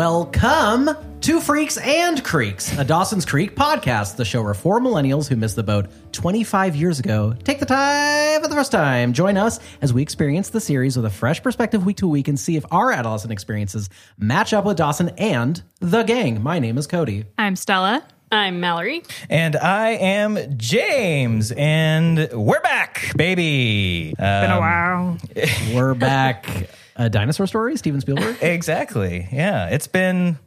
Welcome to Freaks and Creeks, a Dawson's Creek podcast, the show where four millennials who missed the boat 25 years ago take the time for the first time. Join us as we experience the series with a fresh perspective week to week and see if our adolescent experiences match up with Dawson and the gang. My name is Cody. I'm Stella. I'm Mallory. And I am James, and we're back, baby. Uh, Been a while. We're back. A dinosaur story, Steven Spielberg. exactly. Yeah. It's been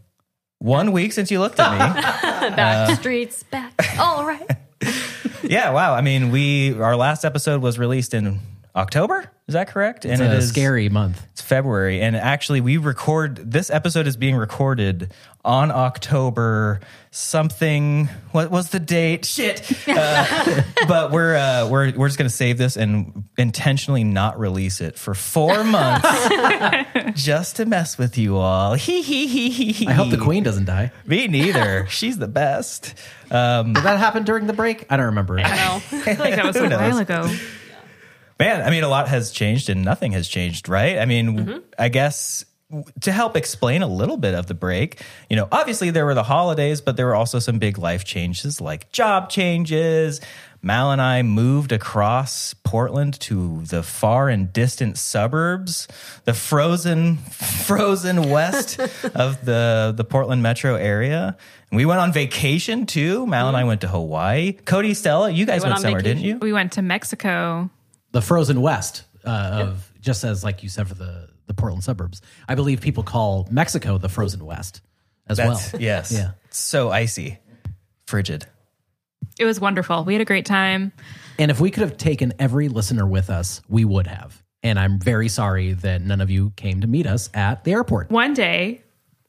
one week since you looked at me. Back uh, streets back. All right. yeah. Wow. I mean, we our last episode was released in October. Is that correct? It's and a it is scary month. It's February, and actually, we record this episode is being recorded on October something. What was the date? Shit. Uh, but we're uh, we're we're just gonna save this and intentionally not release it for four months, just to mess with you all. Hee hee hee hee hee. I hope the queen doesn't die. Me neither. She's the best. Um, Did that happen during the break? I don't remember. No. I feel like that was a Who knows? while ago. Man, I mean, a lot has changed and nothing has changed, right? I mean, mm-hmm. I guess to help explain a little bit of the break, you know, obviously there were the holidays, but there were also some big life changes like job changes. Mal and I moved across Portland to the far and distant suburbs, the frozen, frozen west of the, the Portland metro area. And we went on vacation too. Mal and I mm-hmm. went to Hawaii. Cody, Stella, you guys went went, on somewhere, didn't you? We went to Mexico. The frozen west uh, of just as like you said for the the Portland suburbs. I believe people call Mexico the frozen west as That's well. yes. Yeah. So icy. Frigid. It was wonderful. We had a great time. And if we could have taken every listener with us, we would have. And I'm very sorry that none of you came to meet us at the airport. One day,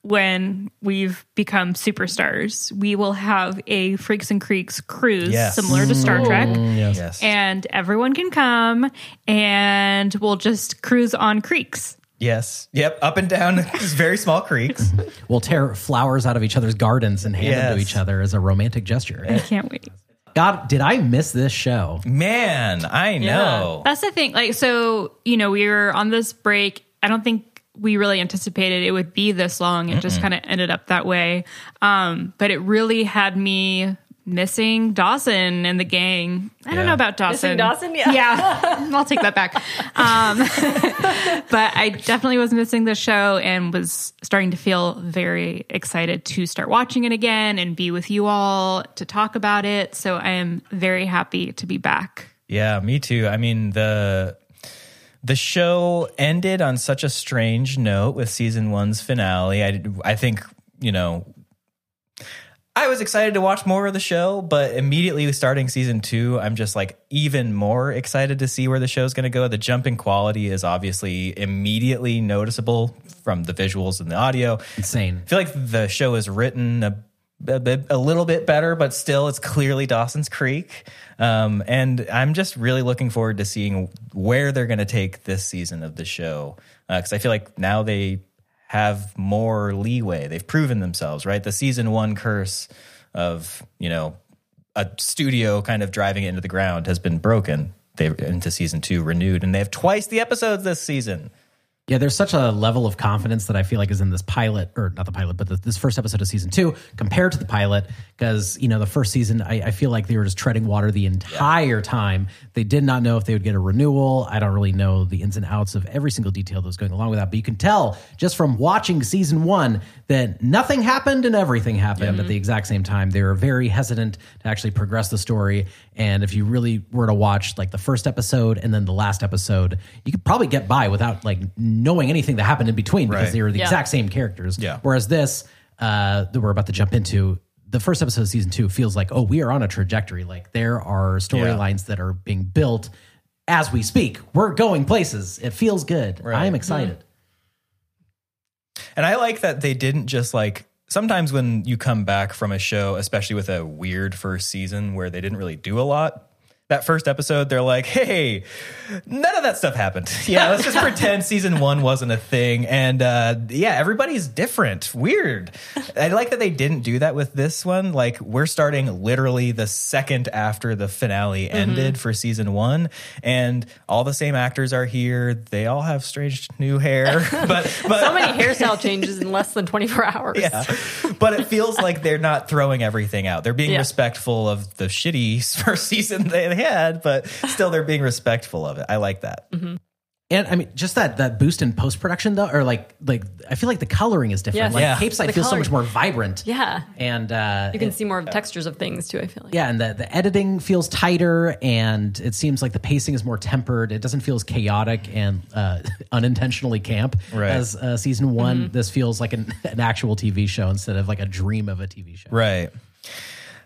when we've become superstars, we will have a Freaks and Creeks cruise Yes. similar to Star mm. Trek. Yes. And everyone can come and we'll just cruise on creeks. yes. Yep. Up and down these very small creeks. We'll tear flowers out of each other's gardens and hand them to Yes. each other as a romantic gesture. I can't wait. God, did I miss this show? Man, I know. That's the thing. Like, so, you know, we were on this break. I don't think we really anticipated it would be this long. It just kind of ended up that way. Um, but it really had me missing Dawson and the gang. I don't know about Dawson. Missing Dawson? Yeah. Yeah. I'll take that back. Um, but I definitely was missing the show and was starting to feel very excited to start watching it again and be with you all to talk about it. So I am very happy to be back. Yeah, me too. I mean, the the show ended on such a strange note with season one's finale. I I think, you know, I was excited to watch more of the show, but immediately starting season two, I'm just like even more excited to see where the show's going to go. The jump in quality is obviously immediately noticeable from the visuals and the audio. Insane. I feel like the show is written a, bit, a little bit better, but still it's clearly Dawson's Creek. Um, and I'm just really looking forward to seeing where they're going to take this season of the show. Because I feel like now they have more leeway. They've proven themselves, right? The season one curse of, you know, a studio kind of driving it into the ground has been broken. They've into season two renewed, and they have twice the episodes this season. Yeah, there's such a level of confidence that I feel like is in this pilot, or not the pilot, but the, this first episode of season two compared to the pilot. Because, you know, the first season, I, I feel like they were just treading water the entire time. They did not know if they would get a renewal. I don't really know the ins and outs of every single detail that was going along with that. But you can tell just from watching season one that nothing happened and everything happened at the exact same time. They were very hesitant to actually progress the story. And if you really were to watch like the first episode and then the last episode, you could probably get by without like knowing anything that happened in between because Right. they were the Yeah. exact same characters. Yeah. Whereas this, uh, that we're about to jump into, the first episode of season two feels like, oh, we are on a trajectory. Like there are storylines that are being built as we speak. We're going places. It feels good. I am excited. And I like that they didn't just like sometimes when you come back from a show, especially with a weird first season where they didn't really do a lot, that first episode, they're like, hey, none of that stuff happened. Yeah, let's just pretend season one wasn't a thing. And uh, yeah, everybody's different. Weird. I like that they didn't do that with this one. Like, we're starting literally the second after the finale ended for season one, and all the same actors are here. They all have strange new hair, but, but So many hairstyle changes in less than 24 hours. yeah. But it feels like they're not throwing everything out. They're being Yeah. respectful of the shitty first season they had, but still they're being respectful of it. I like that. And I mean, just that that boost in post production though, or like like I feel like the coloring is different. Yes. Like Yeah. Capeside The feels so much more vibrant. Yeah. and uh, You can see more textures of things too, I feel like. yeah, and the the editing feels tighter, and it seems like the pacing is more tempered. It doesn't feel as chaotic and uh, unintentionally camp Right. as uh, season one. This feels like an, an actual TV show instead of like a dream of a TV show. Right.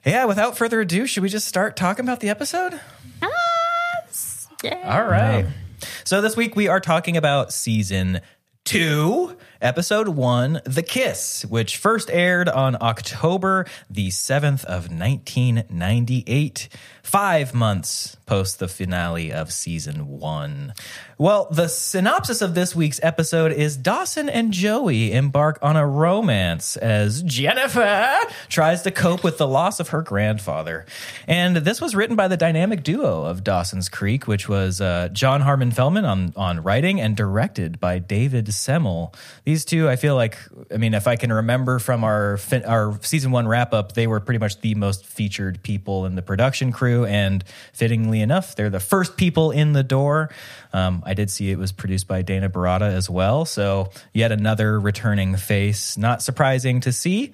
Yeah, without further ado, should we just start talking about the episode? Yeah. All right. So this week we are talking about season two, episode one, The Kiss, which first aired on October the 7th of 1998, five months post the finale of season one. Well, the synopsis of this week's episode is Dawson and Joey embark on a romance as Jennifer tries to cope with the loss of her grandfather. And this was written by the dynamic duo of Dawson's Creek, which was uh, Jon Harmon Feldman on, on writing and directed by David Semel. These two, I feel like, I mean, if I can remember from our fin- our season one wrap up, they were pretty much the most featured people in the production crew. And fittingly enough, they're the first people in the door. Um, I did see it was produced by Dana Baratta as well. So, yet another returning face. Not surprising to see.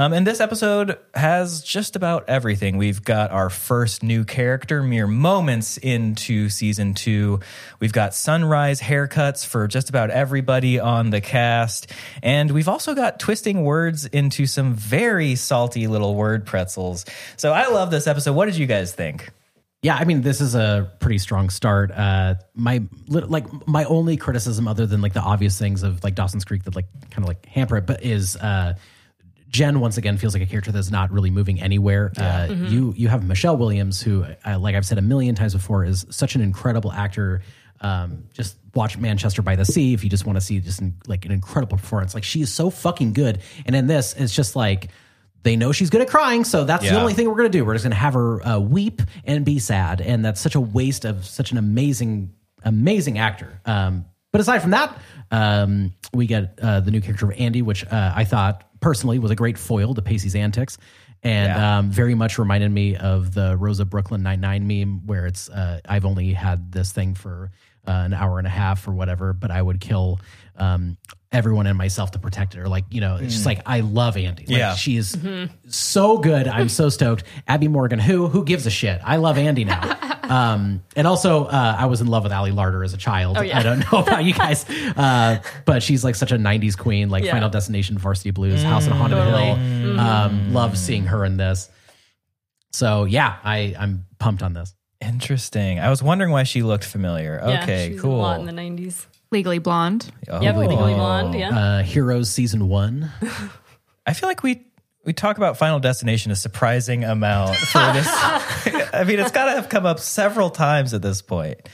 Um, and this episode has just about everything. We've got our first new character mere moments into season two. We've got sunrise haircuts for just about everybody on the cast. And we've also got twisting words into some very salty little word pretzels. So I love this episode. What did you guys think? Yeah, I mean, this is a pretty strong start. Uh, my like my only criticism, other than like the obvious things of like Dawson's Creek that like kind of like hamper it, but is uh, Jen once again feels like a character that's not really moving anywhere. Uh, You you have Michelle Williams, who, uh, like I've said a million times before, is such an incredible actor. Um, just watch Manchester by the Sea if you just want to see just an, like an incredible performance. Like she is so fucking good, and in this, it's just like they know she's good at crying, so that's the only thing we're gonna do. We're just gonna have her uh, weep and be sad, and that's such a waste of such an amazing, amazing actor. Um, but aside from that, um, we get uh, the new character of Andie, which uh, I thought personally was a great foil to Pacey's antics, and Yeah. um, very much reminded me of the Rosa Brooklyn Nine Nine meme, where it's uh, I've only had this thing for uh, an hour and a half or whatever, but I would kill. Um, everyone and myself to protect it. Or like you know it's just like i love andie. Like, Yeah. she is so good. I'm so stoked. Abby morgan who who gives a shit? I love andie now um and also uh i was in love with ali larter as a child yeah. i don't know about you guys uh but she's like such a 90s queen like Yeah. final destination varsity blues house on haunted hill um love seeing her in this so yeah i i'm pumped on this Interesting. I was wondering why she looked familiar. Yeah, Okay, she's cool. A lot in the 90s. Legally Blonde. Oh. Yep, Legally Blonde. Yeah. uh heroes season one I feel like we we talk about Final Destination a surprising amount for this. I mean, it's got to have come up several times at this point.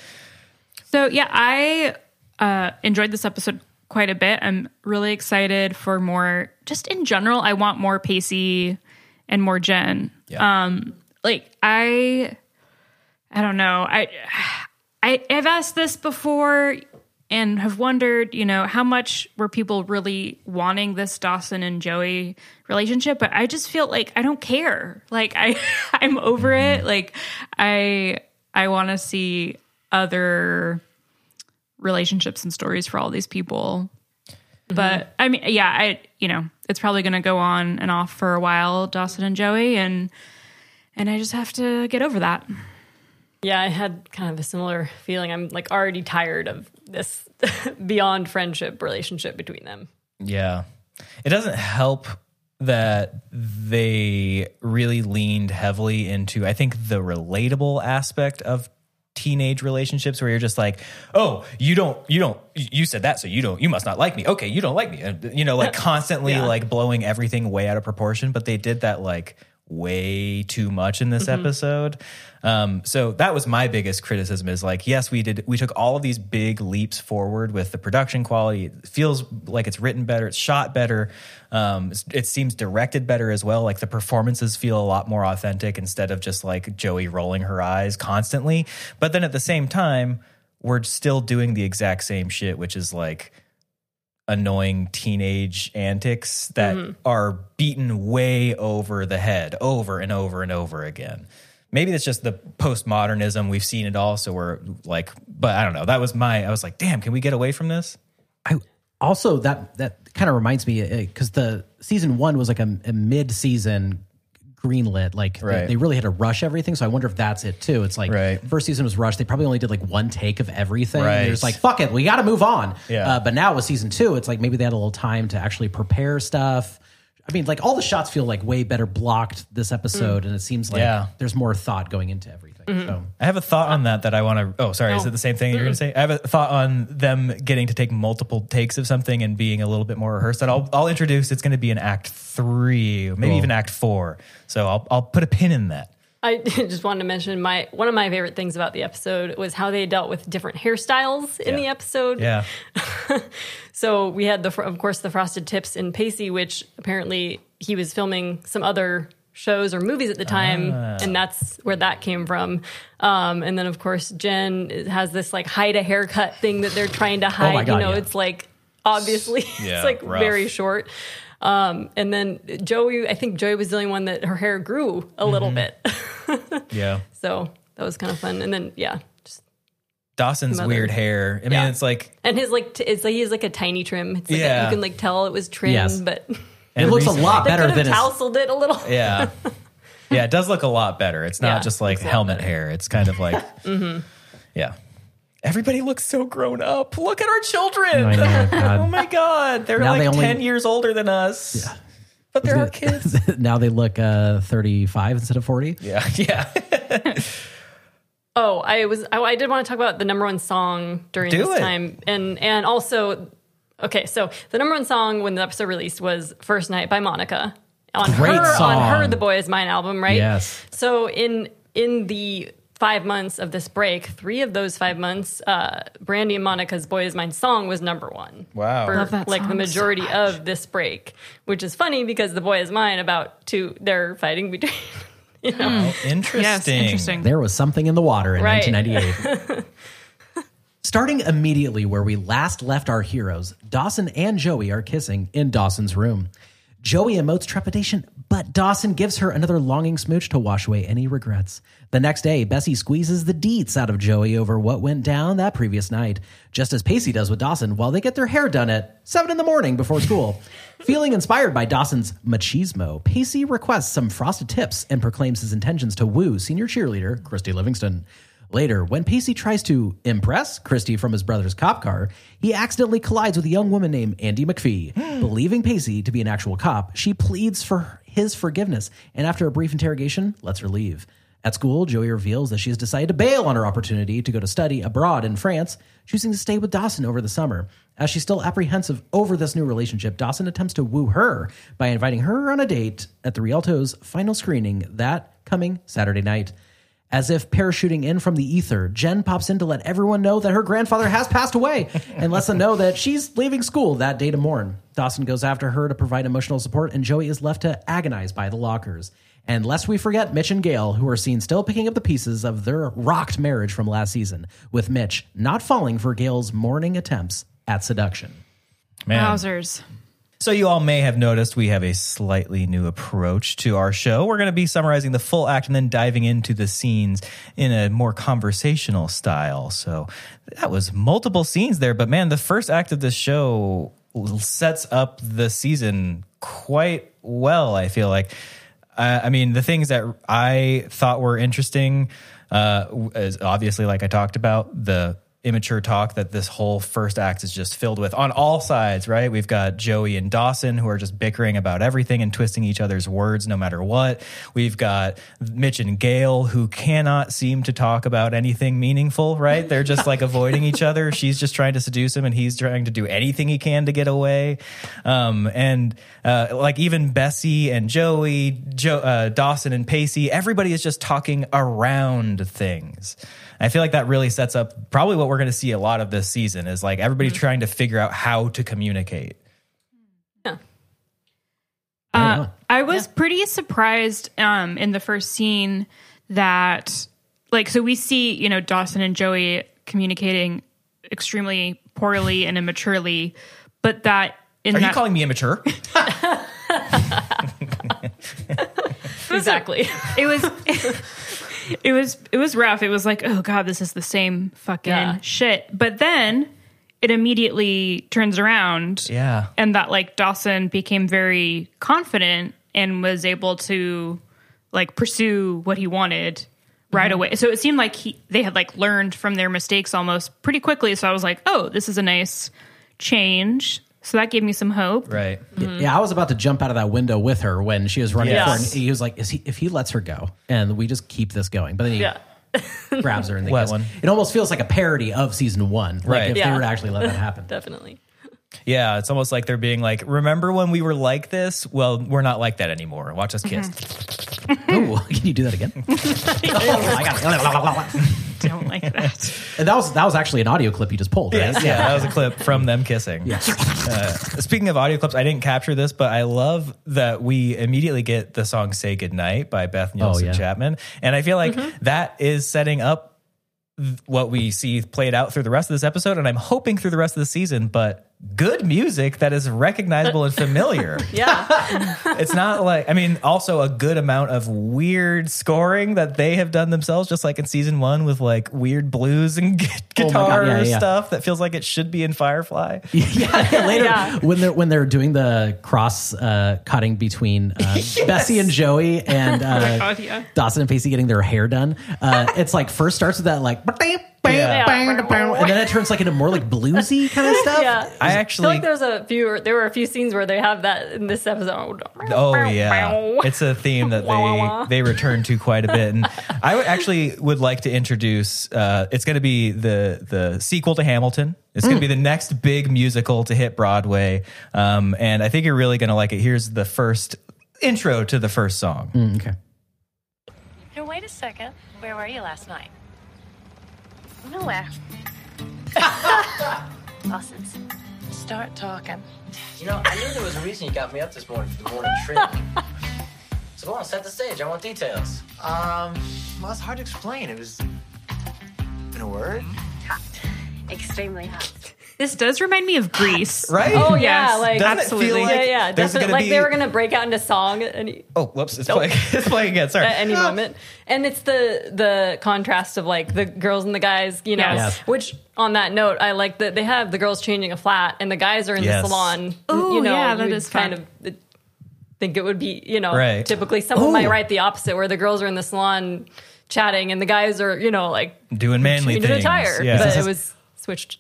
So yeah, I uh, enjoyed this episode quite a bit. I'm really excited for more. Just in general, I want more Pacey and more Jen. Yeah. Um, like I, I don't know. I, I I've asked this before and have wondered, you know, how much were people really wanting this Dawson and Joey relationship? But I just feel like I don't care. Like I, I'm over it. Like I, I want to see other relationships and stories for all these people. Mm-hmm. But I mean, yeah, I you know, it's probably going to go on and off for a while, Dawson and Joey, and and I just have to get over that. Yeah, I had kind of a similar feeling. I'm like already tired of this beyond friendship relationship between them. Yeah. It doesn't help that they really leaned heavily into, I think, the relatable aspect of teenage relationships where you're just like, oh, you don't, you don't, you said that, so you don't, you must not like me. Okay, you don't like me. And, you know, like constantly Yeah. like blowing everything way out of proportion. But they did that like way too much in this episode. Um, so that was my biggest criticism is like, yes, we did, we took all of these big leaps forward with the production quality. It feels like it's written better, it's shot better. Um, it seems directed better as well. Like the performances feel a lot more authentic instead of just like Joey rolling her eyes constantly. But then at the same time, we're still doing the exact same shit, which is like, annoying teenage antics that mm-hmm. are beaten way over the head over and over and over again. Maybe it's just the postmodernism. We've seen it all. So we're like, but I don't know. That was my, I was like, damn, can we get away from this? I also that that kind of reminds me uh, because the season one was like a, a mid season greenlit. Like they- Right. they, really had to rush everything. So I wonder if that's it too. It's like Right. first season was rushed. They probably only did like one take of everything. Right. And they're just like, fuck it, we got to move on. Yeah. Uh, but now with season two, it's like maybe they had a little time to actually prepare stuff. I mean, like all the shots feel like way better blocked this episode, and it seems like Yeah. there's more thought going into everything. Mm-hmm. So I have a thought on that that I want to. Oh, sorry. Is oh. it the same thing you're going to say? I have a thought on them getting to take multiple takes of something and being a little bit more rehearsed. That I'll, I'll introduce. It's going to be in Act Three, maybe Cool. even Act Four. So I'll I'll put a pin in that. I just wanted to mention my one of my favorite things about the episode was how they dealt with different hairstyles in Yeah. the episode. Yeah. So we had the of course the frosted tips in Pacey, which apparently he was filming some other shows or movies at the time, Ah. and that's where that came from. Um, and then of course Jen has this like hide a haircut thing that they're trying to hide. Oh God, you know, yeah. it's like obviously Yeah, it's like rough. very short. Um, and then Joey, I think Joey was the only one that her hair grew a little Mm-hmm. bit. Yeah. So that was kind of fun. And then yeah, just Dawson's Mother. weird hair. I mean, Yeah. it's like and his like t- it's like he has like a tiny trim. It's like Yeah. you can like tell it was trimmed, Yes. but it And looks a lot they better could have than his, tousled it a little. Yeah. Yeah, it does look a lot better. It's not Yeah, just like looks a lot helmet better. hair. It's kind of like, yeah. Everybody looks so grown up. Look at our children. I know, oh my God. They're Now like they only- 10 years older than us. But they're our kids. now they look uh, 35 instead of 40. yeah. Yeah. Oh, I was I, I did want to talk about the number one song during Do this it. time, and and also, okay, so the number one song when the episode released was "First Night" by Monica on Great her song. on her "The Boy Is Mine" album, right? Yes. So in in the five months of this break, three of those five months, uh, Brandy and Monica's "Boy Is Mine" song was number one. Wow. For Love that like the song so majority much. of this break, which is funny because "The Boy Is Mine" about two they're fighting between. You know, Oh, interesting. Yes, interesting. There was something in the water in Right. 1998. Starting immediately where we last left our heroes, Dawson and Joey are kissing in Dawson's room. Joey emotes trepidation, but Dawson gives her another longing smooch to wash away any regrets. The next day, Bessie squeezes the deets out of Joey over what went down that previous night, just as Pacey does with Dawson while they get their hair done at 7 in the morning before school. Feeling inspired by Dawson's machismo, Pacey requests some frosted tips and proclaims his intentions to woo senior cheerleader Christy Livingston. Later, when Pacey tries to impress Christy from his brother's cop car, he accidentally collides with a young woman named Andie McPhee. Believing Pacey to be an actual cop, she pleads for his forgiveness and, after a brief interrogation, lets her leave. At school, Joey reveals that she has decided to bail on her opportunity to go to study abroad in France, choosing to stay with Dawson over the summer. As she's still apprehensive over this new relationship, Dawson attempts to woo her by inviting her on a date at the Rialto's final screening that coming Saturday night. As if parachuting in from the ether, Jen pops in to let everyone know that her grandfather has passed away and lets them know that she's leaving school that day to mourn. Dawson goes after her to provide emotional support, and Joey is left to agonize by the lockers. And lest we forget Mitch and Gail, who are seen still picking up the pieces of their rocked marriage from last season, with Mitch not falling for Gail's morning attempts at seduction. Man. Wowzers. So, you all may have noticed we have a slightly new approach to our show. We're going to be summarizing the full act and then diving into the scenes in a more conversational style. So, that was multiple scenes there. But man, the first act of this show sets up the season quite well, I feel like. I I mean, the things that I thought were interesting uh, is obviously, like I talked about, the immature talk that this whole first act is just filled with on all sides, right? We've got Joey and Dawson who are just bickering about everything and twisting each other's words no matter what. We've got Mitch and Gail who cannot seem to talk about anything meaningful, right? They're just like avoiding each other. She's just trying to seduce him and he's trying to do anything he can to get away. Um, and uh, like even Bessie and Joey, jo- uh, Dawson and Pacey, everybody is just talking around things. I feel like that really sets up probably what we're going to see a lot of this season is like everybody trying to figure out how to communicate. Uh, I was pretty surprised um, in the first scene that, like, so we see, you know, Dawson and Joey communicating extremely poorly and immaturely, but that in Are that you calling me immature? exactly. it was it was it was it was rough. It was like, oh god, this is the same fucking Yeah. shit. But then it immediately turns around. Yeah. And that like Dawson became very confident and was able to like pursue what he wanted right mm-hmm. away. So it seemed like he they had like learned from their mistakes almost pretty quickly. So I was like, oh, this is a nice change. So that gave me some hope. right. Mm-hmm. Yeah, I was about to jump out of that window with her when she was running Yes. for it. And he was like, "Is he? If he lets her go, and we just keep this going." But then he Yeah. grabs her and they Wet kiss. one. It almost feels like a parody of season one. Like Right. if Yeah. they were to actually let that happen. Definitely. Yeah, it's almost like they're being like, "Remember when we were like this? Well, we're not like that anymore. Watch us kiss." Mm-hmm. Ooh, can you do that again? oh, I got it. Don't like that. And that was that was actually an audio clip you just pulled, right? Yes, yeah, that was a clip from them kissing. Uh, speaking of audio clips, I didn't capture this, but I love that we immediately get the song "Say Goodnight" by Beth Nielsen yeah. Chapman, and I feel like that is setting up th- what we see played out through the rest of this episode, and I'm hoping through the rest of the season. But good music that is recognizable and familiar. Yeah. it's not like I mean, also a good amount of weird scoring that they have done themselves, just like in season one with like weird blues and gu- Oh guitar God, yeah, yeah. stuff that feels like it should be in Firefly. yeah, later Yeah. when they're when they're doing the cross uh, cutting between uh, Bessie and Joey and uh, God. Dawson and Pacey getting their hair done, uh, it's like first starts with that like bang, bang, Yeah. bang, bang, and then it turns like into more like bluesy kind of stuff. Yeah. I I feel actually, like there's a few. There were a few scenes where they have that in this episode. oh yeah, it's a theme that they they return to quite a bit, and I would actually would like to introduce. Uh, it's going to be the the sequel to Hamilton. It's going to be the next big musical to hit Broadway, um, and I think you're really going to like it. Here's the first intro to the first song. Mm, okay. Now, wait a second. Where were you last night? Nowhere. Nonsense. Start talking. You know, I knew there was a reason you got me up this morning for the morning trip. so go on, set the stage. I want details. Um, well, it's hard to explain. It was in a word. Hot. Extremely hot. This does remind me of Grease, Right? Oh yeah, Yes, like Doesn't absolutely. feel like yeah, yeah, definitely. Like be- they were gonna break out into song at any, Oh, whoops! It's playing. It's playing again. Sorry. at any ah. moment, and it's the the contrast of like the girls and the guys. You know, Yes. which on that note, I like that they have the girls changing a flat and the guys are in Yes. the salon. Ooh, you know, yeah, that kind fun. of think it would be. You know, Right. typically someone might write the opposite, where the girls are in the salon chatting and the guys are you know like Doing manly things. tire, Yeah. but it was switched.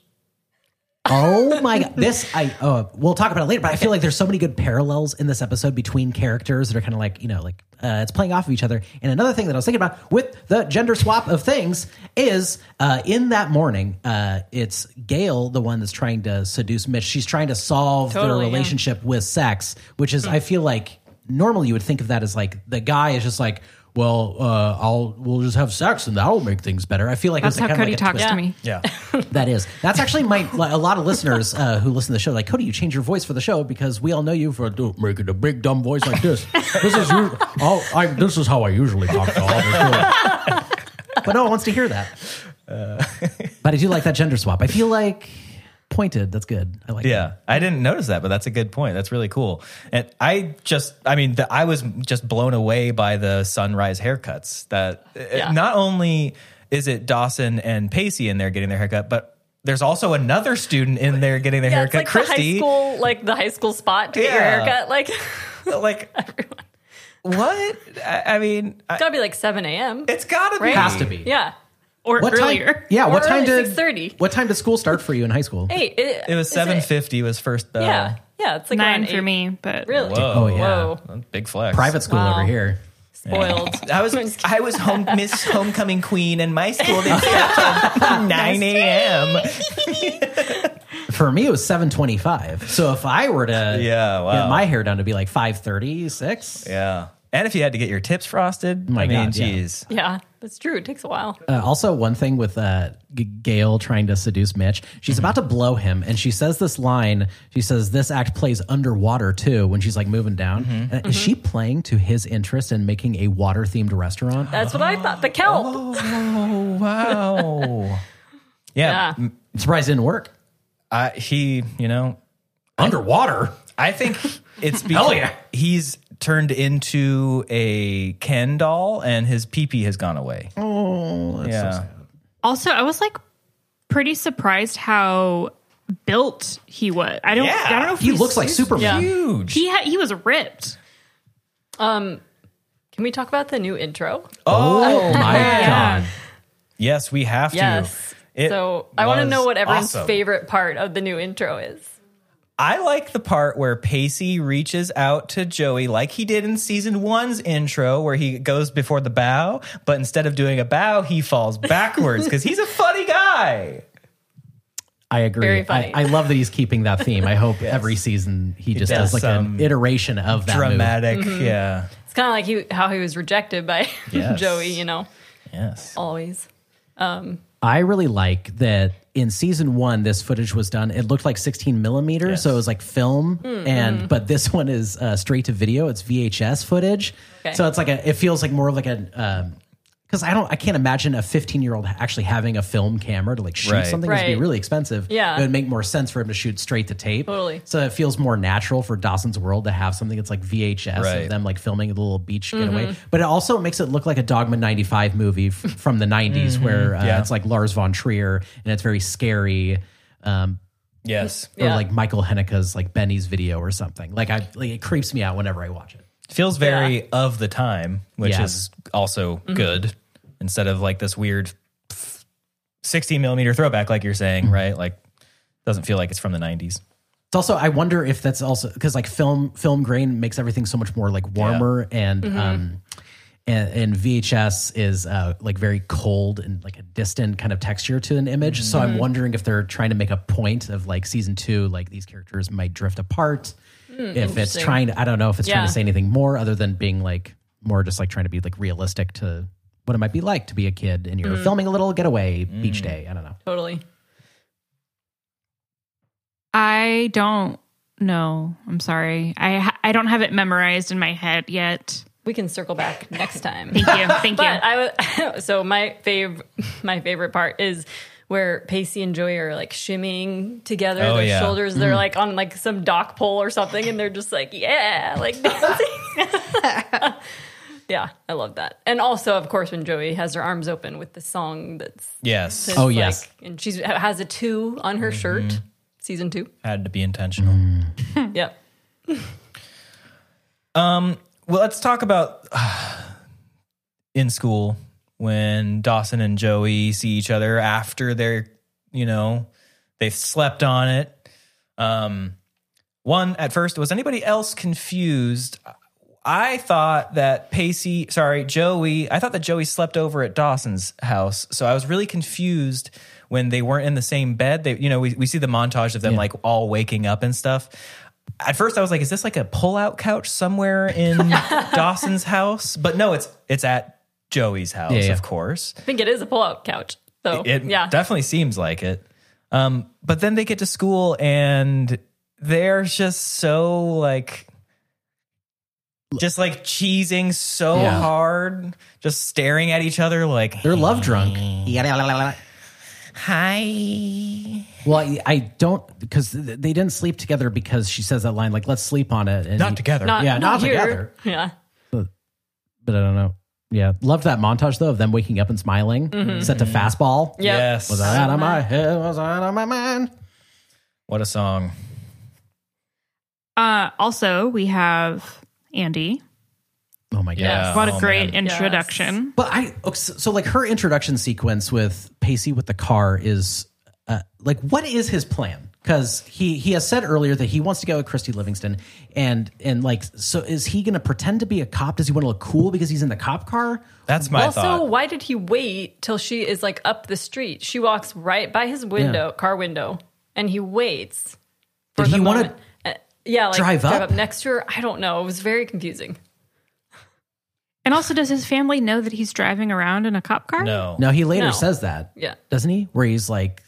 Oh my god! This I uh, we'll talk about it later, but I feel like there's so many good parallels in this episode between characters that are kind of like you know like uh, it's playing off of each other. And another thing that I was thinking about with the gender swap of things is uh, in that morning, uh, it's Gail the one that's trying to seduce Mitch. She's trying to solve Totally, their yeah. relationship with sex, which is I feel like normally you would think of that as like the guy is just like. Well, uh, I'll we'll just have sex and that'll make things better. I feel like That's it's how kind of Cody like a talks twist. to me. Yeah. That is. That's actually my like, a lot of listeners uh, who listen to the show. Like Cody, you change your voice for the show because we all know you for making a big dumb voice like this. This is you. I'll, I, this is how I usually talk to all the show. But no one wants to hear that. but I do like that gender swap. I feel like pointed. That's good. I like. That. Yeah, I didn't notice that, but that's a good point. That's really cool. And I just, I mean, the, I was just blown away by the sunrise haircuts. That uh, Yeah. not only is it Dawson and Pacey in there getting their haircut, but there's also another student in there getting their Yeah, it's haircut. like the high school, like the high school spot to get your Yeah. haircut. Like, like everyone. what? I, I mean, It's gotta be like 7 a.m. it's got to be. right? Has to be. Yeah. Or What earlier. time? Yeah, what Or time early, did 6:30. What time did school start for you in high school? Hey, it, It was is seven fifty. Was first bell. Yeah, yeah, it's like Nine for me, but Really? Whoa. Oh, yeah. Whoa. Big flex. Private school Wow. over here. Spoiled. I was I was home Miss Homecoming Queen, and my school didn't start till nine a.m. For me, it was seven twenty-five. So if I were to Yeah, wow. get my hair done, to be like five thirty, six. Yeah, and if you had to get your tips frosted, My I mean, God, yeah. geez. yeah, that's true. It takes a while. Uh, also, one thing with uh, G- Gail trying to seduce Mitch, she's about to blow him, and she says this line. She says, "This act plays underwater too." When she's like moving down, And Is she playing to his interest in making a water-themed restaurant? That's what I thought. The kelp. Oh wow. yeah, Yeah. I'm surprised it didn't work. I, he, you know, Underwater. I think it's because yeah. he's turned into a Ken doll, and his pee pee has gone away. Oh, that's yeah. so sad. also I was like pretty surprised how built he was. I don't. Yeah. I don't know if He looks like super Yeah. Huge. He had, he was ripped. Um, can we talk about the new intro? Oh my god! yes, we have to. Yes. It so I want to know what everyone's awesome. favorite part of the new intro is. I like the part where Pacey reaches out to Joey like he did in season one's intro, where he goes before the bow, but instead of doing a bow, he falls backwards because he's a funny guy. I agree. Very funny. I, I love that he's keeping that theme. I hope every season he just does does like an iteration of that. move. Dramatic. Mm-hmm. Yeah. It's kind of like he, how he was rejected by Yes. Joey, you know, Yes. always. I really like that in season one, this footage was done. It looked like 16 millimeters, Yes. so it was like film, Hmm, and but this one is uh, straight to video. It's VHS footage, Okay. so it's like a. It feels like more of like a. because I don't, I can't imagine a 15 year old actually having a film camera to like shoot Right. something. It'd be Right. really expensive. Yeah. it would make more sense for him to shoot straight to tape. Totally. So it feels more natural for Dawson's World to have something that's like VHS Right. of them like filming a little beach Mm-hmm. getaway. But it also makes it look like a Dogma 95 movie f- from the 90s where uh, Yeah. it's like Lars von Trier and it's very scary. Um, Yes. or Yeah. like Michael Haneke's like Benny's video or something. Like I, like it creeps me out whenever I watch it. Feels very Yeah. of the time, which Yes. is also Mm-hmm. good instead of like this weird 16 millimeter throwback, like you're saying, Mm-hmm. right? Like, doesn't feel like it's from the 90s. It's also I wonder if that's also because like film film grain makes everything so much more like warmer and Mm-hmm. um and, and VHS is uh, like very cold and like a distant kind of texture to an image. So Mm-hmm. I'm wondering if they're trying to make a point of like season two, like these characters might drift apart. If it's Hmm, trying to, I don't know if it's trying to say anything more other than being like more just like trying to be like realistic to what it might be like to be a kid and you're Mm-hmm. filming a little getaway beach day. I don't know. Totally. I don't know. I'm sorry. I I don't have it memorized in my head yet. We can circle back next time. Thank you. Thank But you. I was so my fav my favorite part is where Pacey and Joey are like shimmying together. Oh, their yeah. shoulders, they're mm. like on like some dock pole or something, and they're just like, yeah, like dancing. yeah, I love that. And also, of course, when Joey has her arms open with the song that's, Yes. that's Oh, like- yes. and she has a two on her mm-hmm. shirt. Season two. Had to be intentional. Mm. Yep. Um, well, let's talk about in school when Dawson and Joey see each other after they're, you know, they've slept on it. Um, one at first, was anybody else confused? I thought that Pacey, sorry, Joey, I thought that Joey slept over at Dawson's house. So I was really confused when they weren't in the same bed. They, you know, we, we see the montage of them Yeah. like all waking up and stuff. At first I was like, is this like a pull-out couch somewhere in Dawson's house? But no, it's it's at Joey's house, Yeah, yeah. of course. I think it is a pull-out couch. though. It yeah. definitely seems like it. Um, but then they get to school and they're just so like, just like cheesing so Yeah. hard, just staring at each other like, They're love drunk. hi. Well, I, I don't because they didn't sleep together because she says that line like "Let's sleep on it." And Not he- together. not, Yeah, not here. together. Yeah. but I don't know. Yeah, loved that montage though of them waking up and smiling, set to fastball. Mm-hmm. Yep. Yes. Was that out of my head? Was that out of my mind? What a song. Uh, also, we have Andie Oh my god. Yeah. What Oh, a great man. introduction. But I okay, so, so like her introduction sequence with Pacey with the car is uh, like what is his plan? Because he he has said earlier that he wants to go with Christy Livingston, and and like so is he going to pretend to be a cop? Does he want to look cool because he's in the cop car? That's my thought. also, thought. why did he wait till she is like up the street? She walks right by his window, car window, and he waits. For Did the he wanna. Uh, yeah, like drive up? up next to her. I don't know. It was very confusing. And also, does his family know that he's driving around in a cop car? no. No, he later No. says that. Yeah. doesn't he? Where he's like,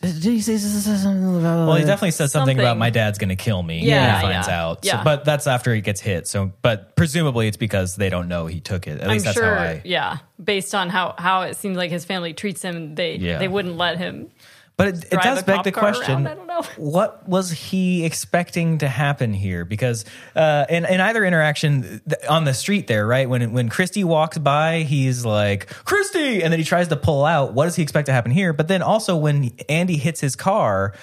did he say something about? Well, he definitely says something, Something. about my dad's going to kill me. Yeah, when he finds yeah, out. So, yeah. but that's after he gets hit. So, but presumably it's because they don't know he took it. At least I'm that's sure. how I. yeah, based on how how it seems like his family treats him, they Yeah. they wouldn't let him. But it, it does beg the question: around? I don't know. what was he expecting to happen here? Because uh, in in either interaction th- on the street there, right when when Christy walks by, he's like Christy, and then he tries to pull out. What does he expect to happen here? But then also when Andie hits his car,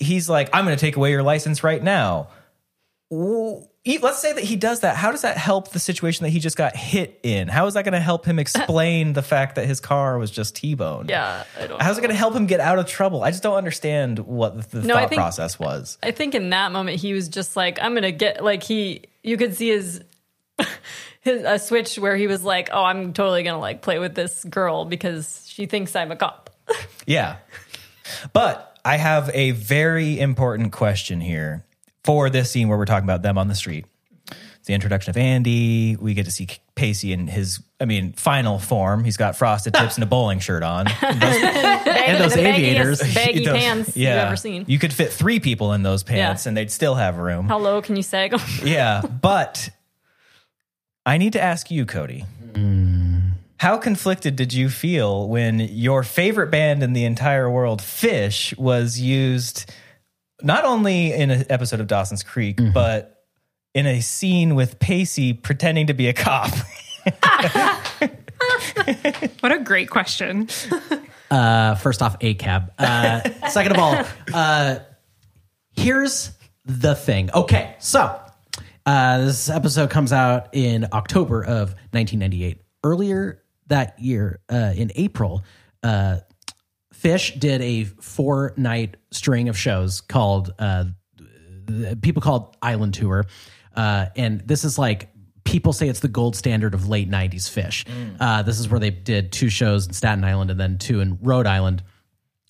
he's like, "I'm going to take away your license right now." Let's say that he does that. How does that help the situation that he just got hit in? How is that going to help him explain the fact that his car was just T-boned? Yeah, I don't. How's it going to help him get out of trouble? I just don't understand what the No, thought think- process was. I think in that moment he was just like, I'm gonna get like he. You could see his his a switch where he was like, oh, I'm totally gonna like play with this girl because she thinks I'm a cop. Yeah. But I have a very important question here for this scene where we're talking about them on the street. It's the introduction of Andie. We get to see Pacey in his, I mean, final form. He's got frosted tips and a bowling shirt on. and those the aviators. baggy Those- pants you've ever seen. You could fit three people in those pants Yeah. and they'd still have room. How low can you sag 'em? Yeah, but I need to ask you, Cody. Hmm. How conflicted did you feel when your favorite band in the entire world, Phish, was used not only in an episode of Dawson's Creek, but in a scene with Pacey pretending to be a cop? What a great question. Uh, first off, a cab. Uh, second of all, uh, here's the thing. Okay, so uh, this episode comes out in October of 1998. Earlier that year, uh, in April, uh, Phish did a four night string of shows called uh, people called Island Tour, uh, and this is like people say it's the gold standard of late '90s Phish. Uh, this is where they did two shows in Staten Island and then two in Rhode Island.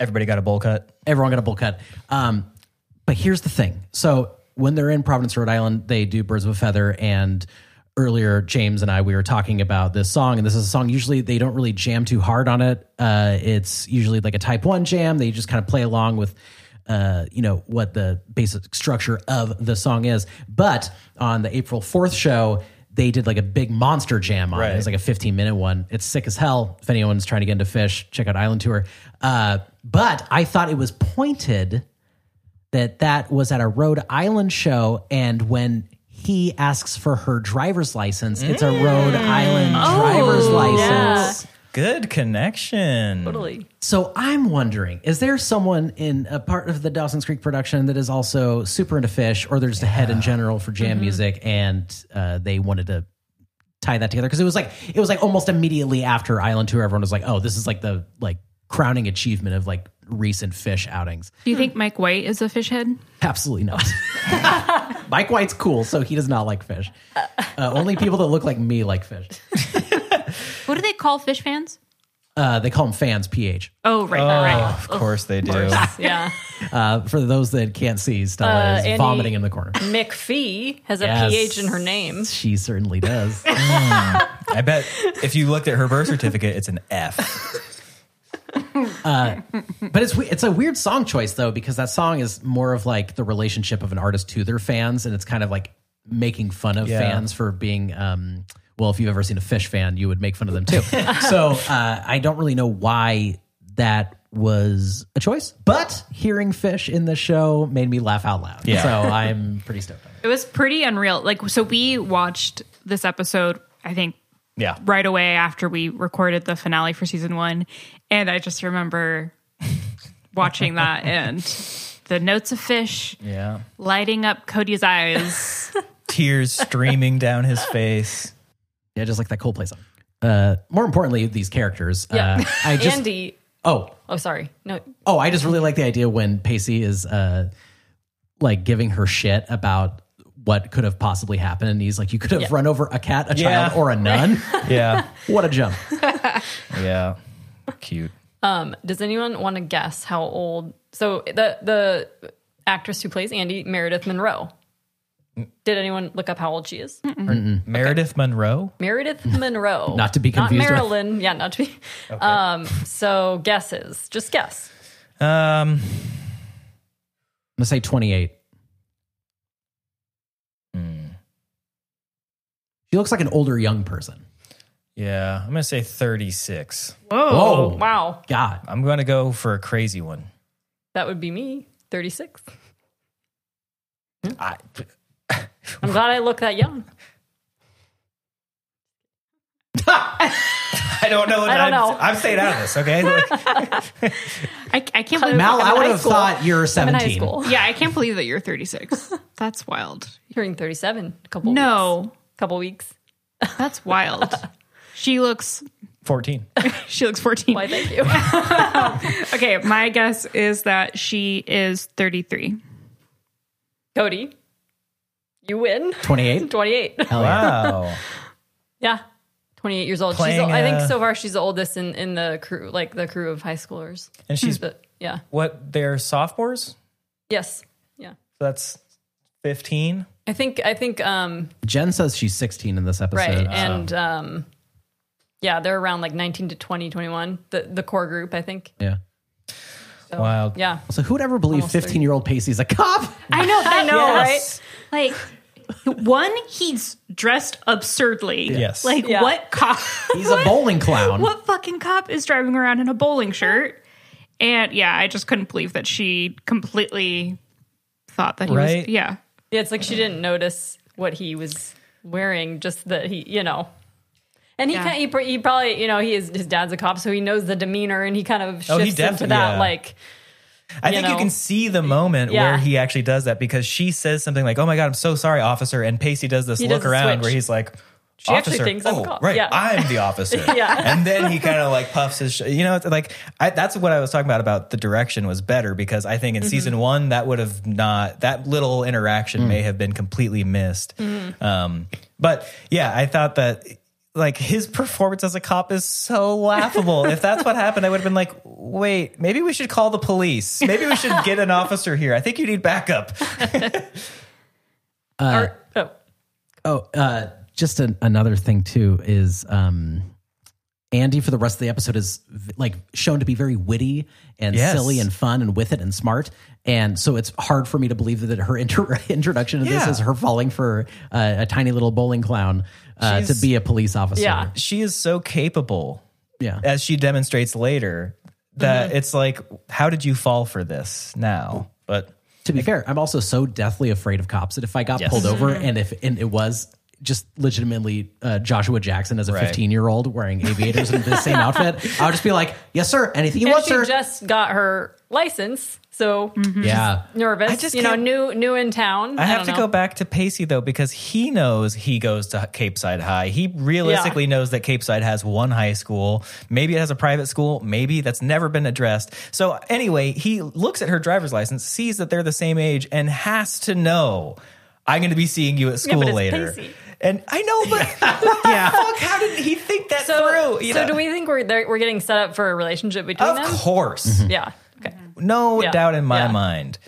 Everybody got a bowl cut. Everyone got a bowl cut. Um, but here's the thing: so when they're in Providence, Rhode Island, they do Birds of a Feather and. Earlier, James and I we were talking about this song, and this is a song. Usually, they don't really jam too hard on it. Uh, it's usually like a Type One jam. They just kind of play along with uh, you know what the basic structure of the song is. But on the April fourth show, they did like a big monster jam on it. Right. It was like a fifteen minute one. It's sick as hell. If anyone's trying to get into Phish, check out Island Tour. Uh, but I thought it was pointed that that was at a Rhode Island show, and when he asks for her driver's license, it's a Rhode Island driver's license. Good connection. Totally. So I'm wondering, is there someone in a part of the Dawson's Creek production that is also super into Phish, or they're just a head in general for jam music, and uh, they wanted to tie that together because it was like it was like almost immediately after Island Tour, everyone was like, "Oh, this is like the like crowning achievement of like recent Phish outings." Do you think Mike White is a Phish head? Absolutely not. Mike White's cool, so he does not like Phish. Uh, only people that look like me like Phish. What do they call Phish fans? Uh, they call them fans, PH. Oh, right, right. Of course they do. Yeah. Uh, for those that can't see, Stella Uh, is Andie- vomiting in the corner. McPhee has a Yes. PH in her name. She certainly does. I bet if you looked at her birth certificate, it's an F. but it's it's a weird song choice though because that song is more of like the relationship of an artist to their fans, and it's kind of like making fun of Yeah. fans for being. Um, well, if you've ever seen a Phish fan, you would make fun of them too. so uh, I don't really know why that was a choice, but hearing Phish in the show made me laugh out loud. Yeah. So I'm pretty stoked. on it. It was pretty unreal. Like, so we watched this episode, I think, Yeah. right away after we recorded the finale for season one. And I just remember watching that and the notes of Phish Yeah. lighting up Cody's eyes. Tears streaming down his face. Yeah, just like that Coldplay song. Uh, more importantly, these characters. Yeah. Uh, I just Andie. oh Oh, sorry. No. oh I just really like the idea when Pacey is uh like giving her shit about what could have possibly happened, and he's like, "You could have Yeah. run over a cat, a child, Yeah. or a nun." Yeah. what a jump! Yeah. Cute. Um, does anyone want to guess how old? So the the actress who plays Andie, Meredith Monroe. Did anyone look up how old she is? Meredith Monroe? Meredith Monroe. Not to be confused with- Not Marilyn. Yeah, not to be. Um, so guesses. Just guess. Um, I'm gonna say 28. She looks like an older young person. Yeah, I'm going to say 36. Whoa. Whoa. Wow. God, I'm going to go for a crazy one. That would be me. 36. I, I'm glad I look that young. I don't know. I don't I'm, know. I'm staying out of this, okay? Like, I, I can't believe Mal, I'm in I would have school. thought you're I'm in 17. high school. Yeah, I can't believe that you're 36. That's wild. Hearing 37. A couple. No, Weeks. Couple weeks. that's wild. She looks 14. she looks 14. Why? Thank you. Okay, my guess is that she is 33. Cody, you win. 28. 28. Hell yeah. Wow. Yeah. 28 years old. she's, Playing, I think so far she's the oldest in, in the crew, like the crew of high schoolers. And she's But yeah. what? They're sophomores? Yes. Yeah. So that's 15. I think, I think, um, Jen says she's 16 in this episode. right. so- And, um, yeah, they're around like 19 to 20, 21, the, the core group, I think. yeah. So, Wow. Yeah. So who would ever believe 15 year old Pacey's a cop? I know, I know, Yes. right? Like, one, he's dressed absurdly. Yes. Like, Yeah. what cop? He's a bowling clown. what fucking cop is driving around in a bowling shirt? And yeah, I just couldn't believe that she completely thought that he Right? was. Yeah. Yeah. It's like she didn't notice what he was wearing, just that he, you know. And he Yeah. kind he, he probably, you know, he is his dad's a cop, so he knows the demeanor and he kind of shifts Oh, he into that, yeah. like, I You think you can see the moment Yeah. where he actually does that because she says something like, "Oh my god, I'm so sorry, officer," and Pacey does this He look does around switch. where he's like, She actually "Officer, thinks I'm a oh, cop." right, Yeah. I'm the officer." Yeah. and then he kind of like puffs his, sh- you know, it's like I, that's what I was talking about about the direction was better because I think in Mm-hmm. season one that would have not that little interaction may have been completely missed. Mm-hmm. Um, but yeah, I thought that. Like his performance as a cop is so laughable. if that's what happened, I would have been like, "Wait, maybe we should call the police. Maybe we should get an officer here. I think you need backup." or, oh, Oh, uh, just an, another thing too is um, Andie for the rest of the episode is like shown to be very witty and Yes. silly and fun and with it and smart, and so it's hard for me to believe that her inter- introduction to this is her falling for uh, a tiny little bowling clown uh, to be a police officer. Yeah. she is so capable, yeah. as she demonstrates later, that it's like, how did you fall for this now? But To be fair, I'm also so deathly afraid of cops that if I got Yes. pulled over and if and it was just legitimately uh, Joshua Jackson as a Right. 15 year old wearing aviators in the same outfit, I would just be like, "Yes, sir. Anything you and want, she sir." just got her license, so yeah. nervous. I just you know, can't- new new in town. I have don't to know. go back to Pacey though because he knows he goes to Capeside High. He realistically knows that Capeside has one high school. Maybe it has a private school. Maybe that's never been addressed. So anyway, he looks at her driver's license, sees that they're the same age, and has to know I'm going to be seeing you at school but it's later. Pacey. And I know, but what the fuck? How did he think that So, through? You so know? do we think we're they're- we're getting set up for a relationship between Of them? Of course, Yeah. Okay. no Yeah. doubt in my Yeah. mind.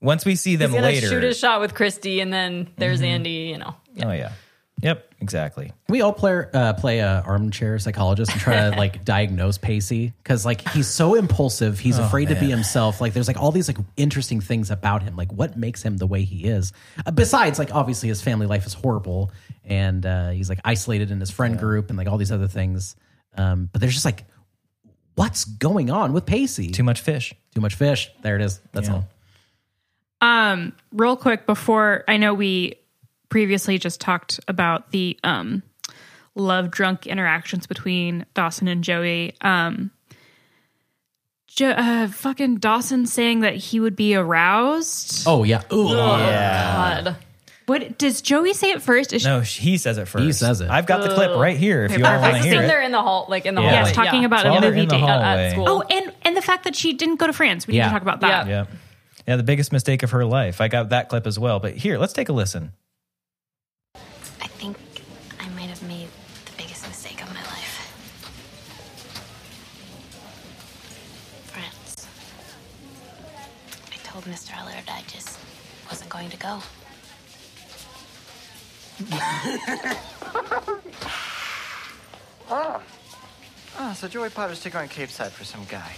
Once we see them He's later, shoot a shot with Christy, and then there's Andie. You know. oh yeah, yep, exactly. we all play uh, play a armchair psychologist and try to like diagnose Pacey because like he's so impulsive, he's afraid to be himself. Like there's like all these like interesting things about him. Like what makes him the way he is. Uh, besides, like obviously his family life is horrible and uh, he's like isolated in his friend group and like all these other things. Um, but there's just like what's going on with Pacey? Too much fish. Too much fish. There it is. That's Yeah. all. Um, real quick before I know we previously just talked about the um love drunk interactions between Dawson and Joey. Um jo- uh, fucking Dawson saying that he would be aroused. Oh yeah. Ooh. God. What does Joey say it first? Is No, he says it first. He says it. I've got the clip right here if you all want to hear it. they're in the hall, like in the Yeah. hallway. Yes, talking about While a they're movie in the date. at, hallway. at school. Oh, and and the fact that she didn't go to France. We need Yeah. to talk about that. Yeah. Yeah. Yeah, the biggest mistake of her life. I got that clip as well. But here, let's take a listen. I think I might have made the biggest mistake of my life. France. I told Mr. Allard I just wasn't going to go. Oh, so Joey Potter's taking on Capeside for some guy.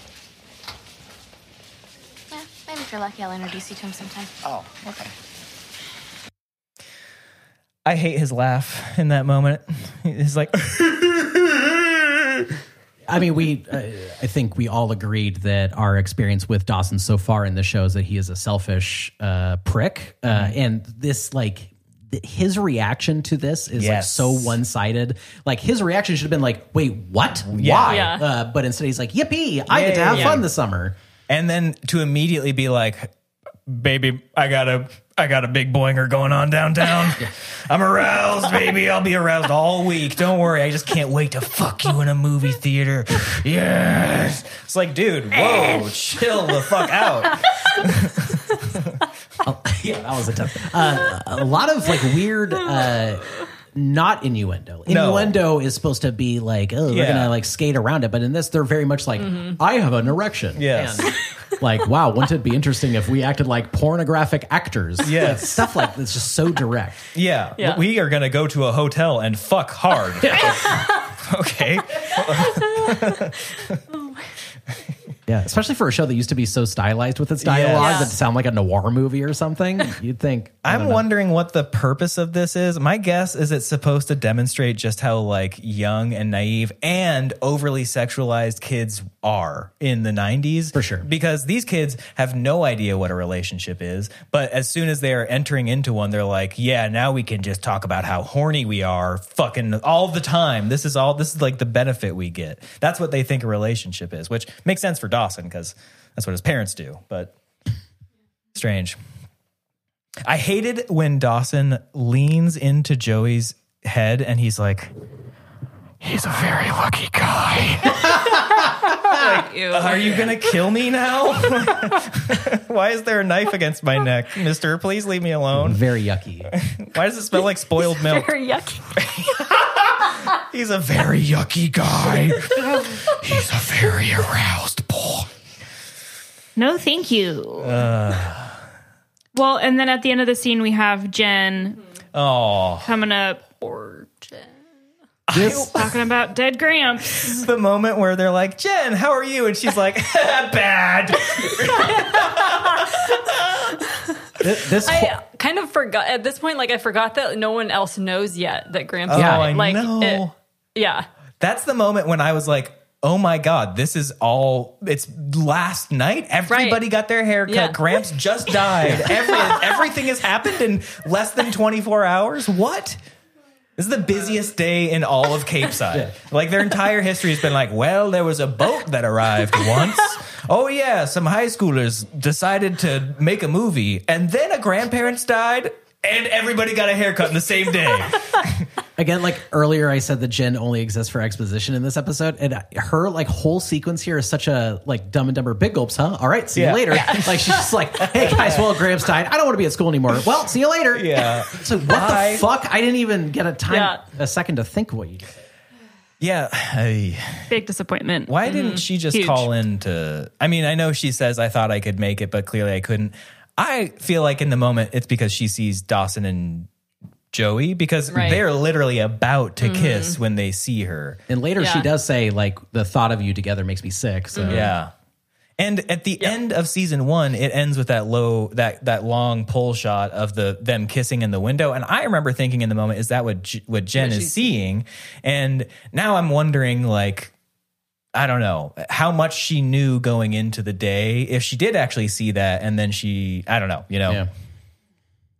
Yeah, maybe if you're lucky, I'll introduce you to him sometime. Oh, okay. I hate his laugh in that moment. He's like, I mean, we, uh, I think we all agreed that our experience with Dawson so far in the show is that he is a selfish uh, prick. Uh, and this, like, th- his reaction to this is like so one sided. Like, his reaction should have been like, wait, what? Yeah. Why? Yeah. Uh, but instead, he's like, yippee, I get to have yeah. fun this summer. and then to immediately be like, baby, I got a, I got a big boinger going on downtown. I'm aroused, baby. I'll be aroused all week. Don't worry. I just can't wait to fuck you in a movie theater. Yes. It's like, dude, whoa, chill the fuck out. yeah, that was a tough. Uh, a lot of like weird, uh, not innuendo. No. Innuendo is supposed to be like, oh, they're Yeah. gonna like skate around it, but in this, they're very much like, I have an erection. Yes. And, like, wow, wouldn't it be interesting if we acted like pornographic actors? Yes. Like, stuff like that's just so direct. Yeah. Yeah. We are going to go to a hotel and fuck hard. okay. Yeah, especially for a show that used to be so stylized with its dialogue Yes. that sound like a noir movie or something. You'd think. I I'm know. wondering what the purpose of this is. My guess is it's supposed to demonstrate just how like young and naive and overly sexualized kids are in the 90s. For sure. Because these kids have no idea what a relationship is, but as soon as they are entering into one, they're like, "Yeah, now we can just talk about how horny we are fucking all the time. This is all this is like the benefit we get." That's what they think a relationship is, which makes sense for Dawson cuz that's what his parents do, but strange. I hated when Dawson leans into Joey's head and he's like, he's a very lucky guy. Are you going to kill me now? Why is there a knife against my neck, mister? Please leave me alone. Very yucky. Why does it smell like spoiled milk? Very yucky. He's a very yucky guy. He's a very aroused boy. No, thank you. Uh. well, and then at the end of the scene, we have Jen Oh, coming up, Or Jen. talking about dead Gramps. This is the moment where they're like, Jen, how are you? And she's like, bad. This, this I kind of forgot at this point. Like I forgot that no one else knows yet that Gramps. Oh, died. I like, know. it- yeah. That's the moment when I was like, oh my God, this is all, it's last night. Everybody Right. got their hair cut. Yeah. Gramps just died. Every, everything has happened in less than 24 hours. What? This is the busiest day in all of Capeside. Like their entire history has been like, well, there was a boat that arrived once. Oh yeah, some high schoolers decided to make a movie, and then a grandparents died, and everybody got a haircut in the same day. again like earlier i said that jen only exists for exposition in this episode and her like whole sequence here is such a like dumb and dumber big gulps huh all right see Yeah. you later like she's just like hey guys well Graham's died i don't want to be at school anymore well see you later Yeah. so what Bye. the fuck i didn't even get a time Yeah. a second to think what you did Yeah. I- Big disappointment. Why didn't mm-hmm. she just Huge. call in to? I mean, I know she says I thought I could make it, but clearly I couldn't. I feel like in the moment it's because she sees Dawson and Joey because Right. they're literally about to mm-hmm. kiss when they see her. and later she does say like the thought of you together makes me sick so mm-hmm. Yeah. And at the end of season one, it ends with that low, that that long pull shot of the them kissing in the window. And I remember thinking in the moment, is that what J- what Jen What is seeing? And now I'm wondering, like, I don't know how much she knew going into the day. If she did actually see that, and then she, I don't know, you know, yeah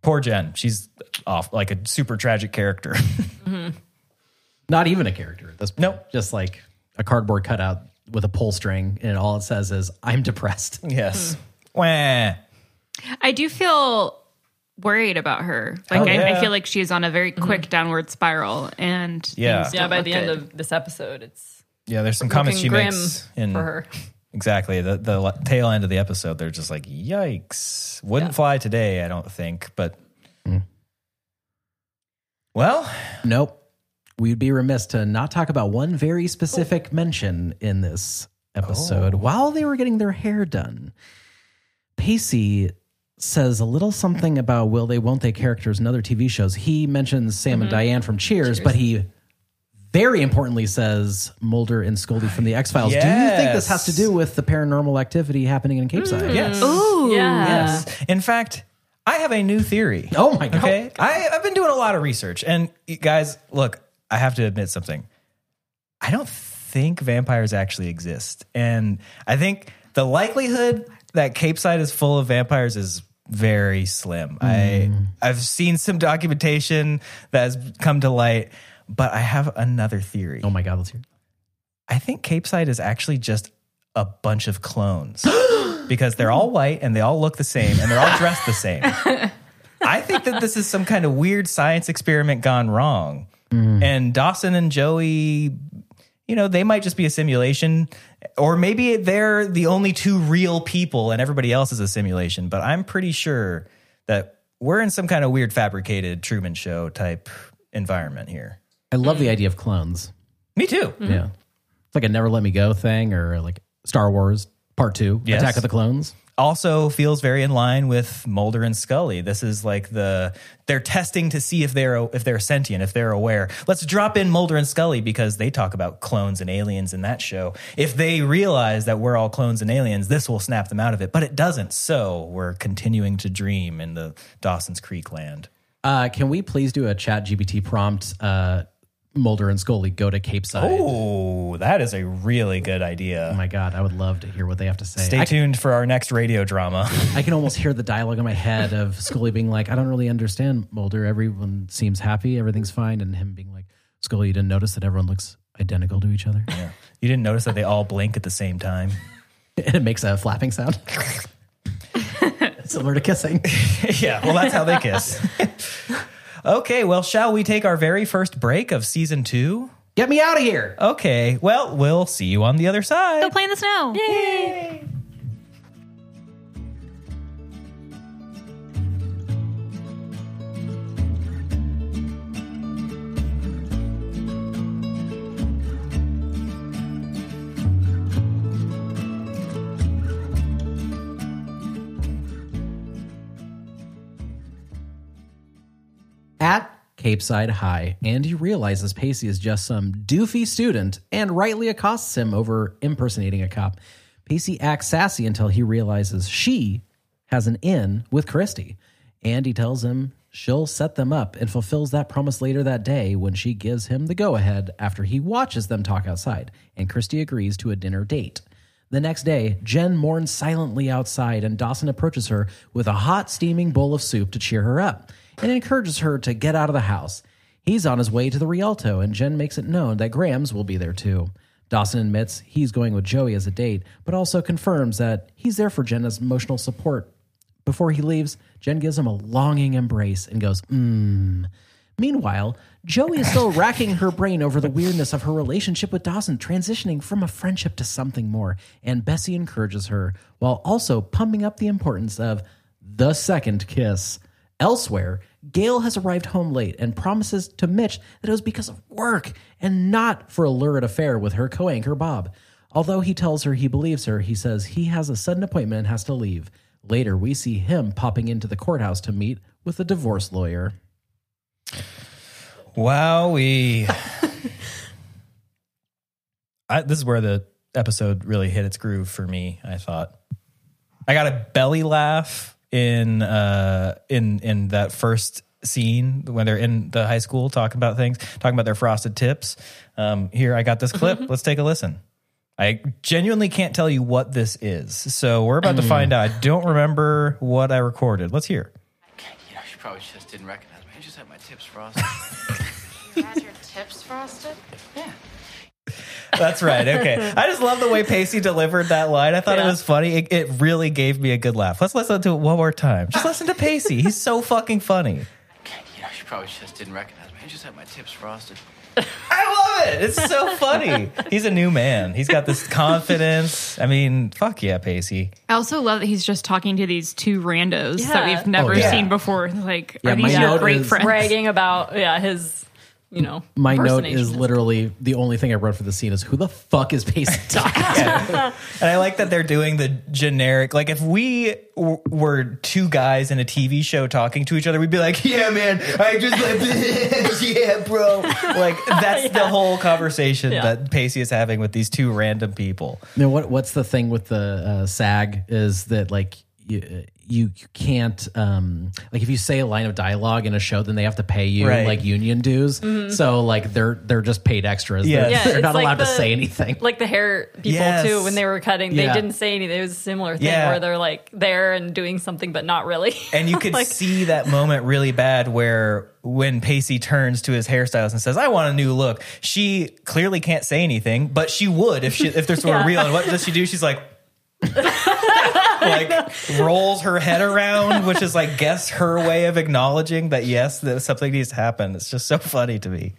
poor Jen. She's off like a super tragic character. Mm-hmm. not even a character at this point Nope. just like a cardboard cutout with a pull string and all it says is i'm depressed yes. Mm-hmm. Wah. I do feel worried about her. Like Oh, I, yeah. I feel like she's on a very mm-hmm. quick downward spiral, and Yeah. Yeah, by look the end good. of this episode, it's Yeah, there's some comments she grim makes in for her. exactly the the tail end of the episode. They're just like, "Yikes!" Wouldn't Yeah. fly today, I don't think. But well, Nope. We'd be remiss to not talk about one very specific oh. mention in this episode. Oh. While they were getting their hair done, Pacey says a little something about will they, won't they characters in other TV shows. He mentions Sam and mm-hmm. Diane from Cheers, but he very importantly says Mulder and Scully from the X Files. Do you think this has to do with the paranormal activity happening in Capeside? Mm. Mm. yes, Ooh, Yeah. yes. In fact, I have a new theory. Oh my God. Okay, I, I've been doing a lot of research, and you guys, look, I have to admit something. I don't think vampires actually exist, and I think the likelihood that Capeside is full of vampires is very slim. I mm. I've seen some documentation that has come to light, but I have another theory. Oh my God, let's hear. it. I think Capeside is actually just a bunch of clones because they're all white and they all look the same and they're all dressed the same. I think that this is some kind of weird science experiment gone wrong. And Dawson and Joey, you know, they might just be a simulation, or maybe they're the only two real people and everybody else is a simulation. But I'm pretty sure that we're in some kind of weird fabricated Truman Show type environment here. I love the idea of clones. Me too. Yeah. It's like a Never Let Me Go thing or like Star Wars Part 2, Yes. Attack of the Clones. also feels very in line with Mulder and Scully. This is like the they're testing to see if they're if they're sentient, if they're aware. Let's drop in Mulder and Scully because they talk about clones and aliens in that show. If they realize that we're all clones and aliens, this will snap them out of it. But it doesn't. So we're continuing to dream in the Dawson's Creek land. Uh, can we please do a chat GPT prompt? Uh, Mulder and Scully go to Capeside. Oh, that is a really good idea. Oh my God, I would love to hear what they have to say. Stay I, tuned for our next radio drama. I can almost hear the dialogue in my head of Scully being like, I don't really understand Mulder. Everyone seems happy. Everything's fine. And him being like, Scully, you didn't notice that everyone looks identical to each other? Yeah. You didn't notice that they all blink at the same time. and it makes a flapping sound. Similar to kissing. yeah, well, that's how they kiss. Okay, well, shall we take our very first break of season two? Get me out of here. Okay, well, we'll see you on the other side. Go play in the snow. At Capeside High, Andie realizes Pacey is just some doofy student and rightly accosts him over impersonating a cop. Pacey acts sassy until he realizes she has an in with Christy. Andie tells him she'll set them up and fulfills that promise later that day when she gives him the go ahead after he watches them talk outside, and Christy agrees to a dinner date. The next day, Jen mourns silently outside, and Dawson approaches her with a hot, steaming bowl of soup to cheer her up and encourages her to get out of the house. He's on his way to the Rialto, and Jen makes it known that Grams will be there too. Dawson admits he's going with Joey as a date, but also confirms that he's there for Jen as emotional support. Before he leaves, Jen gives him a longing embrace and goes, mmm. Meanwhile, Joey is still racking her brain over the weirdness of her relationship with Dawson, transitioning from a friendship to something more. And Bessie encourages her while also pumping up the importance of the second kiss. Elsewhere, Gail has arrived home late and promises to Mitch that it was because of work and not for a lurid affair with her co anchor Bob. Although he tells her he believes her, he says he has a sudden appointment and has to leave. Later, we see him popping into the courthouse to meet with a divorce lawyer. Wowee. I, this is where the episode really hit its groove for me, I thought. I got a belly laugh in uh in in that first scene when they're in the high school talking about things, talking about their frosted tips. Um here I got this clip. Let's take a listen. I genuinely can't tell you what this is. So we're about to find out. I don't remember what I recorded. Let's hear. You know, she probably just didn't recognize me. I just had my tips frosted. You had your tips frosted? yeah. That's right. Okay. I just love the way Pacey delivered that line. I thought it was funny. It, it really gave me a good laugh. Let's listen to it one more time. Just listen to Pacey. He's so fucking funny. You know, she probably just didn't recognize me. I just had my tips frosted. I love it. It's so funny. He's a new man. He's got this confidence. I mean, fuck yeah, Pacey. I also love that he's just talking to these two randos Yeah. that we've never Oh, yeah. seen before. Like, Yeah, are these your great friends? bragging about yeah his you know My note is literally the only thing I wrote for the scene is who the fuck is Pacey talking to? And I like that they're doing the generic. Like, if we w- were two guys in a TV show talking to each other, we'd be like, "Yeah, man, I just, like, yeah, bro." Like, that's the whole conversation Yeah. that Pacey is having with these two random people. No, what what's the thing with the uh, SAG is that like you you, you can't um like if you say a line of dialogue in a show, then they have to pay you Right. like union dues. So like they're they're just paid extras. Yeah. They're, Yeah, they're not like allowed to say anything. like the hair people Yes. too when they were cutting Yeah. they didn't say anything it was a similar thing Yeah. where they're like there and doing something but not really And you could Like- see that moment really bad where when Pacey turns to his hairstylist and says, I want a new look, she clearly can't say anything, but she would if she if this were Yeah. real. And what does she do? She's like like rolls her head around, which is like guess her way of acknowledging that yes, that something needs to happen. It's just so funny to me.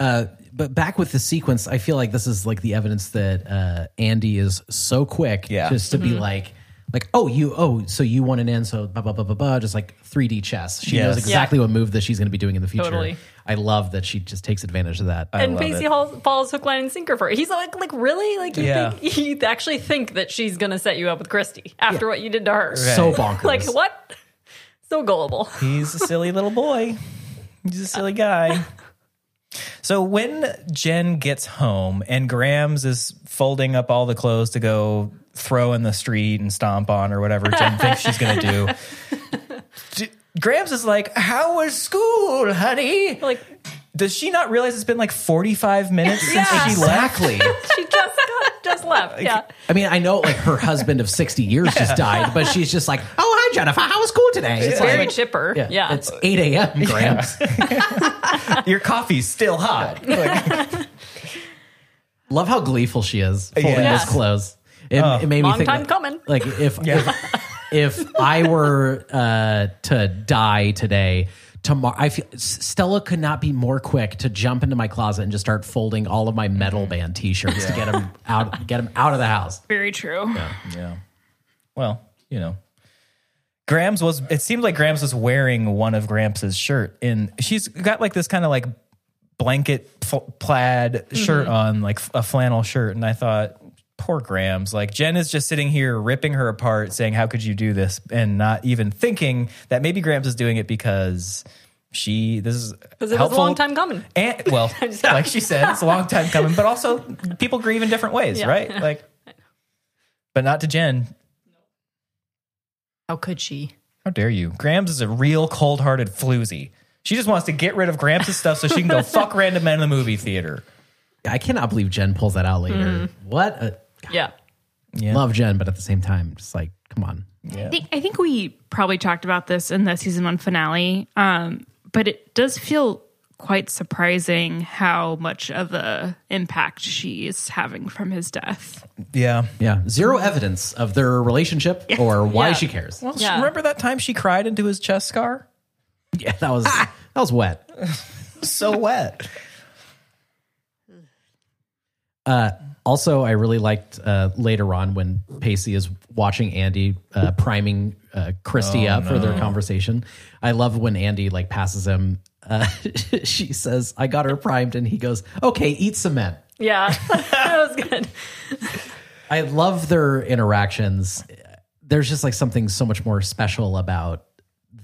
Uh, but back with the sequence, I feel like this is like the evidence that uh, Andie is so quick Yeah. just to Mm-hmm. be like, like, oh, you, oh, so you want an in, so blah, blah, blah, blah, blah, just like 3D chess. She knows Yes. exactly what move that she's going to be doing in the future. Totally. I love that she just takes advantage of that. and love Pacey it. Hall falls hook, line, and sinker for it. He's like, like really? Like you Yeah. think you actually think that she's gonna set you up with Christy after what you did to her? so bonkers. Like what? So gullible. He's a silly little boy. He's a silly guy. So when Jen gets home and Grams is folding up all the clothes to go throw in the street and stomp on or whatever Jen thinks she's going to do, J- Grams is like, "How was school, honey?" Like Does she not realize it's been like 45 minutes since Yeah. she left? Exactly. she just got, just left. Yeah. I mean, I know like her husband of 60 years just died, but she's just like, oh, hi, Jennifer. How was school today? It's Very like, chipper. yeah, Yeah. It's 8 a.m., Grams. Your coffee's still hot. Like, Love how gleeful she is folding Yeah. those clothes. It, oh. it made me Long think time like, coming. Like if if, if I were uh, to die today, tomorrow I feel Stella could not be more quick to jump into my closet and just start folding all of my metal band T-shirts to get them out, get them out of the house. Very true. Yeah. Well, you know. Grams was it seemed like Grams was wearing one of Gramps' shirt and she's got like this kind of like blanket f- plaid shirt on like a flannel shirt and I thought poor Grams like Jen is just sitting here ripping her apart saying how could you do this and not even thinking that maybe Grams is doing it because she this is Because it was a long time coming. and well like she said it's a long time coming but also people grieve in different ways Yeah. right like but not to Jen How could she? how dare you? Grams is a real cold hearted floozy. She just wants to get rid of Gramps' stuff so she can go fuck random men in the movie theater. I cannot believe Jen pulls that out later. Mm-hmm. What? A, Yeah. Yeah. Love Jen, but at the same time, just like, come on. I think, I think we probably talked about this in the season one finale, um, but it does feel quite surprising how much of a impact she's having from his death. Yeah. Yeah, zero evidence of their relationship or why Yeah. she cares. Well, Yeah. remember that time she cried into his chest scar? Yeah, that was that was wet. So wet. Also, I really liked uh, later on when Pacey is watching Andie uh, priming uh, Christy Oh, up for their conversation. I love when Andie like passes him. Uh, she says, "I got her primed," and he goes, "Okay, eat cement." Yeah. that was good. I love their interactions. There's just like something so much more special about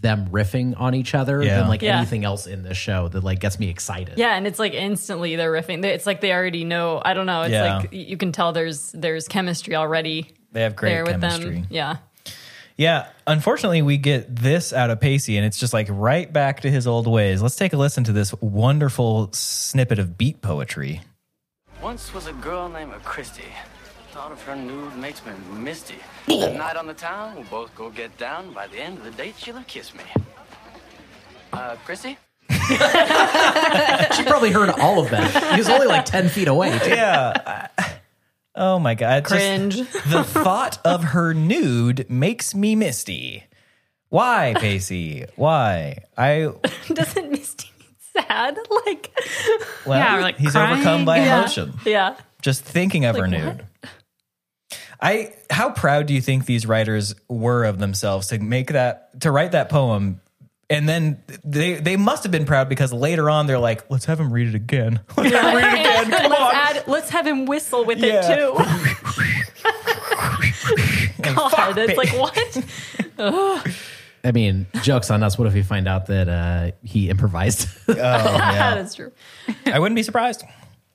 them riffing on each other Yeah. than like Yeah. anything else in this show that like gets me excited. Yeah, and it's like instantly they're riffing. It's like they already know. I don't know. It's Yeah. like you can tell there's there's chemistry already They have great there with chemistry. them. Yeah. Yeah. Unfortunately, we get this out of Pacey, and it's just like right back to his old ways. Let's take a listen to this wonderful snippet of beat poetry. Once was a girl named Christy. Thought of her nude makes me misty. That night on the town, we'll both go get down. By the end of the date, she'll have kissed me. Uh, Christy? She probably heard all of that. He was only like 10 feet away. too. yeah. Oh my god. Just Cringe. the thought of her nude makes me misty. Why, Pacey? Why? I Doesn't Misty mean sad? Like, well, Yeah, like he's crying. overcome by Yeah. emotion. yeah. Just thinking of her Like, nude. I how proud do you think these writers were of themselves to make that to write that poem? And then they they must have been proud because later on they're like, let's have him read it again. Let's have him read it again. Come let's on. add. Let's have him whistle with Yeah. it too. God, it's like what? I mean, joke's on us. What if we find out that uh, he improvised? Oh, yeah. That's true. I wouldn't be surprised.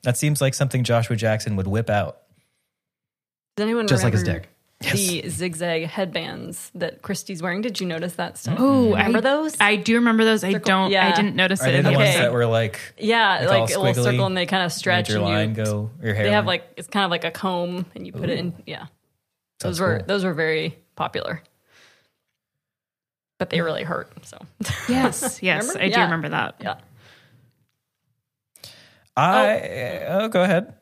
That seems like something Joshua Jackson would whip out. Does anyone Just like his remember dick. The zigzag headbands that Christie's wearing. Did you notice that stuff? Oh, remember I, those? I do remember those. I don't. yeah. I didn't notice Are it. they in the the ones Okay. that were like yeah, Like all like a little squiggly, circle, and they kind of stretch your and you, line go your hair? They have like it's kind of like a comb, and you put it in. Yeah, those Sounds were cool. those were very popular, but they really hurt. So Yes, yes, Remember? I do Yeah. remember that. yeah, I oh. oh go ahead.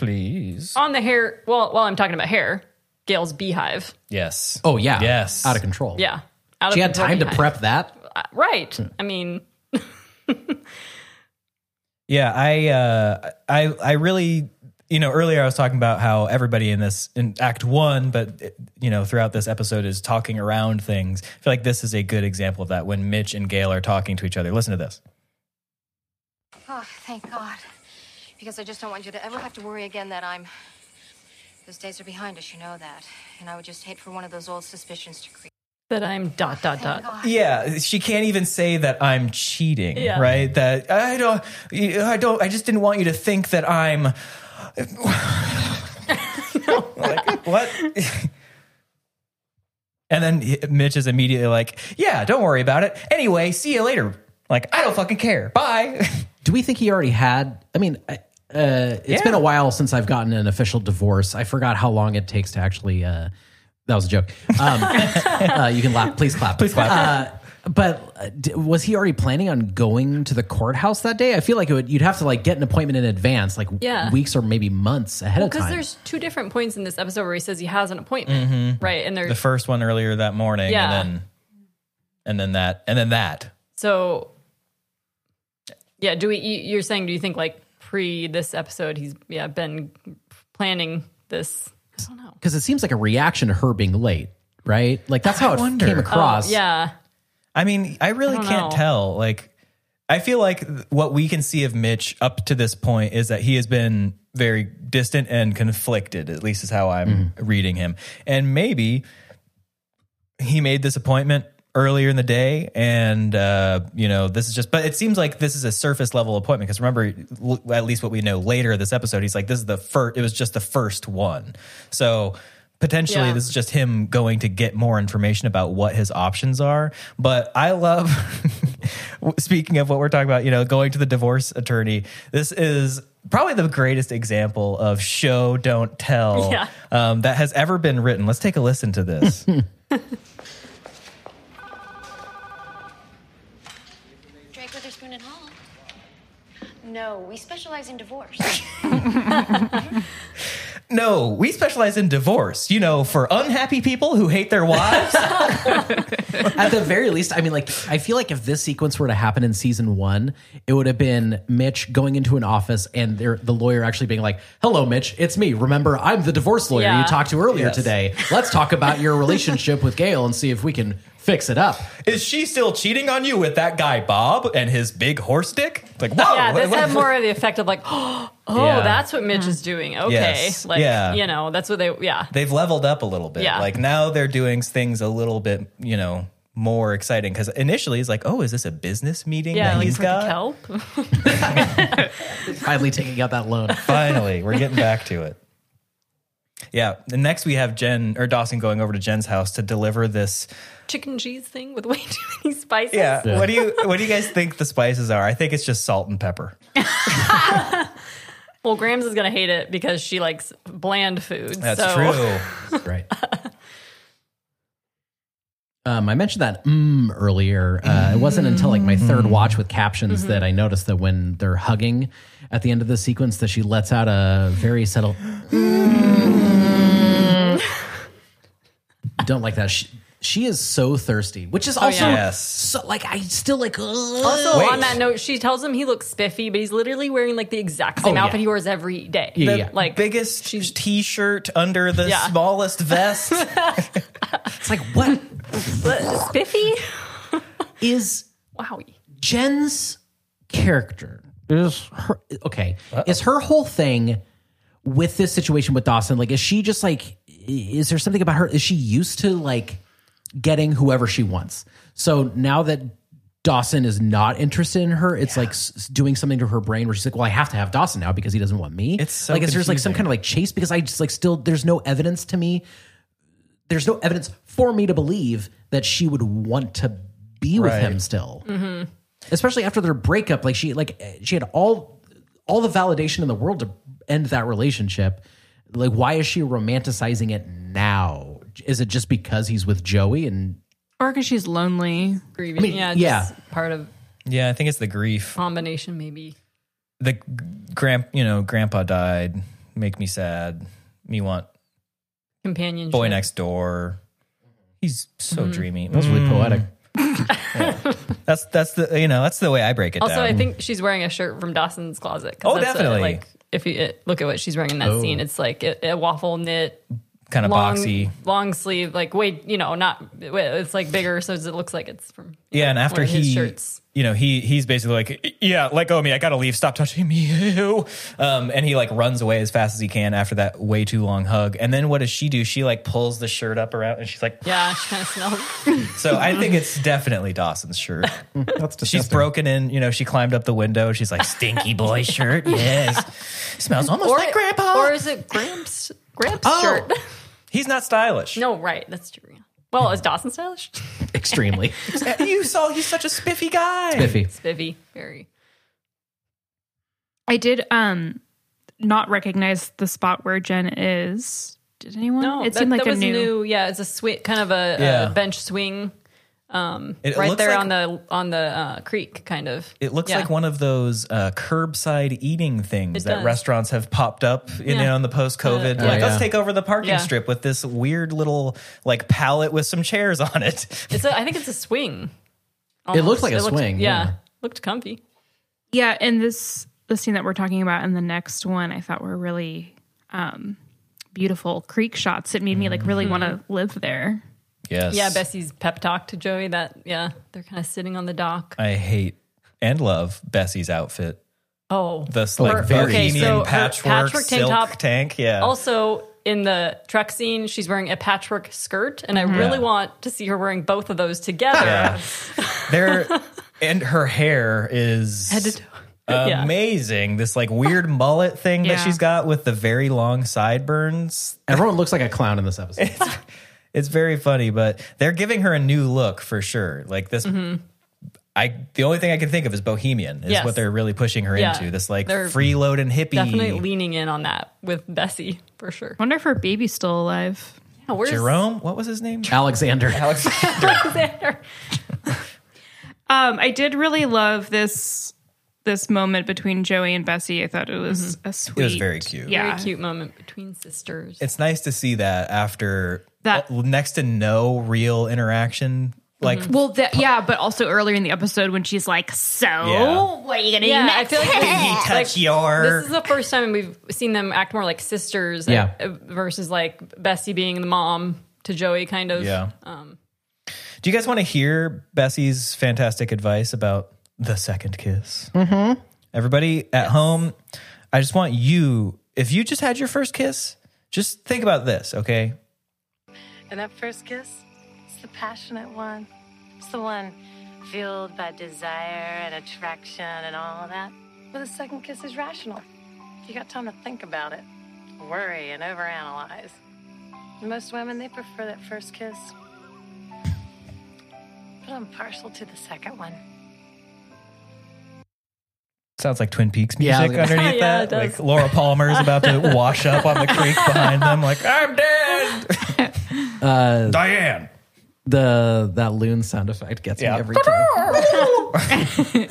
Please. on the hair. Well, while I'm talking about hair, Gail's beehive. Yes. oh, yeah. Yes. Out of control. Yeah, out She of had control time to prep that. Uh, right. I mean, Yeah, I uh I I really you know, earlier I was talking about how everybody in this in act 1 but you know, throughout this episode is talking around things. I feel like this is a good example of that when Mitch and Gail are talking to each other. Listen to this. Oh, thank God. Because I just don't want you to ever have to worry again that I'm. Those days are behind us, you know that. And I would just hate for one of those old suspicions to creep. that I'm dot dot Thank dot. God. Yeah, she can't even say that I'm cheating, Yeah. right? That I don't I don't I just didn't want you to think that I'm like what? and then Mitch is immediately like, "Yeah, don't worry about it. Anyway, see you later." Like, I don't fucking care. Bye. Do we think he already had? I mean, I- uh, it's Yeah. been a while since I've gotten an official divorce. I forgot how long it takes to actually. Uh, that was a joke. Um, uh, you can laugh. Please clap. Please clap. Uh, but uh, d- was he already planning on going to the courthouse that day? I feel like it would, you'd have to like get an appointment in advance, like Yeah. weeks or maybe months ahead of time. Because there's two different points in this episode where he says he has an appointment, right? And the first one earlier that morning Yeah. and then and then that and then that. so. Yeah, do we? You're saying? Do you think like pre this episode, he's yeah been planning this? I don't know. because it seems like a reaction to her being late, right? Like that's how it wonder. came across. Oh, yeah, I mean, I really I can't know. tell. Like, I feel like what we can see of Mitch up to this point is that he has been very distant and conflicted, at least is how I'm mm-hmm. reading him. And maybe he made this appointment earlier in the day and uh you know this is just but it seems like this is a surface level appointment because remember l- at least what we know later this episode he's like this is the first it was just the first one so potentially Yeah. this is just him going to get more information about what his options are but i love speaking of what we're talking about you know going to the divorce attorney this is probably the greatest example of show don't tell Yeah. um, that has ever been written let's take a listen to this Drake Witherspoon and Hall. No, we specialize in divorce. No, we specialize in divorce, you know, for unhappy people who hate their wives. At the very least, I mean, like, I feel like if this sequence were to happen in season one, it would have been Mitch going into an office and the lawyer actually being like, "Hello, Mitch, it's me. Remember, I'm the divorce lawyer Yeah. you talked to earlier Yes. today. Let's talk about your relationship with Gail and see if we can fix it up." Is she still cheating on you with that guy Bob and his big horse dick? Like, whoa. yeah. This had more of the effect of like, oh, Yeah. that's what Mitch is doing. Okay, Yes. like Yeah. you know, that's what they. Yeah, They've leveled up a little bit. Yeah. Like now they're doing things a little bit, you know, more exciting. Because initially it's like, oh, is this a business meeting yeah, that like he's for got? kelp. Finally taking out that loan. Finally, we're getting back to it. Yeah. And next we have Jen or Dawson going over to Jen's house to deliver this chicken cheese thing with way too many spices. Yeah. What do you what do you guys think the spices are? I think it's just salt and pepper. Well, Grams is gonna hate it because she likes bland food. That's so. true. right. Um, I mentioned that mm earlier. Uh, it wasn't until like my third watch with captions that I noticed that when they're hugging at the end of the sequence, that she lets out a very subtle. Don't like that. She, she is so thirsty, which is oh, also yeah. Yes. so like I still like. Uh, also, Wait. on that note, she tells him he looks spiffy, but he's literally wearing like the exact same Oh, yeah. outfit he wears every day. Yeah, The- yeah. Like biggest t-shirt under the Yeah. smallest vest. it's like what but spiffy. is Wowie. Jen's character is her okay. Is her whole thing with this situation with Dawson like is she just like is there something about her is she used to like getting whoever she wants. So now that Dawson is not interested in her, it's like s- doing something to her brain where she's like, "Well, I have to have Dawson now because he doesn't want me." It's so like, is there's like some kind of like chase because I just like still there's no evidence to me. There's no evidence for me to believe that she would want to be with him still, mm-hmm. Especially after their breakup. Like she like she had all all the validation in the world to end that relationship. Like, why is she romanticizing it now? Is it just because he's with Joey and Or because she's lonely. Grieving. mean, yeah, yeah. just part of yeah, I think it's the grief. combination, maybe. The grand, you know, grandpa died. Make me sad. Me want Companionship. boy next door. He's so mm-hmm. dreamy. that's really mm. poetic? That's that's the you know that's the way I break it Also, down. I think she's wearing a shirt from Dawson's closet. 'cause Oh, that's a- definitely. like if you it, look at what she's wearing in that oh. scene, it's like a, a waffle knit, kind of long, boxy. long sleeve, like wait, you know, not it's like bigger, so it looks like it's from Yeah, and after one of his he, shirts. You know, he he's basically like, yeah, let go of me. I gotta leave. Stop touching me. Um, and he like runs away as fast as he can after that way too long hug. And then what does she do? She like pulls the shirt up around and she's like, Yeah, she kind of smells. so I think it's definitely Dawson's shirt. That's She's broken in. You know, she climbed up the window. She's like, stinky boy shirt. Yes, smells almost like Grandpa. or is it Gramps? Gramps Oh. shirt? he's not stylish. no, right, that's true. Well, is Dawson stylish? extremely you saw he's such a spiffy guy. spiffy. Vivi, very. I did um not recognize the spot where Jen is. Did anyone? No, it that, seemed like that a was new. new. Yeah, it's a sweet kind of a, Yeah. a bench swing, um, It right there like- on the on the uh, creek, kind of. It looks Yeah. like one of those uh, curbside eating things It that does. restaurants have popped up in, Yeah. in the post COVID. Uh, like, yeah. let's take over the parking Yeah. strip with this weird little like pallet with some chairs on it. It's a, I think it's a swing. It looked like a looked- swing, Yeah, yeah. looked comfy. Yeah, and this the scene that we're talking about and the next one I thought were really um beautiful creek shots. It made me like really want to live there. Yes. Yeah, Bessie's pep talk to Joey. That yeah, they're kind of sitting on the dock. I hate and love Bessie's outfit. Oh, This Like, like very- bohemian Okay, so her patchwork, patchwork tank silk top- tank. Yeah. Also, in the truck scene, she's wearing a patchwork skirt, and I really Yeah. want to see her wearing both of those together. yeah. there and her hair is Head to toe. Yeah. amazing. This like weird mullet thing Yeah. that she's got with the very long sideburns. Everyone looks like a clown in this episode. It's very funny, but they're giving her a new look for sure. Like this, I the only thing I can think of is Bohemian is Mm-hmm. Yes. what they're really pushing her Yeah. into. This like They're freeloading hippie. Definitely leaning in on that with Bessie for sure. Wonder if her baby's still alive. Yeah, where's Jerome, what was his name? Alexander. Alexander? Um, I did really love this this moment between Joey and Bessie. I thought it was a sweet. It was very cute. Yeah, Very cute moment between sisters. It's nice to see that after That- uh, next to no real interaction. Like Well, that, yeah, but also earlier in the episode when she's like, "So, Yeah. what are you gonna yeah, do I next?" feel like we touch like, your This is the first time we've seen them act more like sisters, Yeah. uh, versus like Bessie being the mom to Joey, kind of. Yeah. Um, Do you guys want to hear Bessie's fantastic advice about the second kiss? Mm-hmm. Everybody at home, I just want you, if you just had your first kiss, just think about this, okay? And that first kiss, it's the passionate one. It's the one fueled by desire and attraction and all of that. But the second kiss is rational. You got time to think about it, worry, and overanalyze. Most women, they prefer that first kiss. But I'm partial to the second one. Sounds like Twin Peaks Yeah, I was music gonna- underneath Yeah, that. Like Laura Palmer is about to wash up on the creek behind them, like, I'm dead. Uh, Diane. The that loon sound effect gets Yeah. me every time.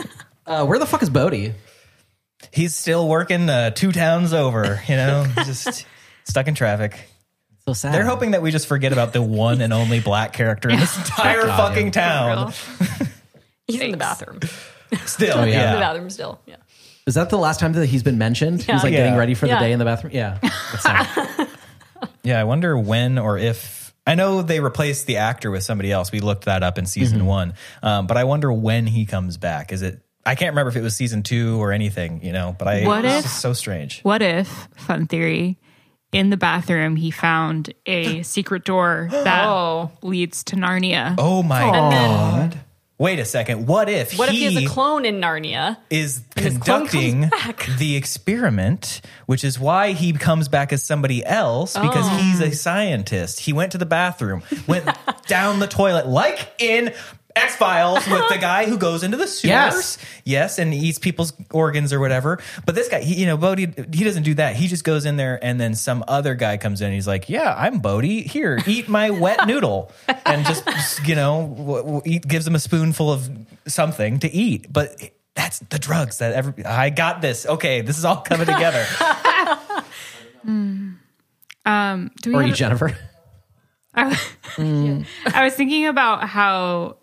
uh, where the fuck is Bodie? He's still working uh, two towns over, you know, just stuck in traffic. So sad. They're hoping that we just forget about the one and only black character in this entire fucking town. He's in the bathroom. Still, Oh, In the yeah. yeah. bathroom still. Yeah. Is that the last time that he's been mentioned? He's like Yeah. getting ready for the Yeah. day in the bathroom. Yeah. That's sad. Yeah, I wonder when or if. I know they replaced the actor with somebody else. We looked that up in season one. Um, but I wonder when he comes back. Is it. I can't remember if it was season two or anything, you know, but I. What it's if- just so strange. What if, fun theory, in the bathroom he found a secret door that Oh. leads to Narnia? Oh my And then- God. Wait a second. What if What if he has a clone in Narnia? is his clone comes conducting back? the experiment, which is why he comes back as somebody else because Oh. he's a scientist. He went to the bathroom, went down the toilet, like in X Files with the guy who goes into the sewers. Yes. Yes, and eats people's organs or whatever. But this guy, he, you know, Bodie, he doesn't do that. He just goes in there, and then some other guy comes in. And he's like, "Yeah, I'm Bodie. Here, eat my wet noodle," and just you know, w- w- eat, gives him a spoonful of something to eat. But that's the drugs that every. I got this. Okay, this is all coming together. Um, do we or have- you, Jennifer. I, I was thinking about how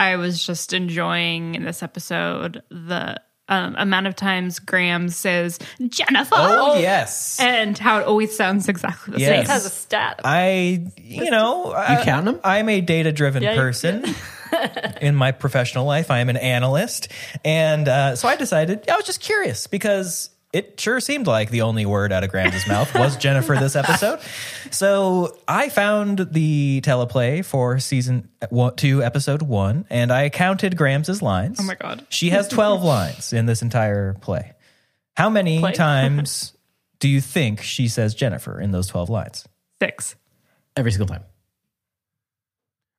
I was just enjoying in this episode the um, amount of times Grams says Jennifer, oh yes, and how it always sounds exactly the Yes. It has a stat. I. You know, you count them. I'm a data driven Yeah, person. in my professional life. I am an analyst. And uh, so I decided, I was just curious because it sure seemed like the only word out of Grams' mouth was Jennifer this episode. So I found the teleplay for season uh, one, two, episode one, and I counted Grams' lines. Oh my God. She has 12 lines in this entire play. How many Play? times do you think she says Jennifer in those 12 lines? six. Every single time.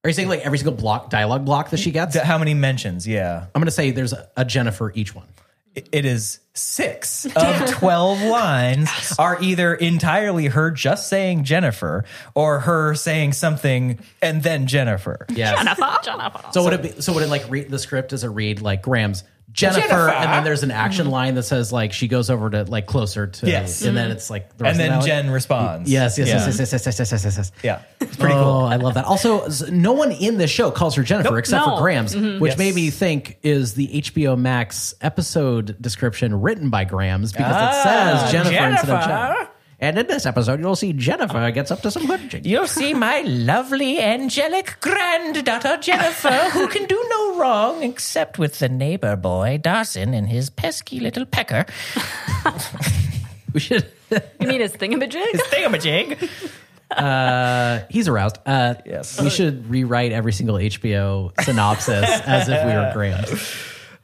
Are you saying like every single block dialogue block that she gets? How many mentions? Yeah. I'm going to say there's a, a Jennifer each one. It is six of 12 lines are either entirely her just saying Jennifer or her saying something and then Jennifer. Yeah. Jonathan. So would it be? So would it like read the script? as a read like Grams' Jennifer, Jennifer. and then there's an action mm-hmm. line that says like she goes over to like closer to, Yes. and then it's like the rest And then? Jen responds. Yes, yes, Yeah. yes, yes, yes, yes, yes, yes, yes, yes. Yeah. It's pretty oh, cool. I love that. Also, s- no one in this show calls her Jennifer except No. for Grams, mm-hmm. which Yes. made me think is the HBO Max episode description written by Grams because it says ah, Jennifer, instead of Jennifer. Jen. And in this episode, you'll see Jennifer gets up to some whipping. You'll see my lovely angelic granddaughter Jennifer, who can do no wrong except with the neighbor boy Dawson and his pesky little pecker. We should. You mean his thingamajig? His thingamajig. Uh, he's aroused. Uh, Yes. We should rewrite every single HBO synopsis as if we were Grams.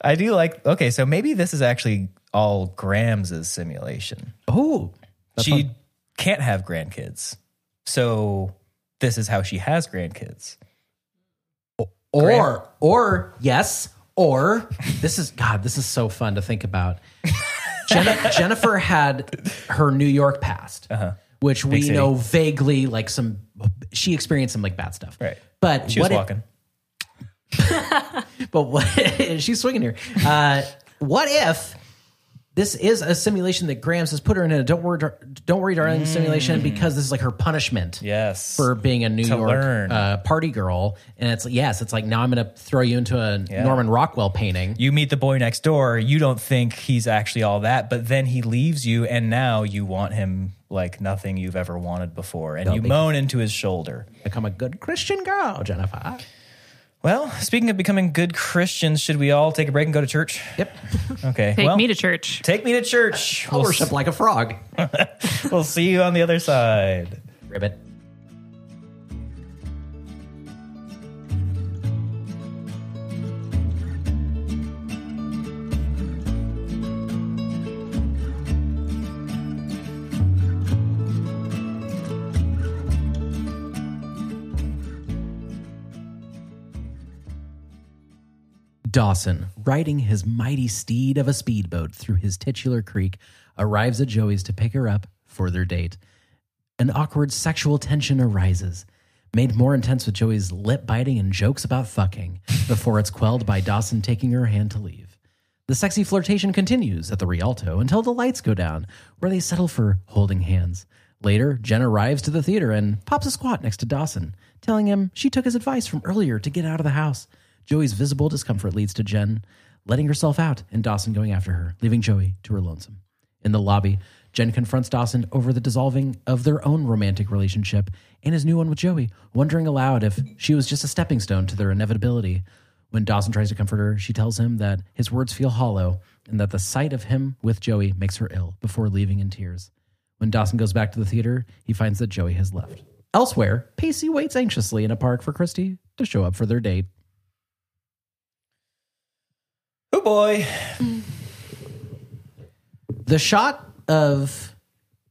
I do like. Okay, so maybe this is actually all Grams' simulation. Oh, she can't have grandkids, so this is how she has grandkids. or or yes, or this is God. This is so fun to think about. Jen- Jennifer had her New York past, which we Uh-huh. city. know vaguely, like some. She experienced some like bad stuff, Right. But She was what if- walking. but what she's swinging here. Uh, what if this is a simulation that Grams has put her in a don't worry, don't worry, darling simulation because this is like her punishment. Mm. Yes. For being a New To York learn. uh, party girl, and it's yes, it's like now I'm going to throw you into a Norman Rockwell painting. you meet the boy next door, you don't think he's actually all that, but then he leaves you, and now you want him like nothing you've ever wanted before, and you moan into his shoulder. Become a good Christian girl, Jennifer. Well, speaking of becoming good Christians, should we all take a break and go to church? Yep, Okay. Take well, me to church. take me to church. I'll We'll, worship like a frog. we'll see you on the other side. Ribbit. Dawson, riding his mighty steed of a speedboat through his titular creek, arrives at Joey's to pick her up for their date. An awkward sexual tension arises. made more intense with Joey's lip biting and jokes about fucking before it's quelled by Dawson taking her hand to leave. The sexy flirtation continues at the Rialto until the lights go down, where they settle for holding hands. Later, Jen arrives to the theater and pops a squat next to Dawson, telling him she took his advice from earlier to get out of the house. Joey's visible discomfort leads to Jen letting herself out and Dawson going after her, leaving Joey to her lonesome. In the lobby, Jen confronts Dawson over the dissolving of their own romantic relationship and his new one with Joey, wondering aloud if she was just a stepping stone to their inevitability. When Dawson tries to comfort her, she tells him that his words feel hollow and that the sight of him with Joey makes her ill before leaving in tears. When Dawson goes back to the theater, he finds that Joey has left. Elsewhere, Pacey waits anxiously in a park for Christy to show up for their date. Oh boy. The shot of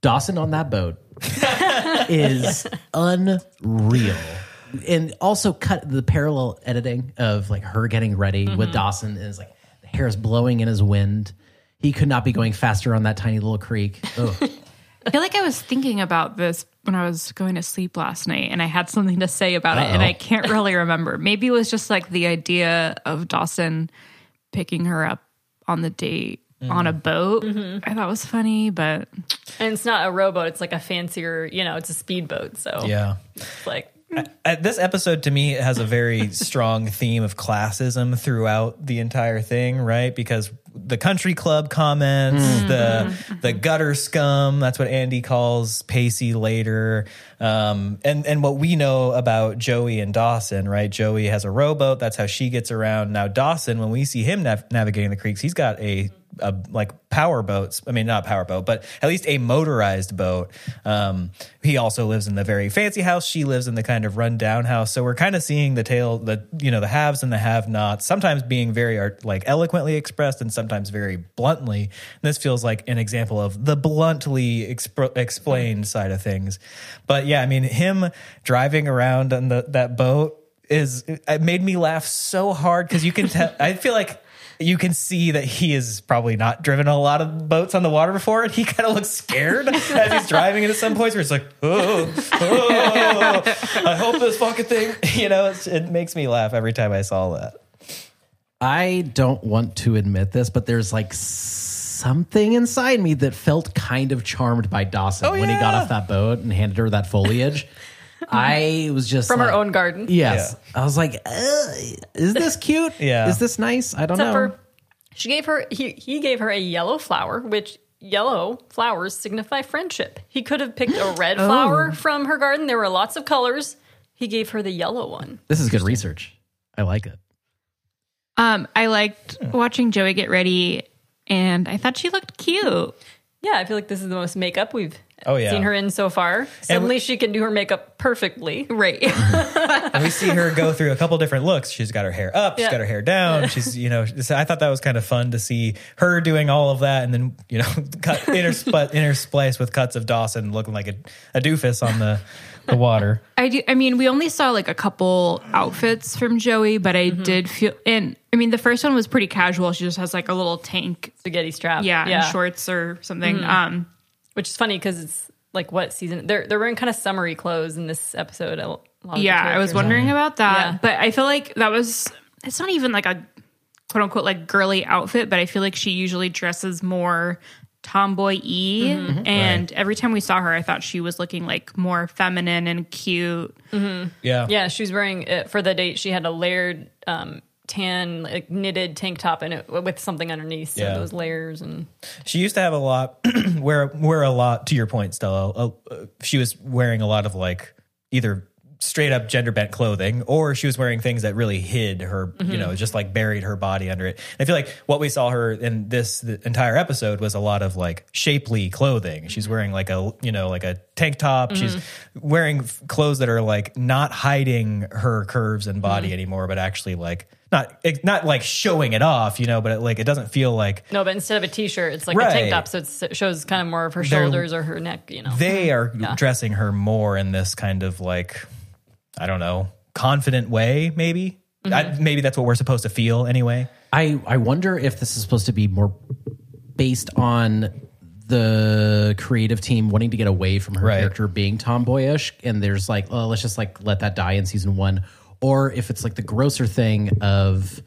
Dawson on that boat is unreal. And also cut the parallel editing of like her getting ready with mm-hmm. Dawson is like the hair is blowing in his wind. He could not be going faster on that tiny little creek. Ugh. I feel like I was thinking about this when I was going to sleep last night and I had something to say about it and I can't really remember. Maybe it was just like the idea of Dawson picking her up on the date on a boat. I thought was funny, but And it's not a rowboat; it's like a fancier, you know, it's a speedboat. So Yeah. it's like Uh, this episode to me has a very strong theme of classism throughout the entire thing, right? Because the country club comments, the the gutter scum, that's what Andie calls Pacey later. Um, and and what we know about Joey and Dawson, right? Joey has a rowboat, that's how she gets around. Now Dawson, when we see him nav- navigating the creeks, he's got a a, like power boats. I mean, not power boat, but at least a motorized boat. Um, he also lives in the very fancy house. She lives in the kind of rundown house. So we're kind of seeing the tale, the you know, the haves and the have-nots. Sometimes being very like eloquently expressed, and sometimes very bluntly. And this feels like an example of the bluntly expr- explained side of things. But yeah, I mean, him driving around on the that boat is it made me laugh so hard because you can tell. I feel like you can see that he is probably not driven a lot of boats on the water before, and he kind of looks scared as he's driving into some points where it's like, oh, oh, I hope this fucking thing, you know, it's, it makes me laugh every time I saw that. I don't want to admit this, but there's like something inside me that felt kind of charmed by Dawson oh, when he got off that boat and handed her that foliage. I was just from her own garden. Yes, I was like, "Uh, "Is this cute? Yeah. is this nice? I don't Except know." for she gave her he he gave her a yellow flower, which yellow flowers signify friendship. He could have picked a red Oh. flower from her garden. There were lots of colors. He gave her the yellow one. this is good research. I like it. um I liked watching Joey get ready and I thought she looked cute. Yeah, I feel like this is the most makeup we've Oh, yeah. seen her in so far. Suddenly she can do her makeup perfectly. Right. And we see her go through a couple different looks. She's got her hair up, she's Yeah. got her hair down. She's, you know, I thought that was kind of fun to see her doing all of that, and then you know, cut interspl- interspliced with cuts of Dawson looking like a, a doofus on the the water. I do. I mean, we only saw like a couple outfits from Joey, but I did feel. And I mean, the first one was pretty casual. She just has like a little tank, Spaghetti strap. yeah, yeah. and shorts or something. Um, Which is funny because it's like what season? They're they're wearing kind of summery clothes in this episode. A lot of yeah, I was characters wondering about that, Yeah. but I feel like that was. It's not even like a quote unquote like girly outfit, but I feel like she usually dresses more tomboy y. And every time we saw her, I thought she was looking like more feminine and cute. Yeah, Yeah, she was wearing it for the date. She had a layered um, tan, like knitted tank top, and it with something underneath. So Yeah. those layers and She used to have a lot, wear wear a lot. To your point, Stella, uh, uh, she was wearing a lot of like either straight up gender bent clothing, or she was wearing things that really hid her, you know, mm-hmm. just like buried her body under it. And I feel like what we saw her in this the entire episode was a lot of like shapely clothing. She's mm-hmm. wearing like a you know like a tank top. She's mm-hmm. wearing f- clothes that are like not hiding her curves and body anymore, but actually like. Not, not like showing it off, you know, but it, like it doesn't feel like no, but instead of a t-shirt, it's like a tank top, so it shows kind of more of her They're- shoulders or her neck. You know, they are dressing her more in this kind of like i don't know confident way maybe? I, maybe that's what we're supposed to feel anyway. I I wonder if this is supposed to be more based on the creative team wanting to get away from her Right. character being tomboyish, and there's like, oh, let's just like let that die in season one, or if it's like the grosser thing of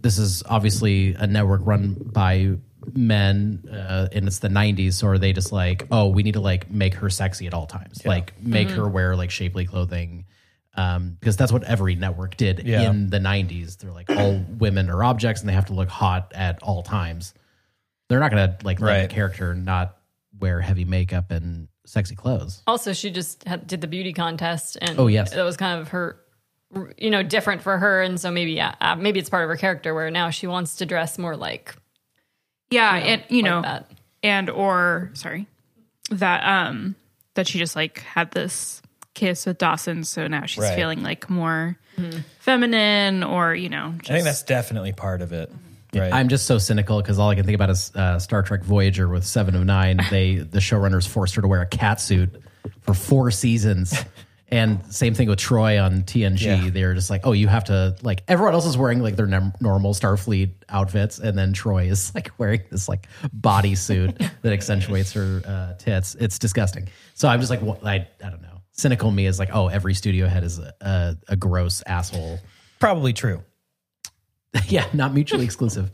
this is obviously a network run by men uh, and it's the 90s so are they just like oh we need to like make her sexy at all times. Like make her wear like shapely clothing um, because that's what every network did Yeah. in the 90s they're like all women are objects and they have to look hot at all times they're not gonna like let Right. a character not wear heavy makeup and sexy clothes Also, she just had, did the beauty contest, and Oh, yes. that was kind of her, you know, different for her, and so maybe yeah, uh, maybe it's part of her character where now she wants to dress more like Yeah, you know, and you like know, that. and or sorry, that um that she just like had this kiss with Dawson, so now she's Right. feeling like more feminine, or you know, just, I think that's definitely part of it. Right. I'm just so cynical because all I can think about is uh, Star Trek Voyager with Seven of Nine. They the showrunners forced her to wear a cat suit for four seasons, and same thing with Troi on TNG. Yeah. They're just like, oh, you have to like everyone else is wearing like their nem- normal Starfleet outfits, and then Troi is like wearing this like bodysuit that accentuates her uh, tits. It's disgusting. So I'm just like, wh- I I don't know. Cynical me is like, oh, every studio head is a, a, a gross asshole. Probably true. yeah, not mutually exclusive.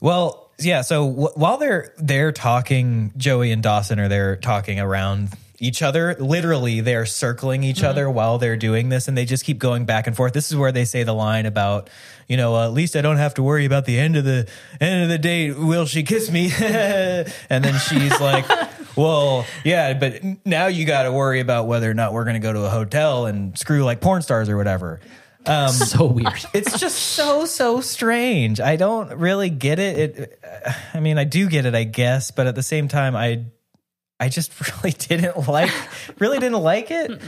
Well, yeah. So w- while they're they're talking, Joey and Dawson are there talking around each other. Literally, they're circling each other while they're doing this, and they just keep going back and forth. This is where they say the line about, you know, uh, at least I don't have to worry about the end of the end of the date. Will she kiss me? and then she's like. Well, yeah, but now you got to worry about whether or not we're going to go to a hotel and screw like porn stars or whatever. Um, so weird. it's just so so strange. I don't really get it. It I mean, I do get it, I guess, but at the same time I I just really didn't like really didn't like it.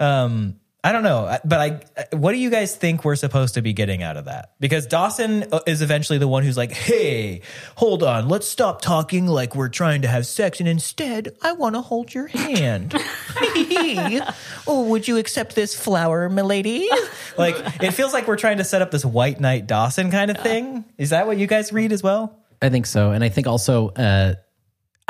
Um I don't know, but I. What do you guys think we're supposed to be getting out of that? Because Dawson uh, is eventually the one who's like, "Hey, hold on, let's stop talking like we're trying to have sex, and instead, I want to hold your hand." oh, would you accept this flower, milady? Like, it feels like we're trying to set up this white knight Dawson kind of thing. Is that what you guys read as well? I think so, and I think also uh,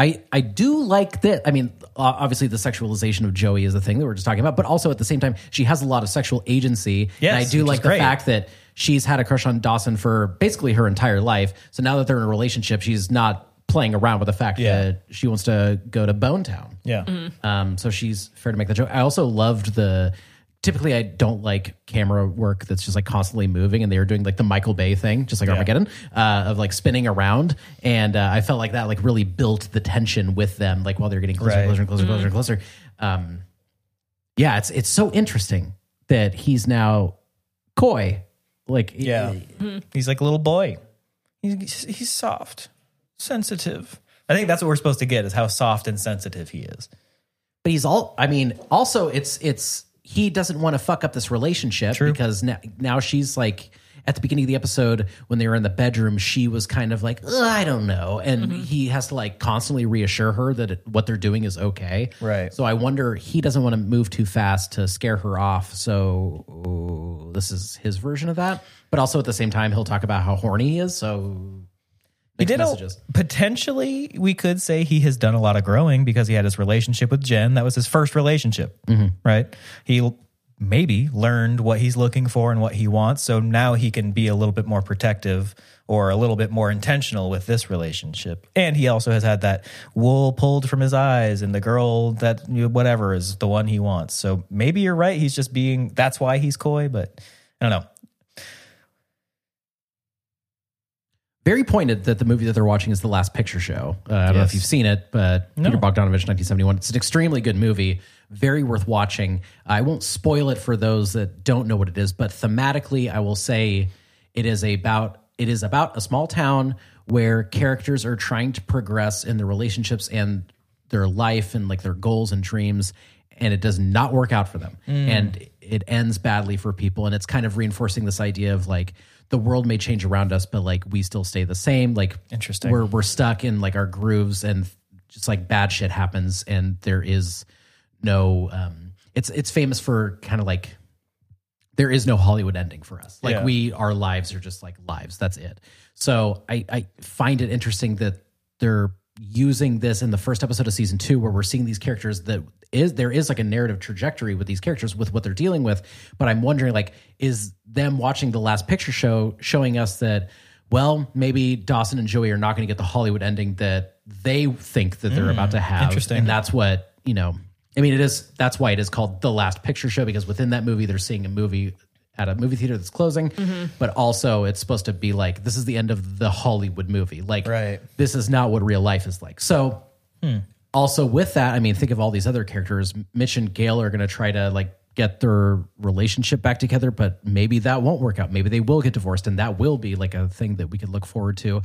I I do like that. I mean, obviously the sexualization of Joey is the thing that we're just talking about, but also at the same time she has a lot of sexual agency. Yes, and I do like the great. fact that she's had a crush on Dawson for basically her entire life. So now that they're in a relationship, she's not playing around with the fact Yeah. that she wants to go to Bone Town. Yeah. Um, so she's fair to make the joke. I also loved the. Typically, I don't like camera work that's just like constantly moving, and they were doing like the Michael Bay thing, just like Armageddon, uh, of like spinning around. And uh, I felt like that like really built the tension with them, like while they're getting closer, Right. closer, and closer, closer, and closer. Um, yeah, it's it's so interesting that he's now coy, like Yeah. He's like a little boy. He's, he's soft, sensitive. I think that's what we're supposed to get is how soft and sensitive he is. but he's all i mean also it's it's he doesn't want to fuck up this relationship True. because now, now she's like at the beginning of the episode when they were in the bedroom she was kind of like i don't know. And mm-hmm. he has to like constantly reassure her that it, what they're doing is okay. Right. so i wonder he doesn't want to move too fast to scare her off. So ooh, this is his version of that. But also at the same time he'll talk about how horny he is so He did a, potentially. We could say he has done a lot of growing because he had his relationship with Jen. That was his first relationship, mm-hmm. right? He maybe learned what he's looking for and what he wants, so now he can be a little bit more protective or a little bit more intentional with this relationship. And he also has had that wool pulled from his eyes, and the girl that whatever is the one he wants. So maybe you're right. He's just being. That's why he's coy, but I don't know. Very pointed that the movie that they're watching is The Last Picture Show. Uh, I don't know if Yes. you've seen it, but. Peter Bogdanovich, 1971. It's an extremely good movie, very worth watching. I won't spoil it for those that don't know what it is, but thematically, I will say it is about it is about a small town where characters are trying to progress in their relationships and their life and like their goals and dreams and it does not work out for them and it ends badly for people and it's kind of reinforcing this idea of like the world may change around us but like we still stay the same like Interesting. we're we're stuck in like our grooves and just like bad shit happens and there is no um it's it's famous for kind of like there is no Hollywood ending for us. Like Yeah. we, our lives are just like lives. That's it. So I, I find it interesting that they're using this in the first episode of season two, where we're seeing these characters that is there is like a narrative trajectory with these characters with what they're dealing with. But I'm wondering, like, is them watching the last picture show showing us that? Well, maybe Dawson and Joey are not going to get the Hollywood ending that they think that they're about to hmm, have. interesting. And that's what, you know, I mean, it is, that's why it is called The Last Picture Show because within that movie, they're seeing a movie at a movie theater that's closing, mm-hmm. but also it's supposed to be like, this is the end of the Hollywood movie. Like, Right. this is not what real life is like. So, hmm. Also with that, I mean, think of all these other characters. Mitch and Gail are going to try to like get their relationship back together, but maybe that won't work out. Maybe they will get divorced, and that will be like a thing that we could look forward to.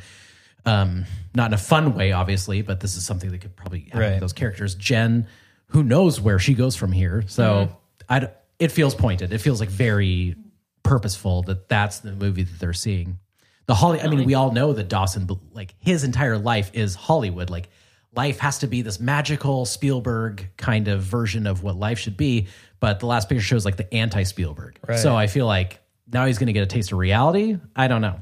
Um, not in a fun way, obviously, but this is something that could probably happen Right. with those characters. Jen, who knows where she goes from here? So I it feels pointed. It feels like very purposeful that that's the movie that they're seeing. The Holly. I mean, we all know that Dawson, like his entire life is Hollywood. Like life has to be this magical Spielberg kind of version of what life should be. But the last picture shows like the anti Spielberg. So I feel like now he's going to get a taste of reality. I don't know.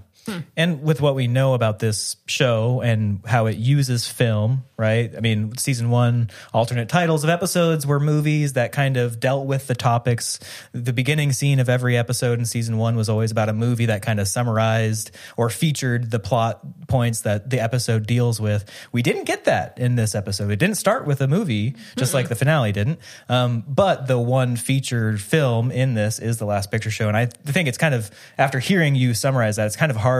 And with what we know about this show and how it uses film, right? I mean, season one, alternate titles of episodes were movies that kind of dealt with the topics. The beginning scene of every episode in season one was always about a movie that kind of summarized or featured the plot points that the episode deals with. We didn't get that in this episode. It didn't start with a movie, just like the finale didn't. Um, but the one featured film in this is The Last Picture Show. And I think it's kind of, after hearing you summarize that, it's kind of hard,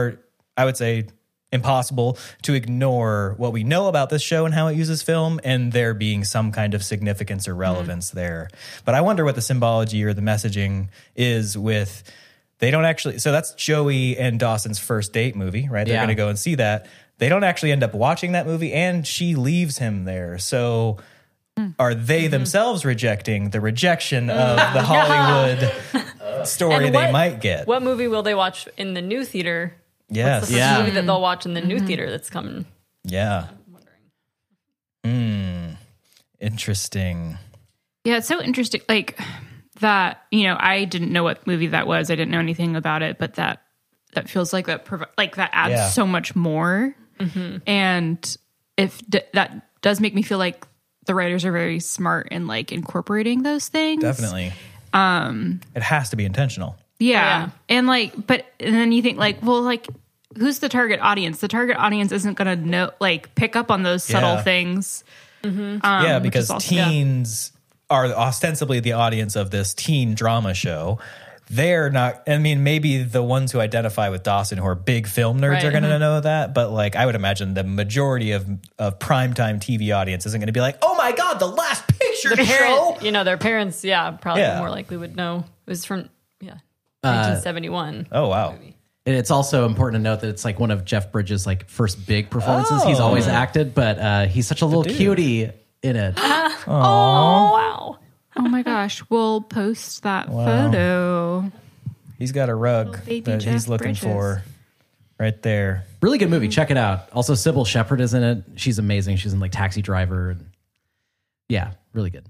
I would say, impossible to ignore what we know about this show and how it uses film and there being some kind of significance or relevance mm-hmm. there. But I wonder what the symbology or the messaging is with they don't actually so that's Joey and Dawson's first date movie, right? They're Yeah. going to go and see that. They don't actually end up watching that movie and she leaves him there. So hmm. are they mm-hmm. themselves rejecting the rejection of mm. the Hollywood uh. story And they might get? What movie will they watch in the new theater? Yes. What's the first Yeah. movie that they'll watch in the new theater that's coming? Yeah. Hmm. Interesting. Yeah, it's so interesting. Like that, you know, I didn't know what movie that was. I didn't know anything about it, but that that feels like that. Provi- like that adds Yeah. so much more. And if d- that does make me feel like the writers are very smart in like incorporating those things. Definitely. Um, it has to be intentional. Yeah. Yeah. And like, but and then you think like, well, like, who's the target audience? The target audience isn't going to know, like, pick up on those subtle Yeah. things. Mm-hmm. Um, yeah, because is also- yeah. teens are ostensibly the audience of this teen drama show. They're not. I mean, maybe the ones who identify with Dawson, who are big film nerds, Right. are going to know that. But like, I would imagine the majority of of primetime TV audience isn't going to be like, "Oh my god, the last picture show." Parent, you know, their parents, yeah, probably Yeah. more likely would know. It was from yeah, 1971. Oh wow, And it's also important to note that it's like one of Jeff Bridges' like first big performances. He's Oh. always acted, but uh, he's such a little dude. cutie in it. oh wow. Oh my gosh. We'll post that photo. he's got a rug baby that he's looking Bridges. for right there. really good movie. Check it out. Also, Cybill Shepherd is in it. She's amazing. She's in like Taxi Driver. And yeah, really good.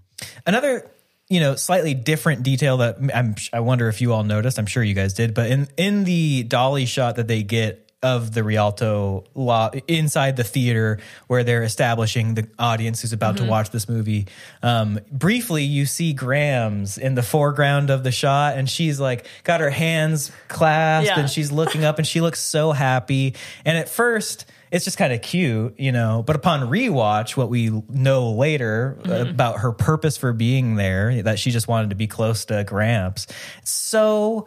Another, you know, slightly different detail that I'm, I wonder if you all noticed. I'm sure you guys did, but in in the dolly shot that they get of the Rialto law inside the theater where they're establishing the audience who's about to watch this movie. Um, briefly, you see Grams in the foreground of the shot, and she's like got her hands clasped Yeah. and she's looking up and she looks so happy. And at first, it's just kind of cute, you know. But upon rewatch, what we know later uh, mm-hmm. about her purpose for being there, that she just wanted to be close to Gramps. So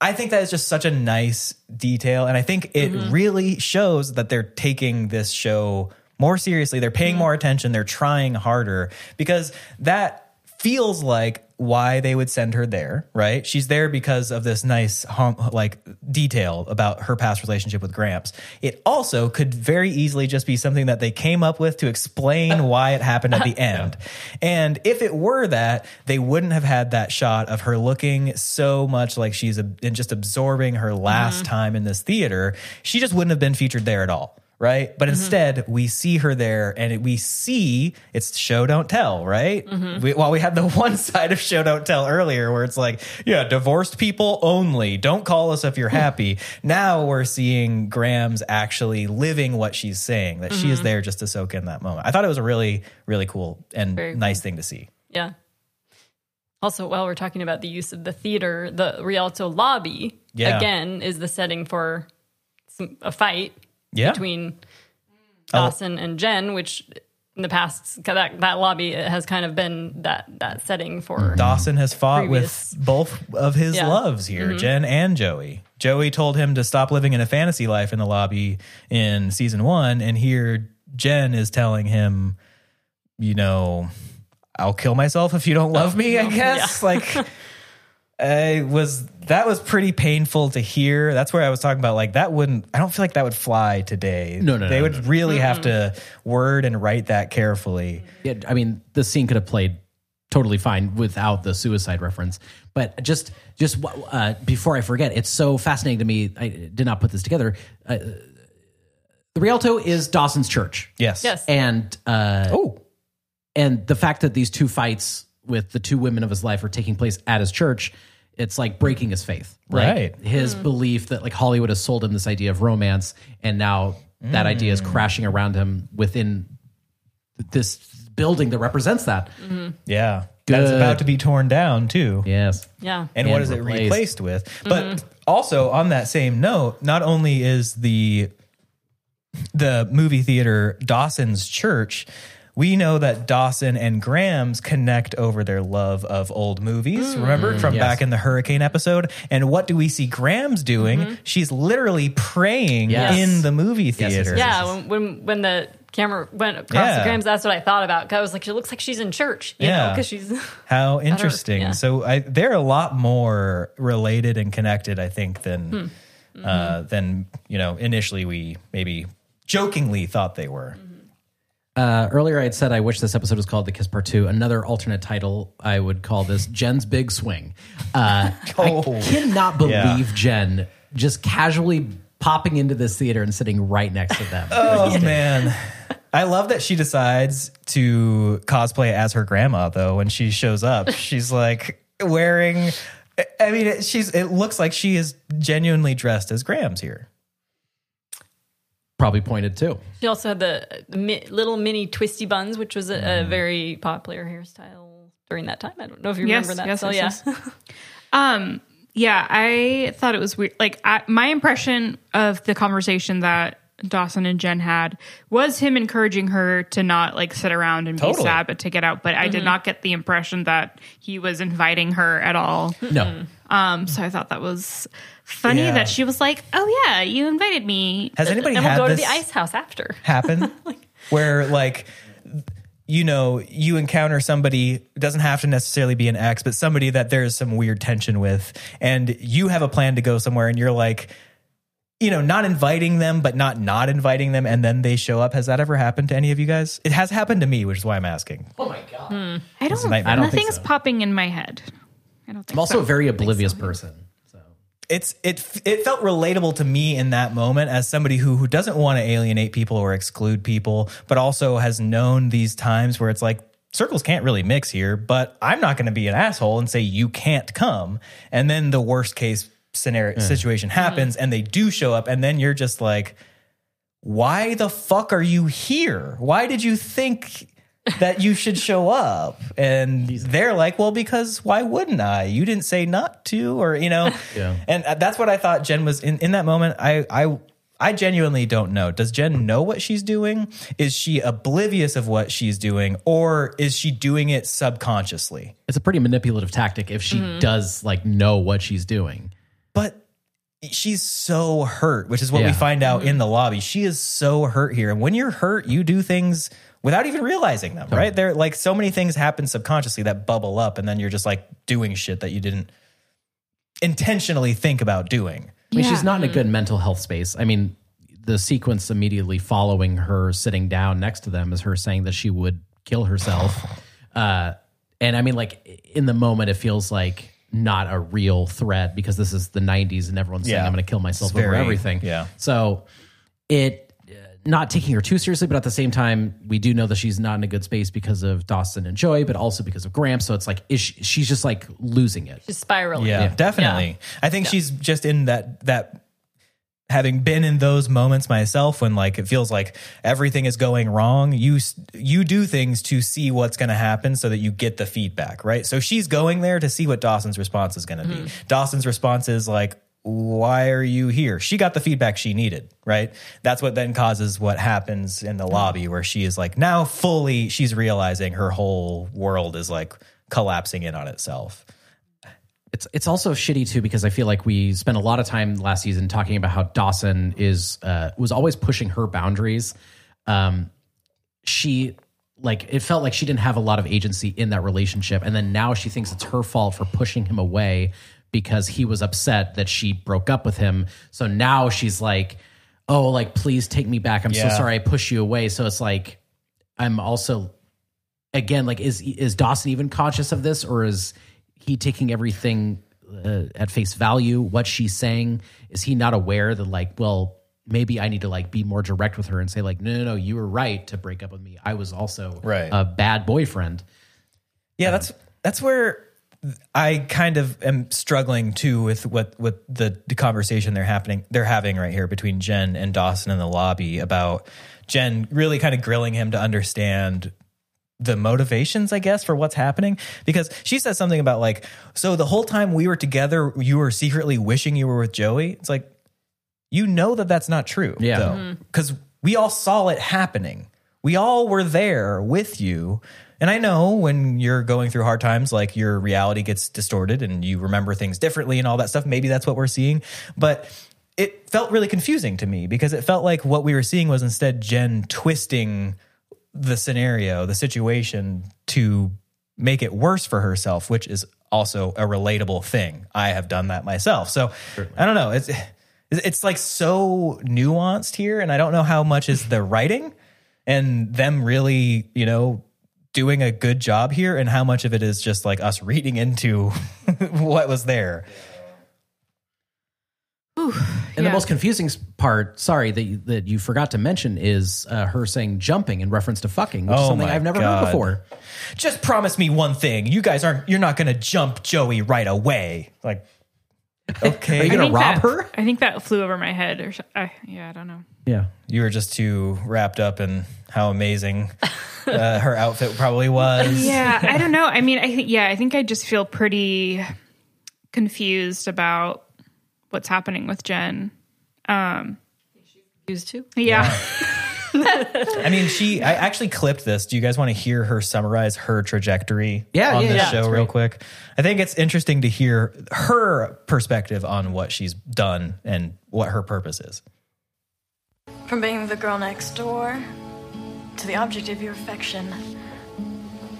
I think that is just such a nice detail. And I think it mm-hmm. really shows that they're taking this show more seriously. They're paying mm-hmm. more attention. They're trying harder because that feels like why they would send her there, right? She's there because of this nice, hum, like, detail about her past relationship with Gramps. It also could very easily just be something that they came up with to explain why it happened at the end. And if it were that, they wouldn't have had that shot of her looking so much like she's a, and just absorbing her last mm-hmm. time in this theater. She just wouldn't have been featured there at all. Right? But mm-hmm. instead, we see her there and we see it's show don't tell, right? Mm-hmm. We, while we had the one side of show don't tell earlier where it's like, yeah, divorced people only. Don't call us if you're happy. now we're seeing Grams actually living what she's saying, that she is mm-hmm. there just to soak in that moment. I thought it was a really, really cool and nice thing to see. Yeah. Also, while we're talking about the use of the theater, the Rialto lobby Yeah. again is the setting for some, a fight Yeah. between Oh. Dawson and Jen, which in the past that that lobby has kind of been that that setting for mm-hmm. Dawson has fought Previous- with both of his Yeah. loves here, mm-hmm. Jen and Joey. Joey told him to stop living in a fantasy life in the lobby in season one, and here Jen is telling him, you know, I'll kill myself if you don't love oh, me. I guess like. I was that was pretty painful to hear. That's where I was talking about like that wouldn't I don't feel like that would fly today. No, no, They no, would no, no. really have to word and write that carefully. Yeah, I mean, the scene could have played totally fine without the suicide reference. But just, just uh, before I forget, it's so fascinating to me. I did not put this together. Uh, the Rialto is Dawson's church, Yes. yes and uh, Oh. and the fact that these two fights with the two women of his life are taking place at his church it's like breaking his faith like Right. his hmm. belief that like hollywood has sold him this idea of romance and now that idea is hmm. crashing around him within this building that represents that mm-hmm. Yeah. That's Good. about to be torn down too. yes yeah And, And what is it replaced. replaced with? But mm-hmm. also on that same note, not only is the the movie theater Dawson's church, we know that Dawson and Grams connect over their love of old movies. Remember from Yes. back in the hurricane episode? And what do we see Grams doing? She's literally praying Yes. in the movie theater. yes. yeah when, when when the camera went across Yeah. the grams that's what i thought about i was like she looks like she's in church you Yeah. because she's How interesting. yeah. So I, they're a lot more related and connected, I think, than Hmm. uh, Mm-hmm. than you know initially we maybe jokingly thought they were. Uh, earlier i had said i wish this episode was called the kiss part two another alternate title i would call this jen's big swing uh, Oh. i cannot believe Yeah. jen just casually popping into this theater and sitting right next to them Oh man. I love that she decides to cosplay as her grandma though when she shows up. She's like wearing I mean it, she's it looks like she is genuinely dressed as Grams here. Probably pointed too she also had the, the mi- little mini twisty buns which was a, a mm. very popular hairstyle during that time i don't know if you Yes, remember that yes, so yes, yeah Um, yeah, I thought it was weird. Like I, my impression of the conversation that Dawson and Jen had was him encouraging her to not like sit around and Totally. be sad, but to get out. But I did mm-hmm. not get the impression that he was inviting her at all. no mm-hmm. Um, so I thought that was funny Yeah. that she was like, "Oh yeah, you invited me." Has anybody and had we'll go to this the ice house after happen where like you know you encounter somebody it doesn't have to necessarily be an ex but somebody that there's some weird tension with and you have a plan to go somewhere and you're like you know not inviting them but not not inviting them and then they show up has that ever happened to any of you guys it has happened to me which is why i'm asking oh my god I don't. nightmare. I don't think nothing's so. popping in my head. I don't think i'm also so. a very oblivious person so it's it it felt relatable to me in that moment as somebody who who doesn't want to alienate people or exclude people, but also has known these times where it's like circles can't really mix here, but I'm not going to be an asshole and say you can't come. And then the worst case scenario situation mm-hmm. happens and they do show up and then you're just like why the fuck are you here? Why did you think that you should show up? And they're like, well, because why wouldn't I? You didn't say not to, or, you know, Yeah. and uh, that's what I thought Jen was in, in that moment. I, I, I genuinely don't know. Does Jen know what she's doing? Is she oblivious of what she's doing, or is she doing it subconsciously? it's a pretty manipulative tactic if she does like know what she's doing But she's so hurt, which is what we find out in the lobby. She is so hurt here. And when you're hurt, you do things without even realizing them, right? There like so many things happen subconsciously that bubble up and then you're just like doing shit that you didn't intentionally think about doing. I mean, Yeah. she's not in a good mental health space. I mean, the sequence immediately following her sitting down next to them is her saying that she would kill herself. Uh, and I mean, like in the moment, it feels like not a real threat because this is the 90s and everyone's saying, I'm going to kill myself It's over very- everything. yeah. So it, not taking her too seriously, but at the same time, we do know that she's not in a good space because of Dawson and Joy, but also because of Grams. So it's like is she, she's just like losing it. She's spiraling. Yeah, definitely. I think she's just in that that having been in those moments myself when like it feels like everything is going wrong you s- you do things to see what's going to happen so that you get the feedback right so she's going there to see what dawson's response is going to be mm-hmm. dawson's response is like why are you here? She got the feedback she needed right? That's what then causes what happens in the lobby where she is like now fully she's realizing her whole world is like collapsing in on itself. It's it's also shitty too because I feel like we spent a lot of time last season talking about how Dawson is uh, was always pushing her boundaries. Um, she like it felt like she didn't have a lot of agency in that relationship, and then now she thinks it's her fault for pushing him away because he was upset that she broke up with him. So now she's like, "Oh, like please take me back. I'm Yeah. so sorry I pushed you away." So it's like I'm also again like is is Dawson even conscious of this or is he taking everything uh, at face value what she's saying is he not aware that like well maybe I need to like be more direct with her and say like no no no you were right to break up with me I was also Right. a bad boyfriend Yeah, that's that's where I kind of am struggling too with what with the, the conversation they're happening they're having right here between Jen and Dawson in the lobby about Jen really kind of grilling him to understand the motivations, I guess, for what's happening. Because she says something about like, so the whole time we were together, you were secretly wishing you were with Joey. It's like, you know that that's not true. Yeah. Though, mm-hmm. because we all saw it happening. We all were there with you. And I know when you're going through hard times, like your reality gets distorted and you remember things differently and all that stuff. Maybe that's what we're seeing. But it felt really confusing to me because it felt like what we were seeing was instead Jen twisting the scenario, the situation to make it worse for herself, which is also a relatable thing. I have done that myself. So I don't know. It's it's like so nuanced here, and I don't know how much is the writing and them really, you know, doing a good job here, and how much of it is just like us reading into what was there. and the most confusing part sorry that you, that you forgot to mention is uh, her saying jumping in reference to fucking which is Oh something I've never God. heard before Just promise me one thing: you guys aren't. You're not going to jump Joey right away. Like, okay, Are you I gonna think rob that- her? I think that flew over my head, or so- I, yeah, I don't know. yeah you were just too wrapped up in how amazing uh, her outfit probably was. Yeah, I don't know. I mean, I think yeah, I think I just feel pretty confused about what's happening with Jen. Used to. Yeah. I mean, she. I actually clipped this. Do you guys want to hear her summarize her trajectory? Yeah, on yeah, this yeah. show real quick. I think it's interesting to hear her perspective on what she's done and what her purpose is. From being the girl next door to the object of your affection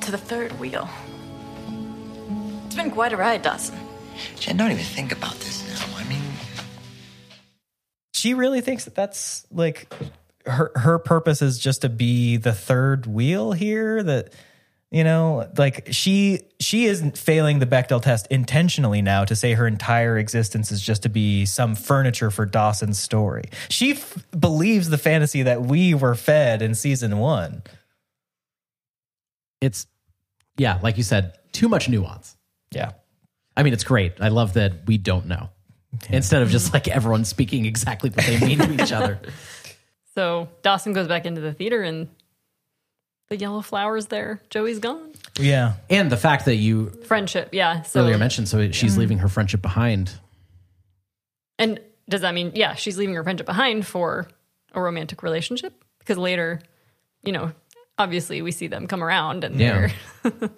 to the third wheel. It's been quite a ride, Dawson. Jen, don't even think about this now. I mean, She really thinks that that's like her. Her purpose is just to be the third wheel here. That you know, like she she isn't failing the Bechdel test intentionally now to say her entire existence is just to be some furniture for Dawson's story. She f- believes the fantasy that we were fed in season one. it's yeah like you said too much nuance Yeah. I mean, it's great. I love that we don't know. Instead of just like everyone speaking exactly what they mean to each other. So Dawson goes back into the theater and the yellow flower's there. Joey's gone. Yeah. And the fact that you Friendship, yeah. So earlier mentioned, so she's mm-hmm. leaving her friendship behind. and does that mean yeah, she's leaving her friendship behind for a romantic relationship? Because later, you know, obviously we see them come around and Yeah. they're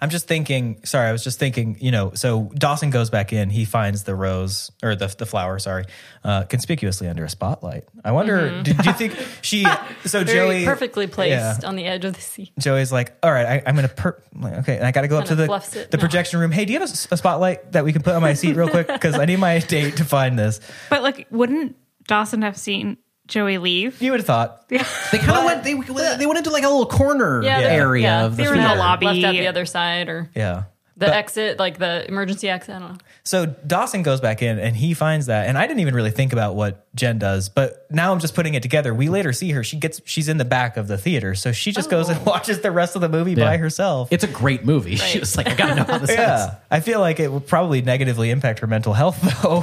I'm just thinking, sorry, I was just thinking, you know, so Dawson goes back in, he finds the rose or the the flower, sorry, uh, conspicuously under a spotlight. I wonder, do, do you think she, so very Joey, perfectly placed yeah. on the edge of the seat. Joey's like, all right, I, I'm going to, per- like, okay, and I got to go up to Kinda the, fluffs it. the No. projection room. Hey, do you have a spotlight that we can put on my seat real quick? Because I need my date to find this. but like, wouldn't Dawson have seen Joey leave? You would have thought. Yeah. They kind of went. They they went into like a little corner Yeah, they're- area yeah, of the they were in the theater. lobby. left out the other side or Yeah. The exit, like the emergency exit. I don't know. So Dawson goes back in and he finds that, and I didn't even really think about what Jen does, but now I'm just putting it together. We later see her; she gets she's in the back of the theater, so she just goes and watches the rest of the movie by herself. It's a great movie. She was like, I gotta know how this ends. yeah, I feel like it would probably negatively impact her mental health, though,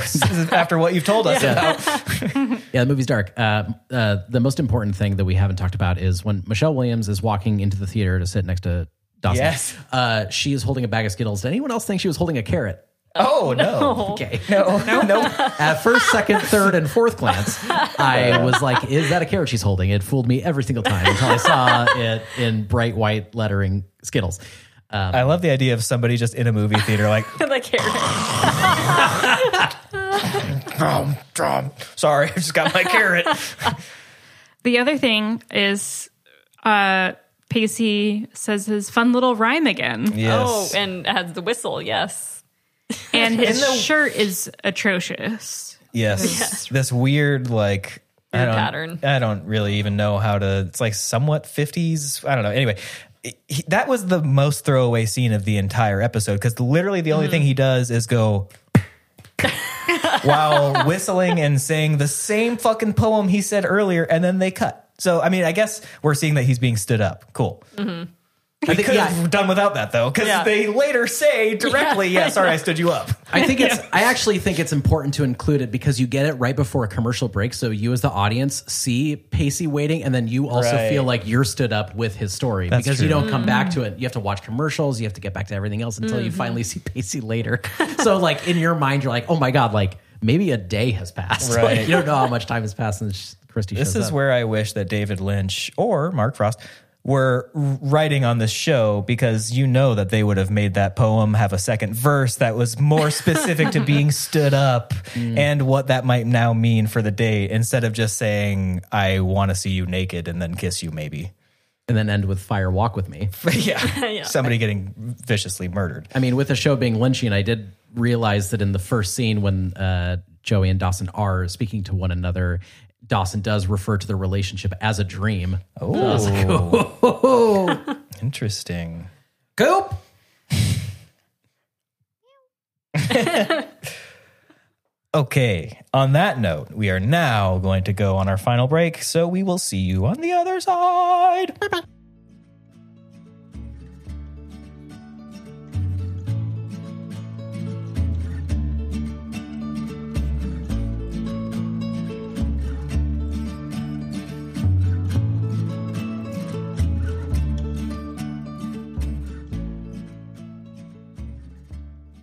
after what you've told us about. Yeah, the movie's dark. Uh, uh, the most important thing that we haven't talked about is when Michelle Williams is walking into the theater to sit next to Dawson. Yes. Uh, she is holding a bag of Skittles. Did anyone else think she was holding a carrot? Oh no! Okay. No, no, At first, second, third, and fourth glance, I was like, is that a carrot she's holding? It fooled me every single time until I saw it in bright white lettering Skittles. Um, I love the idea of somebody just in a movie theater, like, like here. drum, drum. Sorry, I just got my carrot. The other thing is uh Pacey says his fun little rhyme again. Oh, and has the whistle. Yes. And his shirt is atrocious. Yes. This weird like I Weird don't, pattern. I don't really even know how to it's like somewhat 50s. I don't know. Anyway, he, that was the most throwaway scene of the entire episode cuz literally the only mm. thing he does is go while whistling and saying the same fucking poem he said earlier and then they cut. So I mean, I guess we're seeing that he's being stood up. Cool. We think- could have done without that though, because Yeah. they later say directly, "Yeah, sorry, I stood you up." I think it's. I actually think it's important to include it because you get it right before a commercial break, so you as the audience see Pacey waiting, and then you also Right. feel like you're stood up with his story That's because you don't come back to it. You have to watch commercials. You have to get back to everything else until Mm-hmm. you finally see Pacey later. so, like in your mind, you're like, "Oh my god!" Like maybe a day has passed. Right. Like, you don't know how much time has passed since Kristy. This is up. where I wish that David Lynch or Mark Frost were writing on this show because you know that they would have made that poem have a second verse that was more specific to being stood up and what that might now mean for the day instead of just saying I want to see you naked and then kiss you maybe. and then end with "Fire Walk with Me." yeah. Somebody getting viciously murdered. I mean, with the show being Lynchian, I did realize that in the first scene when uh, Joey and Dawson are speaking to one another, Dawson does refer to their relationship as a dream. Oh. Interesting. Goop. Okay, on that note, we are now going to go on our final break, so we will see you on the other side.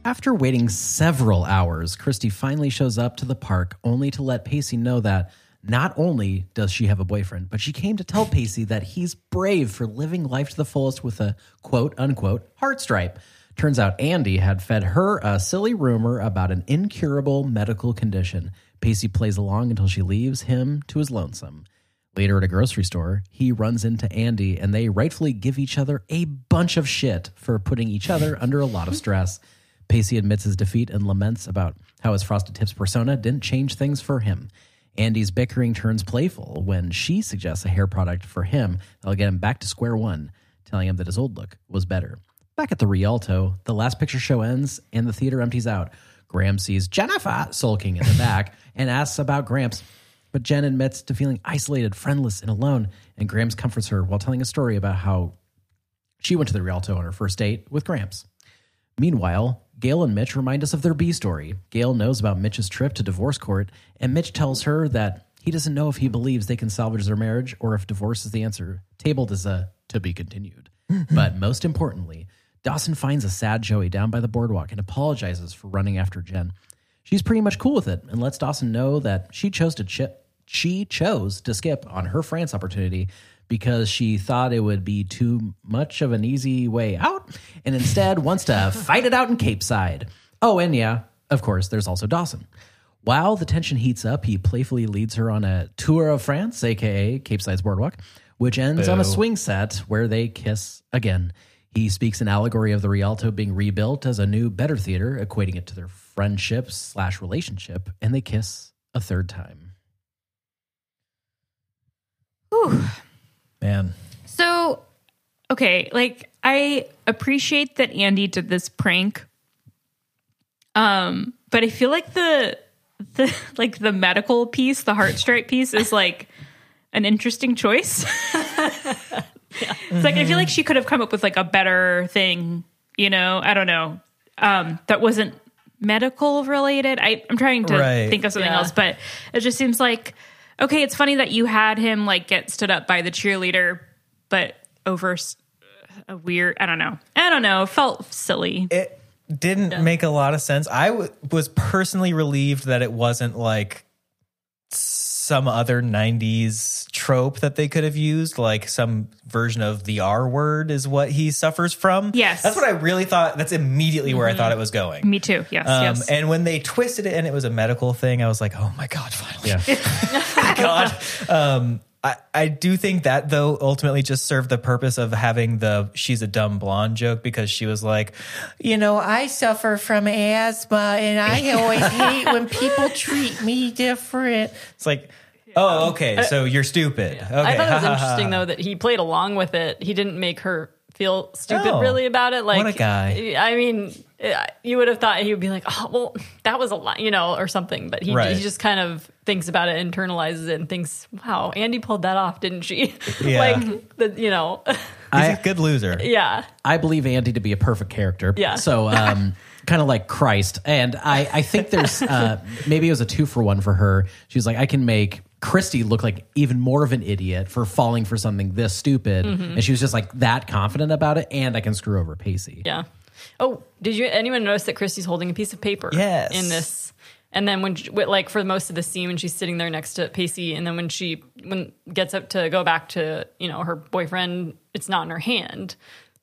After waiting several hours, Kristy finally shows up to the park only to let Pacey know that not only does she have a boyfriend, but she came to tell Pacey that he's brave for living life to the fullest with a quote unquote heart stripe. Turns out Andie had fed her a silly rumor about an incurable medical condition. Pacey plays along until she leaves him to his lonesome. Later at a grocery store, he runs into Andie and they rightfully give each other a bunch of shit for putting each other under a lot of stress. Pacey admits his defeat and laments about how his Frosted Tips persona didn't change things for him. Andie's bickering turns playful when she suggests a hair product for him that'll get him back to square one, telling him that his old look was better. Back at the Rialto, the last picture show ends and the theater empties out. Grams sees Jennifer sulking in the back and asks about Gramps. But Jen admits to feeling isolated, friendless, and alone, and Grams comforts her while telling a story about how she went to the Rialto on her first date with Gramps. Meanwhile, Gale and Mitch remind us of their B story. Gale knows about Mitch's trip to divorce court, and Mitch tells her that he doesn't know if he believes they can salvage their marriage or if divorce is the answer, tabled as a to be continued. but most importantly, Dawson finds a sad Joey down by the boardwalk and apologizes for running after Jen. She's pretty much cool with it and lets Dawson know that she chose to chi- she chose to skip on her France opportunity because she thought it would be too much of an easy way out and instead wants to fight it out in Capeside. Oh, and yeah, of course, there's also Dawson. While the tension heats up, he playfully leads her on a tour of France, aka Capeside's Boardwalk, which ends on a swing set where they kiss again. He speaks an allegory of the Rialto being rebuilt as a new, better theater, equating it to their friendship slash relationship, and they kiss a third time. Man. So okay, like I appreciate that Andie did this prank. Um, but I feel like the the like the medical piece, the heart strike piece is like an interesting choice. It's like I feel like she could have come up with like a better thing, you know, I don't know. Um, that wasn't medical related. I, I'm trying to Right. think of something Yeah. else, but it just seems like okay, it's funny that you had him like get stood up by the cheerleader, but over a weird I don't know. I don't know. Felt silly. it didn't make a lot of sense. I w- was personally relieved that it wasn't like some other 90s trope that they could have used, like some version of the R word is what he suffers from. Yes. That's what I really thought. That's immediately where I thought it was going. Me too. Yes. Um, yes. And when they twisted it and it was a medical thing, I was like, oh my God, finally. Yeah. God. Um, I, I do think that though ultimately just served the purpose of having the she's a dumb blonde joke because she was like, you know, I suffer from asthma and I always hate when people treat me different. It's like, oh, um, okay, uh, so you're stupid. Okay. I thought it was interesting though that he played along with it. He didn't make her feel stupid Oh, really about it. Like what a guy. I mean, eh, you would have thought he would be like, "Oh, well, that was a lot," you know, or something. But he Right. he just kind of thinks about it, internalizes it, and thinks, "Wow, Andie pulled that off, didn't she?" Yeah. like the you know, He's a good loser. yeah, I believe Andie to be a perfect character. Yeah. So, um, kind of like Christ. And I, I think there's uh, maybe it was a two for one for her. She was like, I can make Kristy looked like even more of an idiot for falling for something this stupid. Mm-hmm. And she was just like that confident about it. And I can screw over Pacey. yeah. Oh, did you anyone notice that Kristy's holding a piece of paper? Yes. In this, and then when like for most of the scene when she's sitting there next to Pacey, and then when she when gets up to go back to you know her boyfriend, it's not in her hand.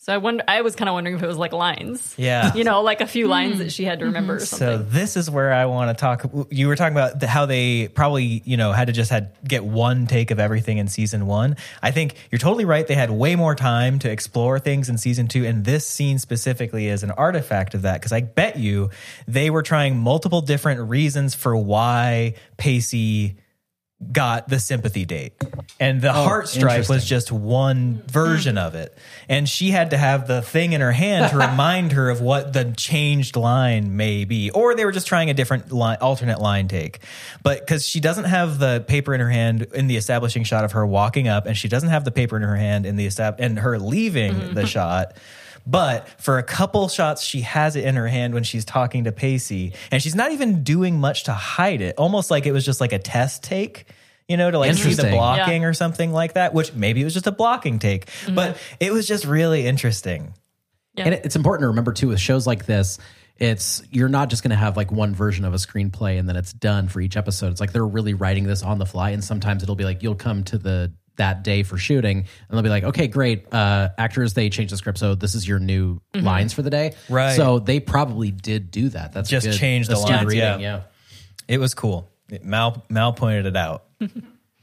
So I wonder. I was kind of wondering if it was like lines. Yeah. You know, like a few hmm. lines that she had to mm-hmm. remember or So this is where I want to talk. You were talking about the, how they probably, you know, had to just had get one take of everything in season one. I think you're totally right. They had way more time to explore things in season two, and this scene specifically is an artifact of that. Because I bet you they were trying multiple different reasons for why Pacey got the sympathy date. And the oh, heart stripe was just one version of it. And she had to have the thing in her hand to remind her of what the changed line may be. Or they were just trying a different line, alternate line take. But because she doesn't have the paper in her hand in the establishing shot of her walking up, and she doesn't have the paper in her hand in the estab- and her leaving mm-hmm. the shot. But for a couple shots, she has it in her hand when she's talking to Pacey, and she's not even doing much to hide it. Almost like it was just like a test take, you know, to like see the blocking Yeah. or something like that. Which maybe it was just a blocking take, mm-hmm. but it was just really interesting. And it's important to remember too with shows like this, it's you're not just going to have like one version of a screenplay and then it's done for each episode. It's like they're really writing this on the fly, and sometimes it'll be like you'll come to the that day for shooting, and they'll be like, okay, great, uh, actors, they changed the script, so this is your new lines for the day, Right. So they probably did do that. That's Just good, changed the lines, reading, yeah. It was cool. Mal Mal pointed it out.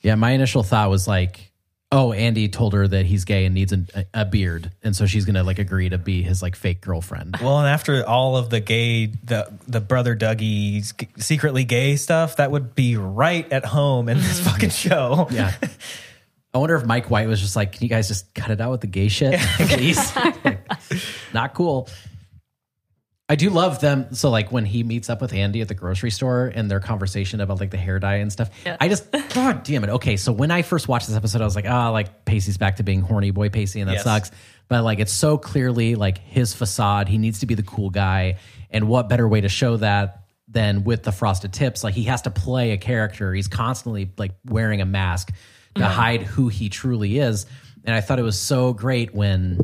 Yeah, my initial thought was like, oh, Andie told her that he's gay and needs a, a beard, and so she's gonna like agree to be his like fake girlfriend. Well, and after all of the gay, the the brother Dougie's secretly gay stuff, that would be right at home in this fucking show. Yeah. I wonder if Mike White was just like, can you guys just cut it out with the gay shit, please? Not cool. I do love them. So, like, when he meets up with Andie at the grocery store and their conversation about like the hair dye and stuff, I just, God damn it. Okay. So, when I first watched this episode, I was like, ah, like Pacey's back to being horny boy Pacey, and that Yes. sucks. But like, it's so clearly like his facade. He needs to be the cool guy. And what better way to show that than with the frosted tips? Like, he has to play a character. He's constantly like wearing a mask to mm-hmm. hide who he truly is. And I thought it was so great when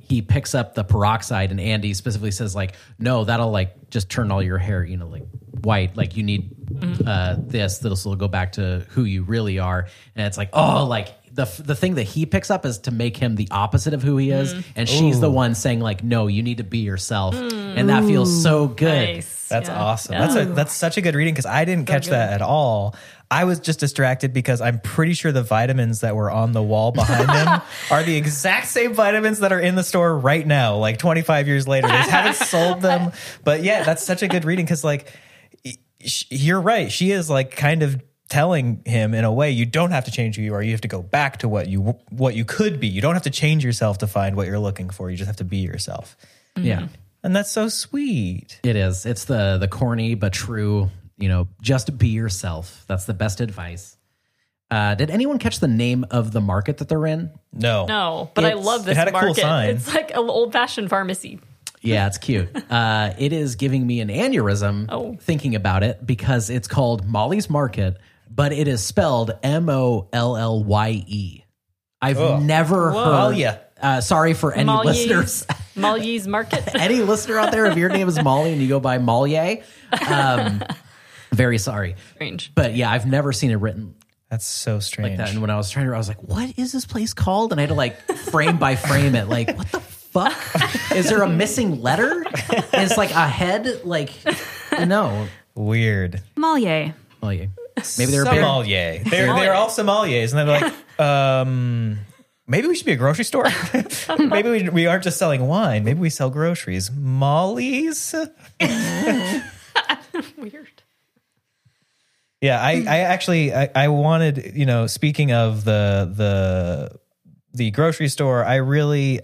he picks up the peroxide and Andie specifically says like, no, that'll like just turn all your hair, you know, like white. Like you need mm-hmm. uh, this. This will go back to who you really are. And it's like, oh, like the the thing that he picks up is to make him the opposite of who he is, mm-hmm. and she's the one saying like, no, you need to be yourself, mm. and that feels so good. Nice. That's Yeah. awesome. That's a that's such a good reading because I didn't catch that at all. I was just distracted because I'm pretty sure the vitamins that were on the wall behind them are the exact same vitamins that are in the store right now, like 25 years later. They haven't sold them. But yeah, that's such a good reading because like you're right. She is like kind of telling him in a way you don't have to change who you are. You have to go back to what you what you could be. You don't have to change yourself to find what you're looking for. You just have to be yourself. Yeah. Mm-hmm. And that's so sweet. It is. It's the the corny but true, you know, just be yourself. That's the best advice. Uh, did anyone catch the name of the market that they're in? No. No, but I love this it had a cool market. sign. It's like an old fashioned pharmacy. Yeah, it's cute. Uh, it is giving me an aneurysm Oh. thinking about it because it's called Molly's Market, but it is spelled M O L L Y E. I've Ugh. never heard. Molly. Uh, sorry for any listeners. Molly's Market. any listener out there, if your name is Molly and you go by Molly, um, very sorry. Strange. But yeah, I've never seen it written That's so strange. like that. And when I was trying to, I was like, what is this place called? And I had to like frame by frame it. Like, what the fuck? Is there a missing letter? It's like a head. Like, no. Weird. Molye. Well, yeah. Maybe they're very, sommelier. They're they're all sommeliers, and they're like, um, maybe we should be a grocery store. maybe we we aren't just selling wine. Maybe we sell groceries. Molly's. Weird. Yeah, I, mm. I actually I, I wanted you know speaking of the the the grocery store, I really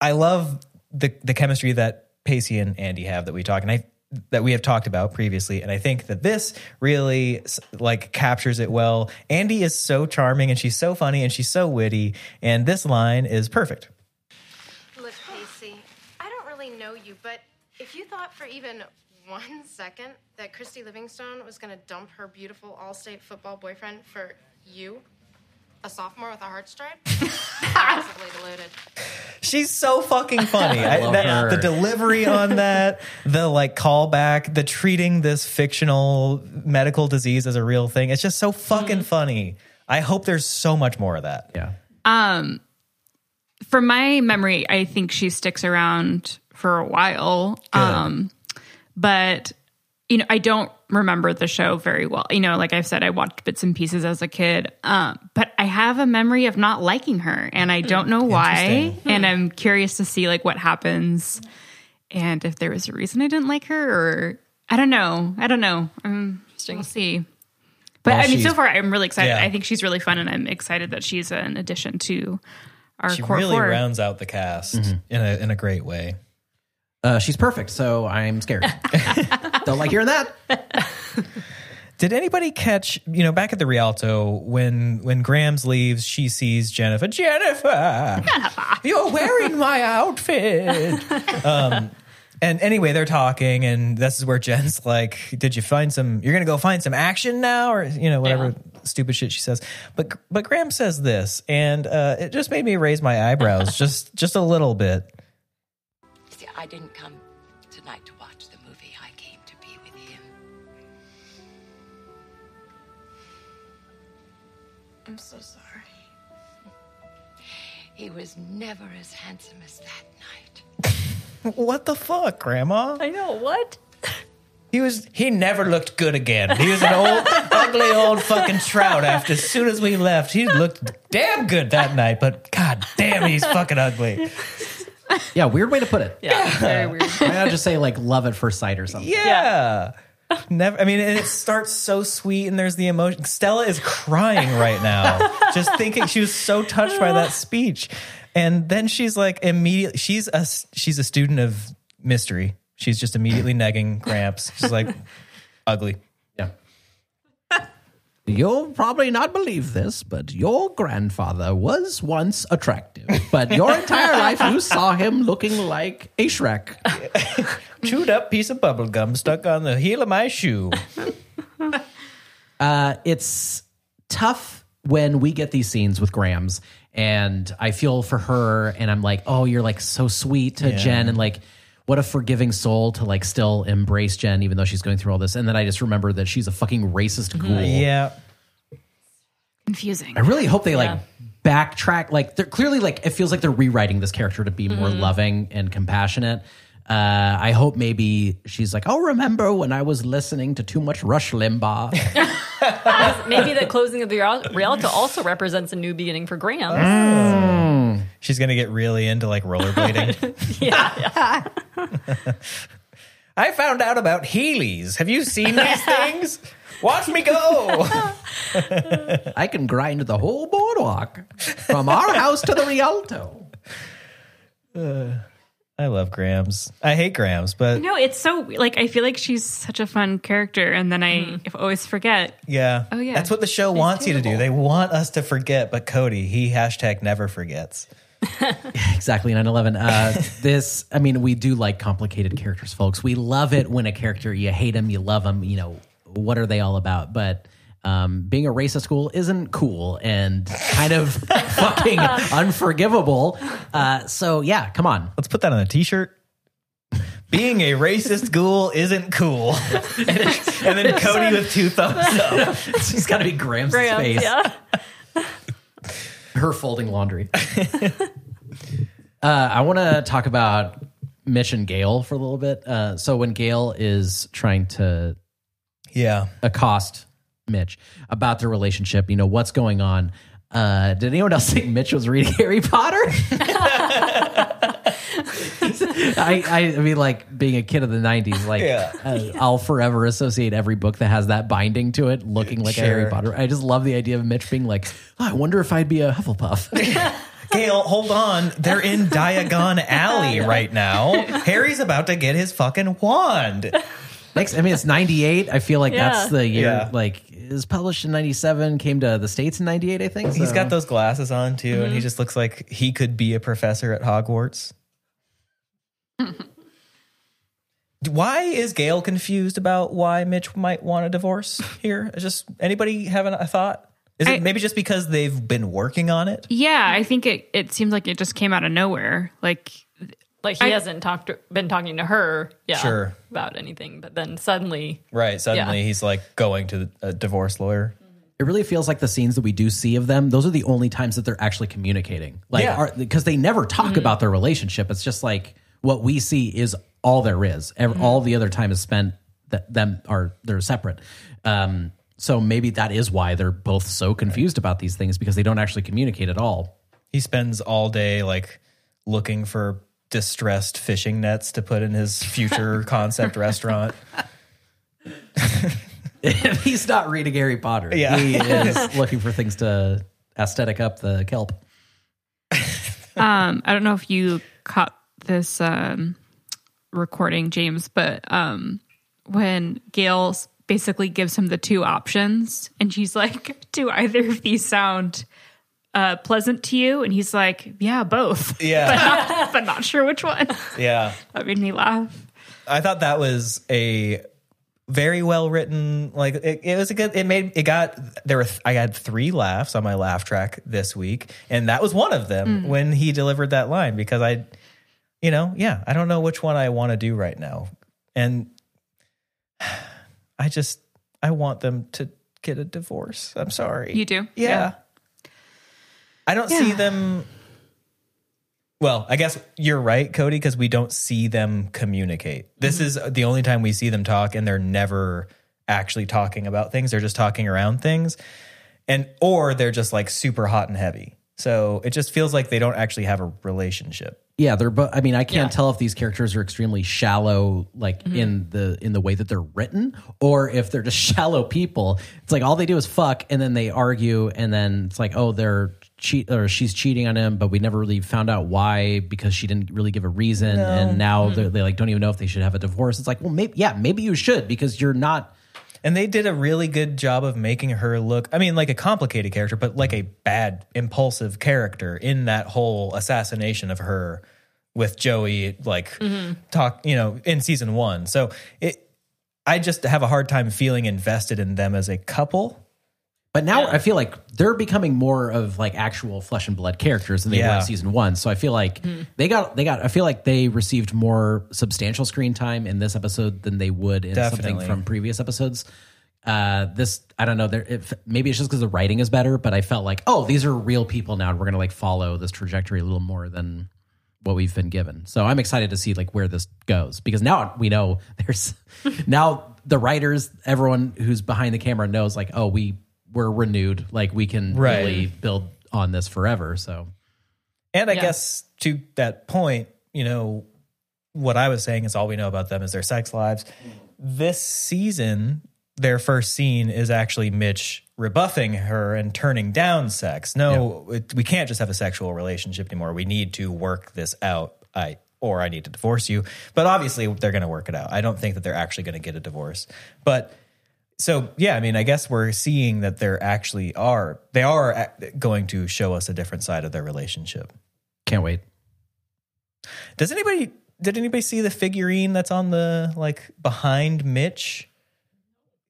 I love the the chemistry that Pacey and Andie have that we talk and I that we have talked about previously, and I think that this really like captures it well. Andie is so charming and she's so funny and she's so witty, and this line is perfect. Look, Pacey, I don't really know you, but if you thought for even one second that Kristy Livingstone was going to dump her beautiful all-state football boyfriend for you, a sophomore with a heart stripe, massively deluded. She's so fucking funny. I, love that- her. the delivery on that, the like callback, the treating this fictional medical disease as a real thing. It's just so fucking funny. I hope there's so much more of that. yeah. Um, from my memory, I think she sticks around for a while. Um, but you know, I don't remember the show very well. You know, like I've said, I watched bits and pieces as a kid. Um, but I have a memory of not liking her, and I don't know why. And I'm curious to see like what happens, and if there was a reason I didn't like her, or I don't know. I don't know. Um, we'll see. But Well, I mean, so far I'm really excited. Yeah. I think she's really fun, and I'm excited that she's an addition to our She core really four. rounds out the cast in a in a great way. Uh, she's perfect, so I'm scared. Don't like hearing that. Did anybody catch, you know, back at the Rialto when when Grams leaves, she sees Jennifer. Jennifer, you're wearing my outfit. um, and anyway, they're talking, and this is where Jen's like, "Did you find some? You're gonna go find some action now, or you know, whatever stupid shit she says." But but Grams says this, and uh, it just made me raise my eyebrows just just a little bit. See, I didn't come He was never as handsome as that night. What the fuck, Grandma? I know what. He was. He never looked good again. He was an old, ugly old fucking trout. After as soon as we left, he looked damn good that night. But god damn, he's fucking ugly. Yeah, weird way to put it. Yeah, very weird. Why not just say like love at first sight or something? Yeah. Never. I mean, and it starts so sweet, and there's the emotion. Stella is crying right now, just thinking she was so touched by that speech, and then she's like immediately. She's a she's a student of mystery. She's just immediately negging Gramps. She's like ugly. You'll probably not believe this, but your grandfather was once attractive. But your entire life you saw him looking like a Shrek. Chewed up piece of bubble gum stuck on the heel of my shoe. Uh, it's tough when we get these scenes with Grams, and I feel for her, and I'm like, oh, you're like so sweet to Yeah. Jen, and like, what a forgiving soul to like still embrace Jen, even though she's going through all this. And then I just remember that she's a fucking racist mm-hmm. ghoul. Yeah. Confusing. I really hope they like backtrack. Like they're clearly like it feels like they're rewriting this character to be more mm-hmm. loving and compassionate. Uh, I hope maybe she's like, oh, remember when I was listening to too much Rush Limbaugh? Maybe the closing of the Rialto also represents a new beginning for Grams. She's gonna get really into like rollerblading. Yeah, I found out about Heelys. Have you seen these things? Watch me go. I can grind the whole boardwalk from our house to the Rialto. I love Grams. I hate Grams, but No, it's so like I feel like she's such a fun character, and then I always forget. yeah. Oh, yeah. That's what the show wants you to do. They want us to forget, but Cody, he hashtag never forgets. Exactly, 9 11. Uh, this, I mean, we do like complicated characters, folks. We love it when a character, you hate them, you love them, you know, what are they all about? But um, being a racist school isn't cool and kind of fucking unforgivable. Uh, so, yeah, come on. Let's put that on a t-shirt. Being a racist ghoul isn't cool. and, then, and then Cody with two thumbs up. It's just got to be Graham's Graham, face. yeah. her folding laundry. uh, I want to talk about Mitch and Gale for a little bit. Uh, so when Gale is trying to Yeah. accost Mitch about their relationship, you know what's going on. Uh, did anyone else think Mitch was reading Harry Potter? I, I, I mean, like being a kid of the '90s, like Yeah. uh, I'll forever associate every book that has that binding to it looking like a Harry Potter. I just love the idea of Mitch being like, "Oh, I wonder if I'd be a Hufflepuff. Gale, hold on. They're in Diagon Alley right now. Harry's about to get his fucking wand. Next, I mean, it's 98. I feel like that's the year, Yeah. like, it was published in 97, came to the States in 98, I think. he's got those glasses on too, and he mm-hmm. just looks like he could be a professor at Hogwarts. why is Gale confused about why Mitch might want a divorce here? Is Just anybody having a thought? Is it I- maybe just because they've been working on it? Yeah, I think it. It seems like it just came out of nowhere. Like Like he I- hasn't talked been talking to her, yeah, Sure. about anything. But then suddenly, Right. Suddenly Yeah. he's like going to a divorce lawyer. It really feels like the scenes that we do see of them, those are the only times that they're actually communicating. Like, Yeah. because they never talk about their relationship. It's just like what we see is all there is. Ev- All the other time is spent that them are they're separate. Um, so maybe that is why they're both so confused about these things because they don't actually communicate at all. He spends all day like looking for distressed fishing nets to put in his future concept restaurant. He's not reading Harry Potter. Yeah. He is looking for things to aesthetic up the kelp. um, I don't know if you caught this um, recording, James, but um, when Gale basically gives him the two options, and she's like, "Do either of these sound uh, pleasant to you?" And he's like, "Yeah, both, Yeah. but, not, but not sure which one." yeah. That made me laugh. I thought that was a very well written like it, it was a good it made it got there were th- I had three laughs on my laugh track this week and that was one of them when he delivered that line because I you know yeah I don't know which one I want to do right now and I just I want them to get a divorce I'm sorry You do? yeah, Yeah. I don't see them well, I guess you're right, Cody, because we don't see them communicate. This is the only time we see them talk, and they're never actually talking about things. They're just talking around things, and or they're just like super hot and heavy. So it just feels like they don't actually have a relationship. Yeah, they're. But I mean, I can't Yeah. tell if these characters are extremely shallow, like mm-hmm. in the in the way that they're written, or if they're just shallow people. It's like all they do is fuck, and then they argue, and then it's like, oh, they're cheat or she's cheating on him, but we never really found out why because she didn't really give a reason, and now mm-hmm. they're, they like don't even know if they should have a divorce. It's like, well, maybe yeah, maybe you should because you're not. And they did a really good job of making her look, I mean, like a complicated character, but like a bad, impulsive character in that whole assassination of her with Joey, like mm-hmm. talk, you know, in season one. So it, I just have a hard time feeling invested in them as a couple. But now I feel like they're becoming more of like actual flesh and blood characters than they were in season one. So I feel like they got they got I feel like they received more substantial screen time in this episode than they would in something Definitely. from previous episodes. Uh, this I don't know. There, it, maybe it's just because the writing is better, but I felt like oh, these are real people now, and we're gonna like follow this trajectory a little more than what we've been given. So I'm excited to see like where this goes because now we know there's now the writers, everyone who's behind the camera knows like oh we we're renewed, like we can Right. really build on this forever. So And I Yeah. guess to that point, you know, what I was saying is all we know about them is their sex lives. This season, their first scene is actually Mitch rebuffing her and turning down sex. No, it, we can't just have a sexual relationship anymore. We need to work this out. I or I need to divorce you. But obviously, they're going to work it out. I don't think that they're actually going to get a divorce. But so yeah, I mean, I guess we're seeing that there actually are they are going to show us a different side of their relationship. Can't wait. Does anybody did anybody see the figurine that's on the like behind Mitch?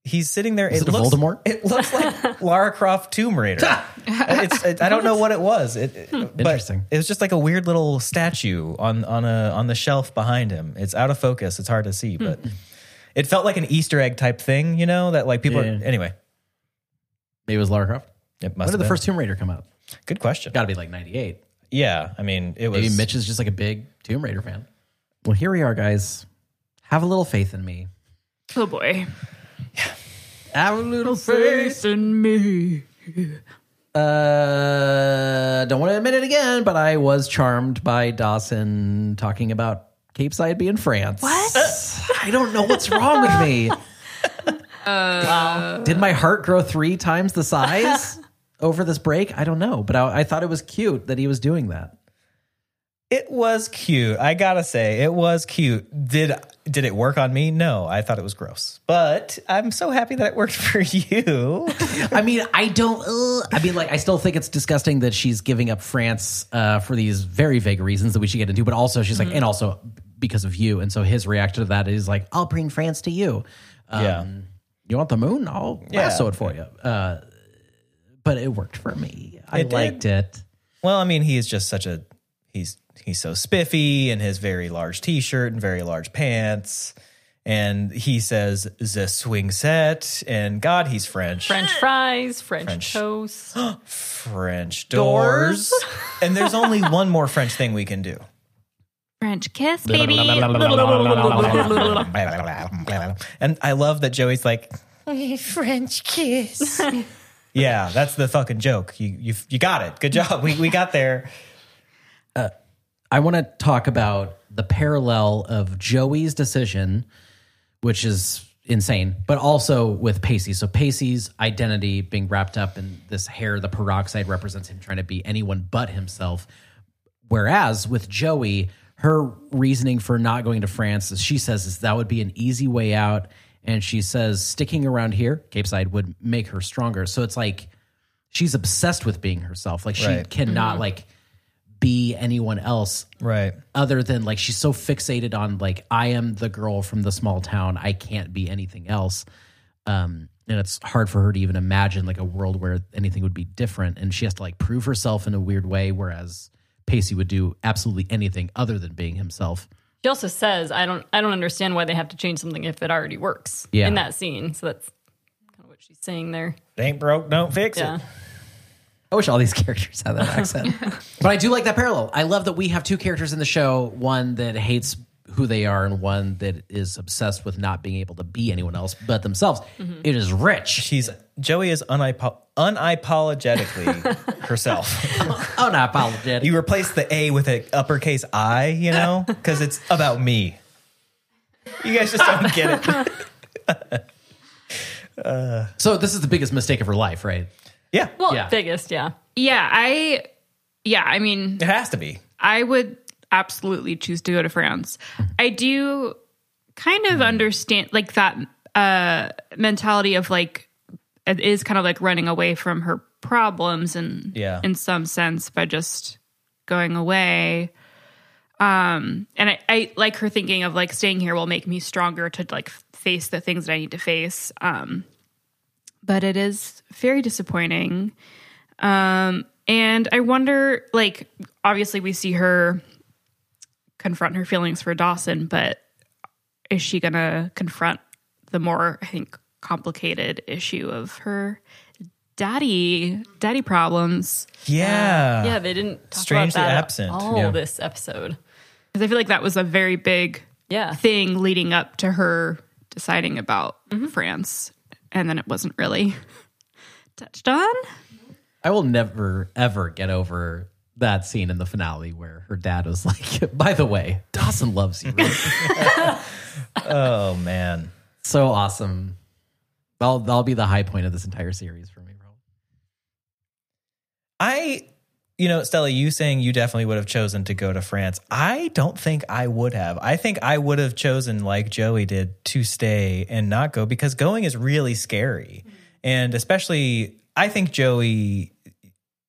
He's sitting there. Is it a looks, Voldemort? It looks like Lara Croft Tomb Raider. it's, it, I don't know what it was. It, it- hmm. but Interesting. It was just like a weird little statue on on a on the shelf behind him. It's out of focus. It's hard to see, hmm. but it felt like an Easter egg type thing. You know that like people. Yeah. Are, anyway, Maybe it was Lara Croft. it must. When have did the been. first Tomb Raider come out? Good question. Got to be like 98. Yeah, I mean, it was. Maybe Mitch is just like a big Tomb Raider fan. Well, here we are, guys. Have a little faith in me. Oh boy. Have a little faith. in me. Uh, don't want to admit it again, but I was charmed by Dawson talking about Capeside be in France. What? I don't know what's wrong with me. Wow. Did my heart grow three times the size over this break? I don't know, but I, I thought it was cute that he was doing that. It was cute. I gotta say, it was cute. Did did it work on me? No, I thought it was gross. But I'm so happy that it worked for you. I mean, I don't. Uh, I mean, like, I still think it's disgusting that she's giving up France uh, for these very vague reasons that we should get into. But also, she's like, and also because of you. And so his reaction to that is like, "I'll bring France to you." Um, Yeah. You want the moon? I'll Yeah. lasso it for you. Uh, but it worked for me. I It did. liked it. well, I mean, he is just such a he's he's so spiffy in his very large t-shirt and very large pants. And he says the swing set and God, he's French. French fries, French, French. toast. French doors. and there's only one more French thing we can do. French kiss, baby. and I love that Joey's like, French kiss. yeah, that's the fucking joke. You you you got it. Good job. We we got there. I want to talk about the parallel of Joey's decision, which is insane, but also with Pacey. So Pacey's identity being wrapped up in this hair, the peroxide represents him trying to be anyone but himself. Whereas with Joey, her reasoning for not going to France, as she says, is that would be an easy way out. And she says sticking around here, Capeside, would make her stronger. So it's like she's obsessed with being herself. Like she Right. cannot like be anyone else Right. other than like she's so fixated on like I am the girl from the small town. I can't be anything else. Um, and it's hard for her to even imagine like a world where anything would be different. And she has to like prove herself in a weird way, whereas Pacey would do absolutely anything other than being himself. She also says, "I don't, I don't understand why they have to change something if it already works." Yeah. in that scene. So that's kind of what she's saying there. It ain't broke, don't fix Yeah. it. I wish all these characters had that accent. but I do like that parallel. I love that we have two characters in the show one that hates who they are and one that is obsessed with not being able to be anyone else but themselves. Mm-hmm. It is rich. She's Joey is unipo- unapologetically herself. Unapologetic. You replace the A with an uppercase I, you know, because it's about me. You guys just don't get it. So this is the biggest mistake of her life, right? Yeah, Well, Yeah. biggest, yeah. Yeah, I yeah, I mean, it has to be. I would absolutely choose to go to France. I do kind of understand like that uh mentality of like it is kind of like running away from her problems and Yeah. in some sense by just going away. Um and I, I like her thinking of like staying here will make me stronger to like face the things that I need to face. Um but it is very disappointing. Um, and I wonder, like, obviously we see her confront her feelings for Dawson, but is she gonna confront the more, I think, complicated issue of her daddy, daddy problems? Yeah. Yeah, they didn't talk Strangely about that absent. All Yeah. this episode. Because I feel like that was a very big Yeah. thing leading up to her deciding about France, and then it wasn't really touched on. I will never ever get over that scene in the finale where her dad was like, "By the way, Dawson loves you." Oh man. so awesome. That'll that'll be the high point of this entire series for me, bro. I, you know, Stella, you saying you definitely would have chosen to go to France. I don't think I would have. I think I would have chosen, like Joey did, to stay and not go because going is really scary. Mm-hmm. And especially, I think Joey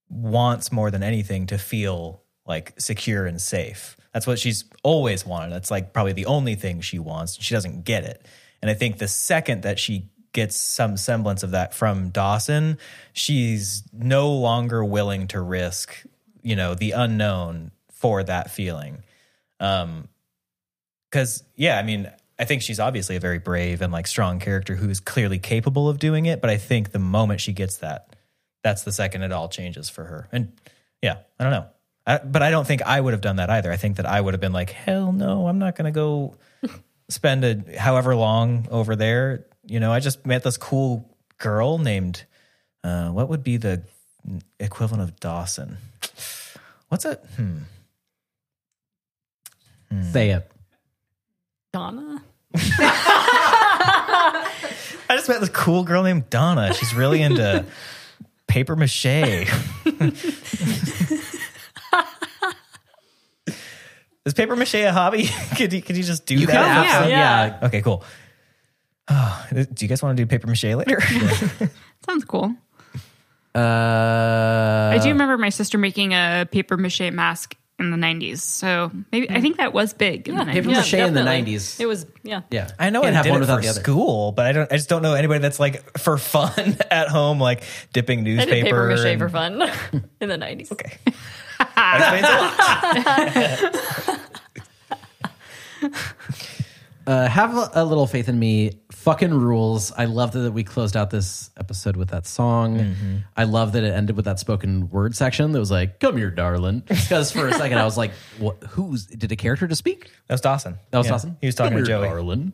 wants more than anything to feel like secure and safe. That's what she's always wanted. That's like probably the only thing she wants. She doesn't get it. And I think the second that she gets some semblance of that from Dawson, she's no longer willing to risk, you know, the unknown for that feeling. Um cuz yeah, I mean, I think she's obviously a very brave and like strong character who's clearly capable of doing it, but I think the moment she gets that, that's the second it all changes for her. And yeah, I don't know. I, but I don't think I would have done that either. I think that I would have been like, hell no, I'm not going to go spend a however long over there. You know, I just met this cool girl named, uh, what would be the equivalent of Dawson? What's it? Hmm. Say it. Donna. I just met this cool girl named Donna. She's really into paper mache. Is paper mache a hobby? could you could you just do You that? can for absolutely, yeah. Okay, cool. Oh, do you guys want to do paper mache later? Sounds cool. Uh, I do remember my sister making a paper mache mask in the 90s. So maybe I think that was big in the 90s. paper mache in the 90s. It was yeah. Yeah, I know Can't I have did one it without for the other. school, but I don't. I just don't know anybody that's like for fun at home, like dipping I newspaper. did paper mache and- for fun in the nineties. Okay, that explains a lot. Uh, have a, a little faith in me. Fucking rules. I love that we closed out this episode with that song. Mm-hmm. I love that it ended with that spoken word section that was like, "Come here, darling." Because for a second I was like, "What? Who's? Did a character just speak?" That was Dawson. That was Yeah. Dawson. He was talking Come to here, Joey. darling.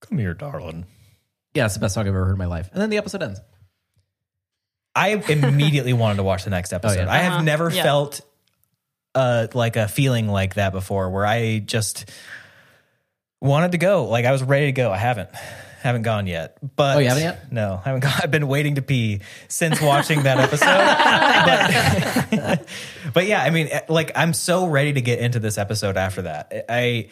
Come here, darling. Yeah, it's the best song I've ever heard in my life. And then the episode ends. I immediately wanted to watch the next episode. yeah. I have never Yeah. felt uh like a feeling like that before where I just wanted to go. Like I was ready to go. I haven't haven't gone yet. But Oh, you haven't yet? No, I haven't gone. I've been waiting to pee since watching that episode. but, but yeah, I mean eh, like I'm so ready to get into this episode after that. I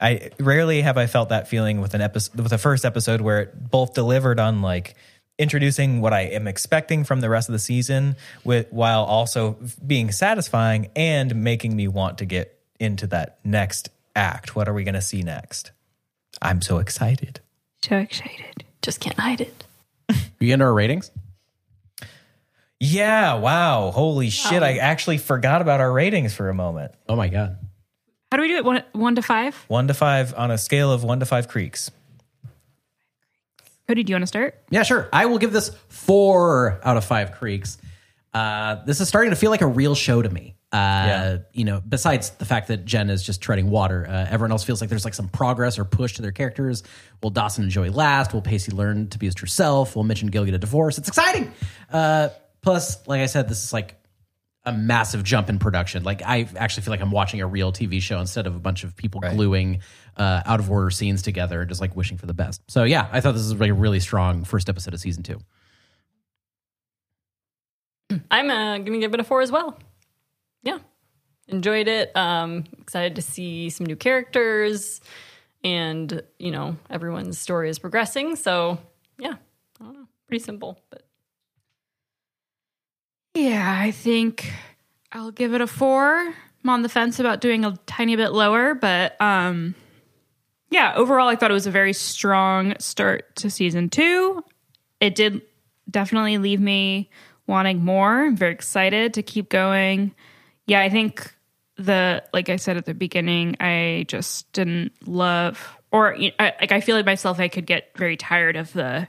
I rarely have I felt that feeling with an episode with the first episode where it both delivered on like introducing what I am expecting from the rest of the season with while also being satisfying and making me want to get into that next act. What are we going to see next? I'm so excited. So excited. Just can't hide it. You into our ratings? Yeah, wow. Holy shit. I actually forgot about our ratings for a moment. Oh my god. How do we do it? One, one to five? 1 to 5 on a scale of 1 to 5 creeks. Cody, do you want to start? Yeah, sure. I will give this four out of five creeks. Uh, this is starting to feel like a real show to me. Uh, Yeah. You know, besides the fact that Jen is just treading water, uh, everyone else feels like there's like some progress or push to their characters. Will Dawson and Joey last? Will Pacey learn to be his true self? Will Mitch and Gale get a divorce? It's exciting. Uh, plus, like I said, this is like a massive jump in production. Like I actually feel like I'm watching a real TV show instead of a bunch of people gluing uh, out of order scenes together and just like wishing for the best. So yeah, I thought this was like a really strong first episode of season two. I'm uh, gonna give it a four as well. Yeah, enjoyed it. Um, excited to see some new characters, and you know everyone's story is progressing. So yeah, I don't know, pretty simple, but Yeah, I think I'll give it a four. I'm on the fence about doing a tiny bit lower, but um yeah, overall I thought it was a very strong start to season two. It did definitely leave me wanting more. I'm very excited to keep going. Yeah, I think the like I said at the beginning, I just didn't love or you know, I, like I feel like myself I could get very tired of the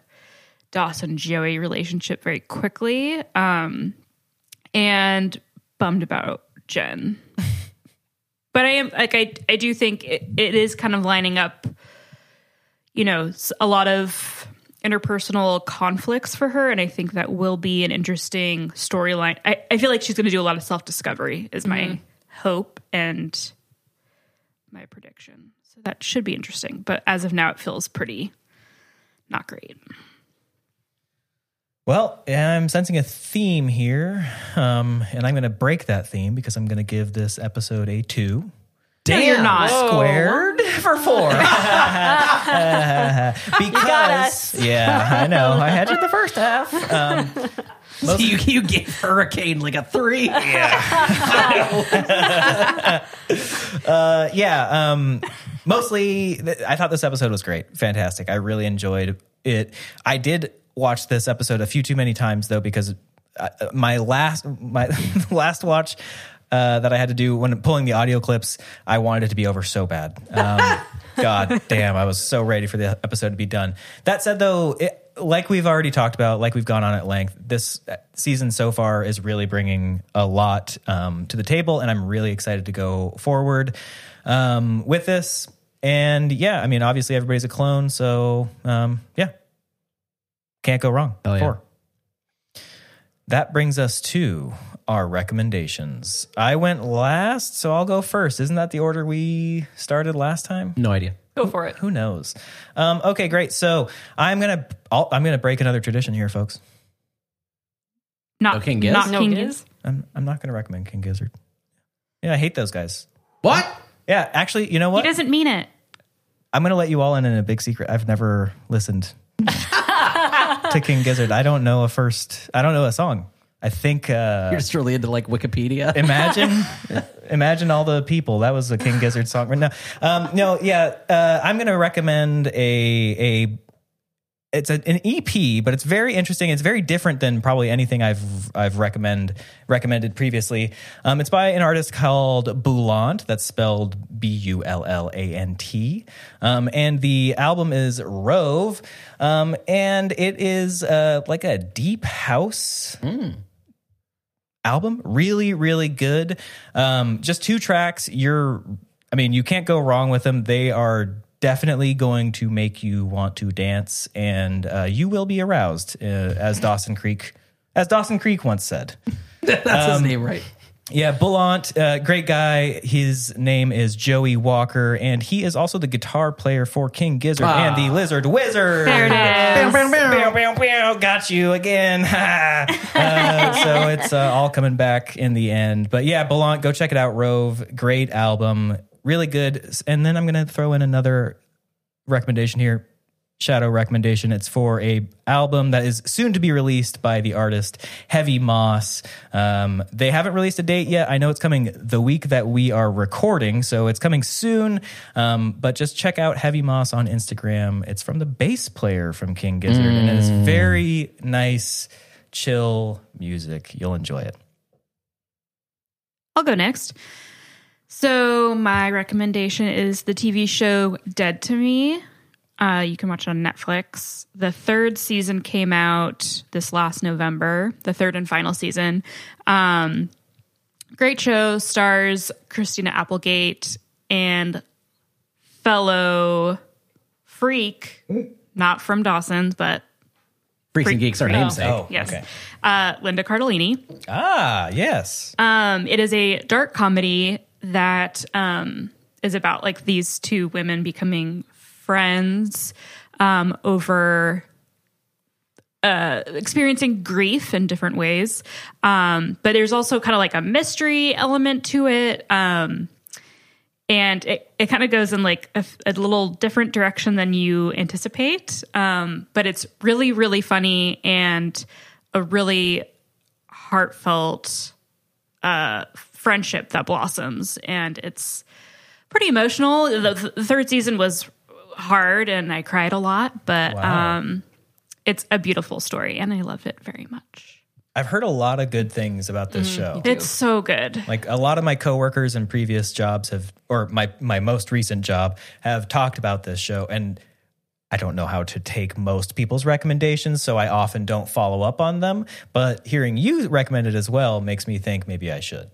Dawson Joey relationship very quickly. Um and bummed about Jen. but I am like I I do think it, it is kind of lining up you know a lot of interpersonal conflicts for her and I think that will be an interesting storyline. I, I feel like she's going to do a lot of self-discovery is my hope and my prediction. So that should be interesting, but as of now it feels pretty not great. Well, I'm sensing a theme here, um, and I'm going to break that theme because I'm going to give this episode a two. No, you're not. For four. because, yeah, I know. I had you the first half. Um, you, you gave Hurricane like a three. uh, yeah. Um, mostly, th- I thought this episode was great, fantastic. I really enjoyed it. I did watch this episode a few too many times though because uh, my last my last watch. Uh, that I had to do when pulling the audio clips, I wanted it to be over so bad. Um, God damn, I was so ready for the episode to be done. That said, though, it, like we've already talked about, like we've gone on at length, this season so far is really bringing a lot um, to the table, and I'm really excited to go forward um, with this. And yeah, I mean, obviously everybody's a clone, so um, yeah, can't go wrong. Hell yeah. Four. That brings us to our recommendations. I went last, so I'll go first. Isn't that the order we started last time? No idea. Go for it. Who knows? Um, okay, great. So I'm gonna I'll, I'm gonna break another tradition here, folks. Not No King Giz? Not No King Giz? Giz. I'm I'm not gonna recommend King Gizzard. Yeah, I hate those guys. What? Yeah, actually, you know what? He what? doesn't mean it. I'm gonna let you all in on a big secret. I've never listened to King Gizzard. I don't know a first. I don't know a song. I think. Uh, You're just really into like Wikipedia. imagine imagine all the people that was a king gizzard song right now um no yeah uh i'm gonna recommend a a it's a, an ep but it's very interesting it's very different than probably anything i've i've recommend recommended previously um it's by an artist called Bullant that's spelled b-u-l-l-a-n-t um and the album is rove um and it is uh like a deep house album. Really, really good. Um, just two tracks. You're, I mean, you can't go wrong with them. They are definitely going to make you want to dance, and uh, you will be aroused, uh, as Dawson Creek, as Dawson Creek once said. That's his name, right? Yeah, Bullant, uh, great guy. His name is Joey Walker, and he is also the guitar player for King Gizzard and the Lizard Wizard. There it is. Bow, bow, bow, bow. Got you again. uh, so it's uh, all coming back in the end. But yeah, Bullant, go check it out. Rove, great album, really good. And then I'm gonna throw in another recommendation here. Shadow recommendation. It's for a album that is soon to be released by the artist Heavy Moss. Um, they haven't released a date yet. I know it's coming the week that we are recording, so it's coming soon. Um, but just check out Heavy Moss on Instagram. It's from the bass player from King Gizzard, and it's very nice, chill music. You'll enjoy it. I'll go next. So my recommendation is the TV show Dead to Me. Uh, you can watch it on Netflix. The third season came out this last November, the third and final season. Um, great show, stars Christina Applegate and fellow freak, not from Dawson's, but Freaks and Geeks, are namesake. Oh, yes, okay. uh, Linda Cardellini. Ah, yes. Um, it is a dark comedy that um, is about like these two women becoming friends um, over uh, experiencing grief in different ways. Um, but there's also kind of like a mystery element to it. Um, and it, it kind of goes in like a, a little different direction than you anticipate. Um, but it's really, really funny and a really heartfelt uh, friendship that blossoms. And it's pretty emotional. The, the third season was hard and I cried a lot, but Wow. um, it's a beautiful story and I love it very much. I've heard a lot of good things about this show. It's so good. Like a lot of my coworkers in previous jobs have, or my my most recent job have talked about this show, and I don't know how to take most people's recommendations, so I often don't follow up on them. But hearing you recommend it as well makes me think maybe I should.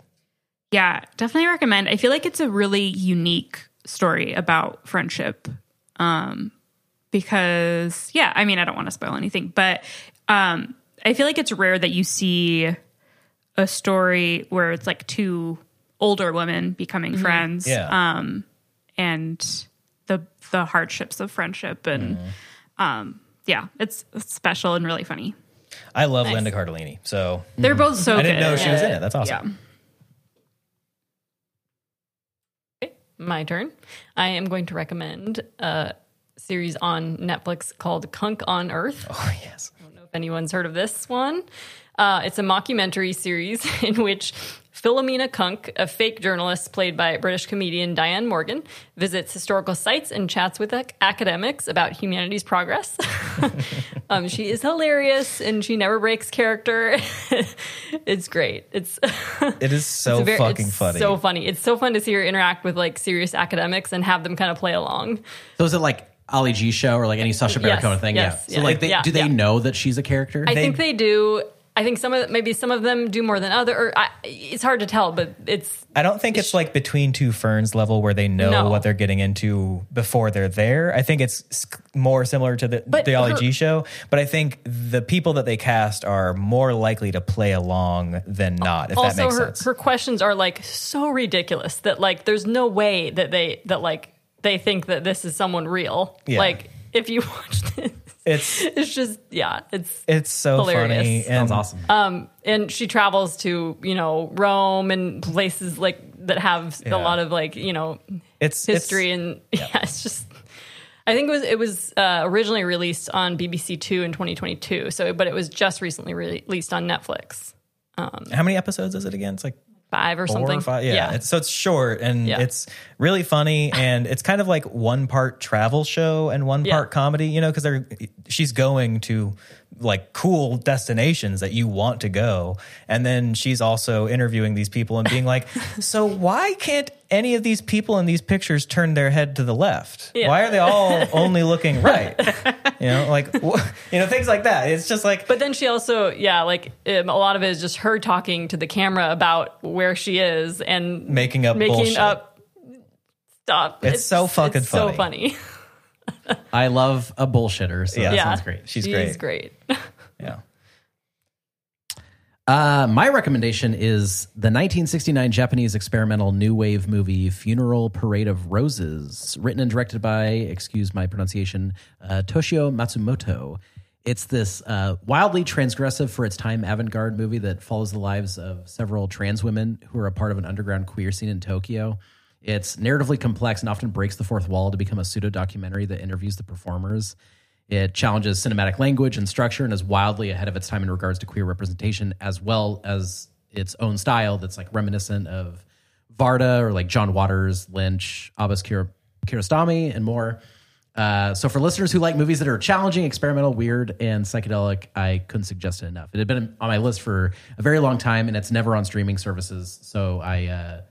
Yeah, definitely recommend. I feel like it's a really unique story about friendship. Um because yeah, I mean, I don't want to spoil anything, but um I feel like it's rare that you see a story where it's like two older women becoming friends Yeah. um and the the hardships of friendship and um yeah, it's, it's special and really funny. I love Linda Cardellini. So They're both so I didn't good. know she was in it. That's awesome. My turn. I am going to recommend a series on Netflix called Cunk on Earth. Oh yes. I don't know if anyone's heard of this one. Uh, it's a mockumentary series in which Philomena Cunk, a fake journalist played by British comedian Diane Morgan, visits historical sites and chats with ac- academics about humanity's progress. um, she is hilarious and she never breaks character. it's great. It's It is so it's very- fucking it's funny. So funny. It's so fun to see her interact with like serious academics and have them kind of play along. So is it like Ali G show or like any Sacha Baron Yes, Cohen thing? yes, yeah. So yeah. like, they, Yeah, do they yeah. know that she's a character? I think they do. I think some of maybe some of them do more than other. Or I, it's hard to tell, but it's I don't think it's like between two ferns level where they know No. what they're getting into before they're there. I think it's more similar to the, But the Ali her- G show, but I think the people that they cast are more likely to play along than not, if that also makes her sense. her questions are like so ridiculous that like there's no way that they that like they think that this is someone real. Yeah. Like if you watch this, It's it's just yeah, it's it's so Hilarious. funny. Sounds and awesome. um and she travels to you know Rome and places like that have Yeah. a lot of like you know It's history it's- and yeah, it's just I think it was it was uh, originally released on BBC Two in 2022. So, but it was just recently released on Netflix. How many episodes is it again? It's like Five or something. or five. Yeah. It's, so it's short and Yeah. it's really funny and it's kind of like one part travel show and one Yeah. part comedy, you know, because they're she's going to like cool destinations that you want to go. And then she's also interviewing these people and being like, So why can't any of these people in these pictures turn their head to the left? Yeah. Why are they all only looking right? You know, like you know, things like that. It's just like But then she also, yeah, like um, a lot of it is just her talking to the camera about where she is and Making up making bullshit. up stuff. It's so fucking it's so funny. funny. I love a bullshitter. So Yeah. that yeah, sounds great. She's great. She's great. great. yeah. Uh, my recommendation is the 1969 Japanese experimental new wave movie Funeral Parade of Roses, written and directed by, excuse my pronunciation, uh, Toshio Matsumoto. It's this uh, wildly transgressive for its time avant garde movie that follows the lives of several trans women who are a part of an underground queer scene in Tokyo. It's narratively complex and often breaks the fourth wall to become a pseudo documentary that interviews the performers. It challenges cinematic language and structure and is wildly ahead of its time in regards to queer representation, as well as its own style that's like reminiscent of Varda or like John Waters, Lynch, Abbas Kiarostami, and more. Uh, so for listeners who like movies that are challenging, experimental, weird, and psychedelic, I couldn't suggest it enough. It had been on my list for a very long time, and it's never on streaming services. So I uh,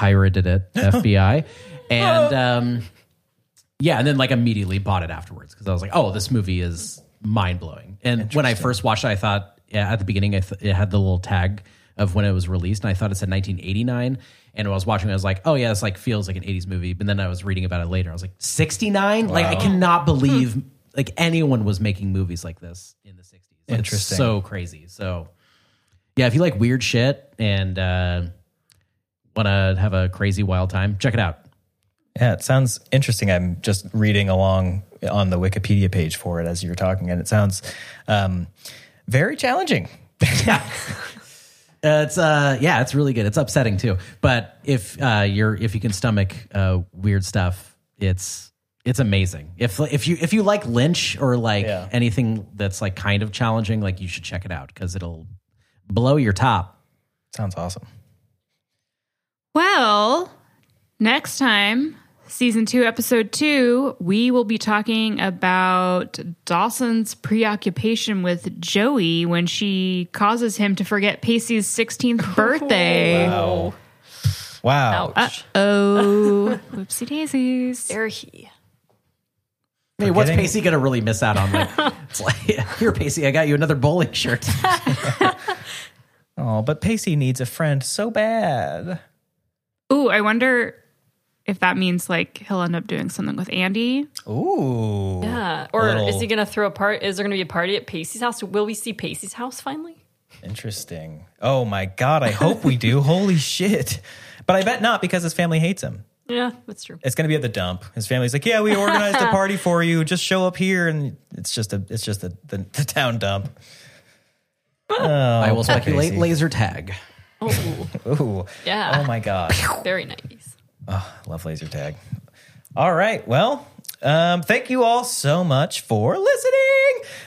pirated it, FBI, and um, yeah, and then like immediately bought it afterwards because I was like, oh, this movie is mind blowing. And when I first watched it, I thought yeah, at the beginning I th- it had the little tag of when it was released, and I thought it said 1989. And when I was watching, it, I was like, oh yeah, this like feels like an 80s movie. But then I was reading about it later. I was like, 69? Like I cannot believe like anyone was making movies like this in the 60s. It's Interesting. so crazy. So yeah, if you like weird shit and uh, want to have a crazy wild time, check it out. Yeah, it sounds interesting. I'm just reading along on the Wikipedia page for it as you were talking, and it sounds um, very challenging. Uh, it's uh yeah, it's really good. It's upsetting too. But if uh you're if you can stomach uh weird stuff, it's it's amazing. If if you if you like Lynch or like Yeah. anything that's like kind of challenging, like you should check it out because it'll blow your top. Sounds awesome. Well, next time, season two, episode two, we will be talking about Dawson's preoccupation with Joey when she causes him to forget Pacey's 16th birthday. Wow. Wow. Ouch. Oh, whoopsie daisies. There he. Hey, what's Pacey gonna really miss out on? Like, it's like here, Pacey, I got you another bowling shirt. Oh, but Pacey needs a friend so bad. Ooh, I wonder if that means like he'll end up doing something with Andie. Ooh. Yeah. Or little is he going to throw a part? Is there going to be a party at Pacey's house? Will we see Pacey's house finally? Interesting. Oh my god, I hope we do. Holy shit. But I bet not because his family hates him. Yeah, that's true. It's going to be at the dump. His family's like, "Yeah, we organized a party for you. Just show up here." And it's just a it's just a, the, the town dump. Oh, I will speculate Casey. laser tag. Ooh. Yeah. Oh my god. Very 90s. Ah, love laser tag. All right. Well, um, thank you all so much for listening.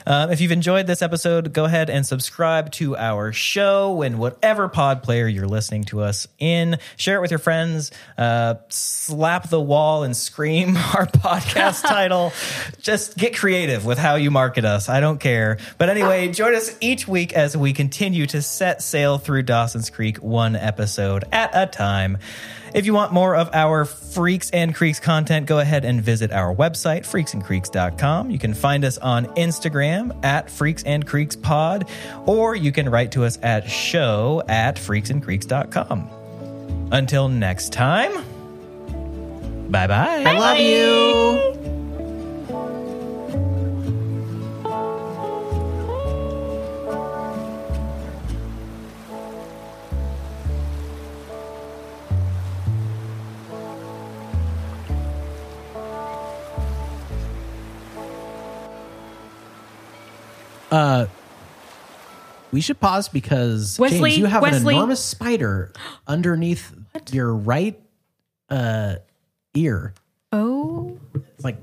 Um, if you've enjoyed this episode, go ahead and subscribe to our show in whatever pod player you're listening to us in. Share it with your friends. Uh, slap the wall and scream our podcast title. Just get creative with how you market us. I don't care. But anyway, join us each week as we continue to set sail through Dawson's Creek one episode at a time. If you want more of our Freaks and Creeks content, go ahead and visit our website, freaksandcreeks.com. You can find us on Instagram at Freaks and Creeks Pod, or you can write to us at show at freaksandcreeks.com. Until next time, bye bye. I love you. Uh, we should pause because Wesley- James, you have Wesley- an enormous spider underneath your right uh, ear. Oh. It's like.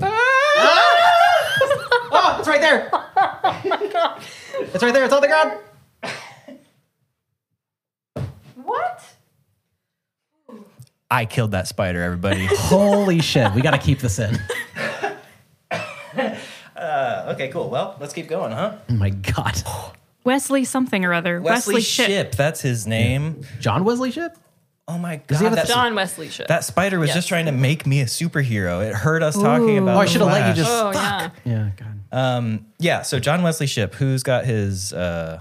oh, it's right there. it's right there. It's on the ground. What? I killed that spider, everybody. Holy shit! We got to keep this in. okay, cool. Well, let's keep going, huh? Oh my god. Wesley something or other. Wesley, Wesley, Shipp. Shipp, that's his name. John Wesley Shipp. Oh my he god, have a- that, John Wesley should. that spider was Yes. just trying to make me a superhero. It heard us talking about. Oh, I The should have let you Flash. just. oh, yeah. Yeah. God. Um, yeah, so John Wesley Shipp, who's got his uh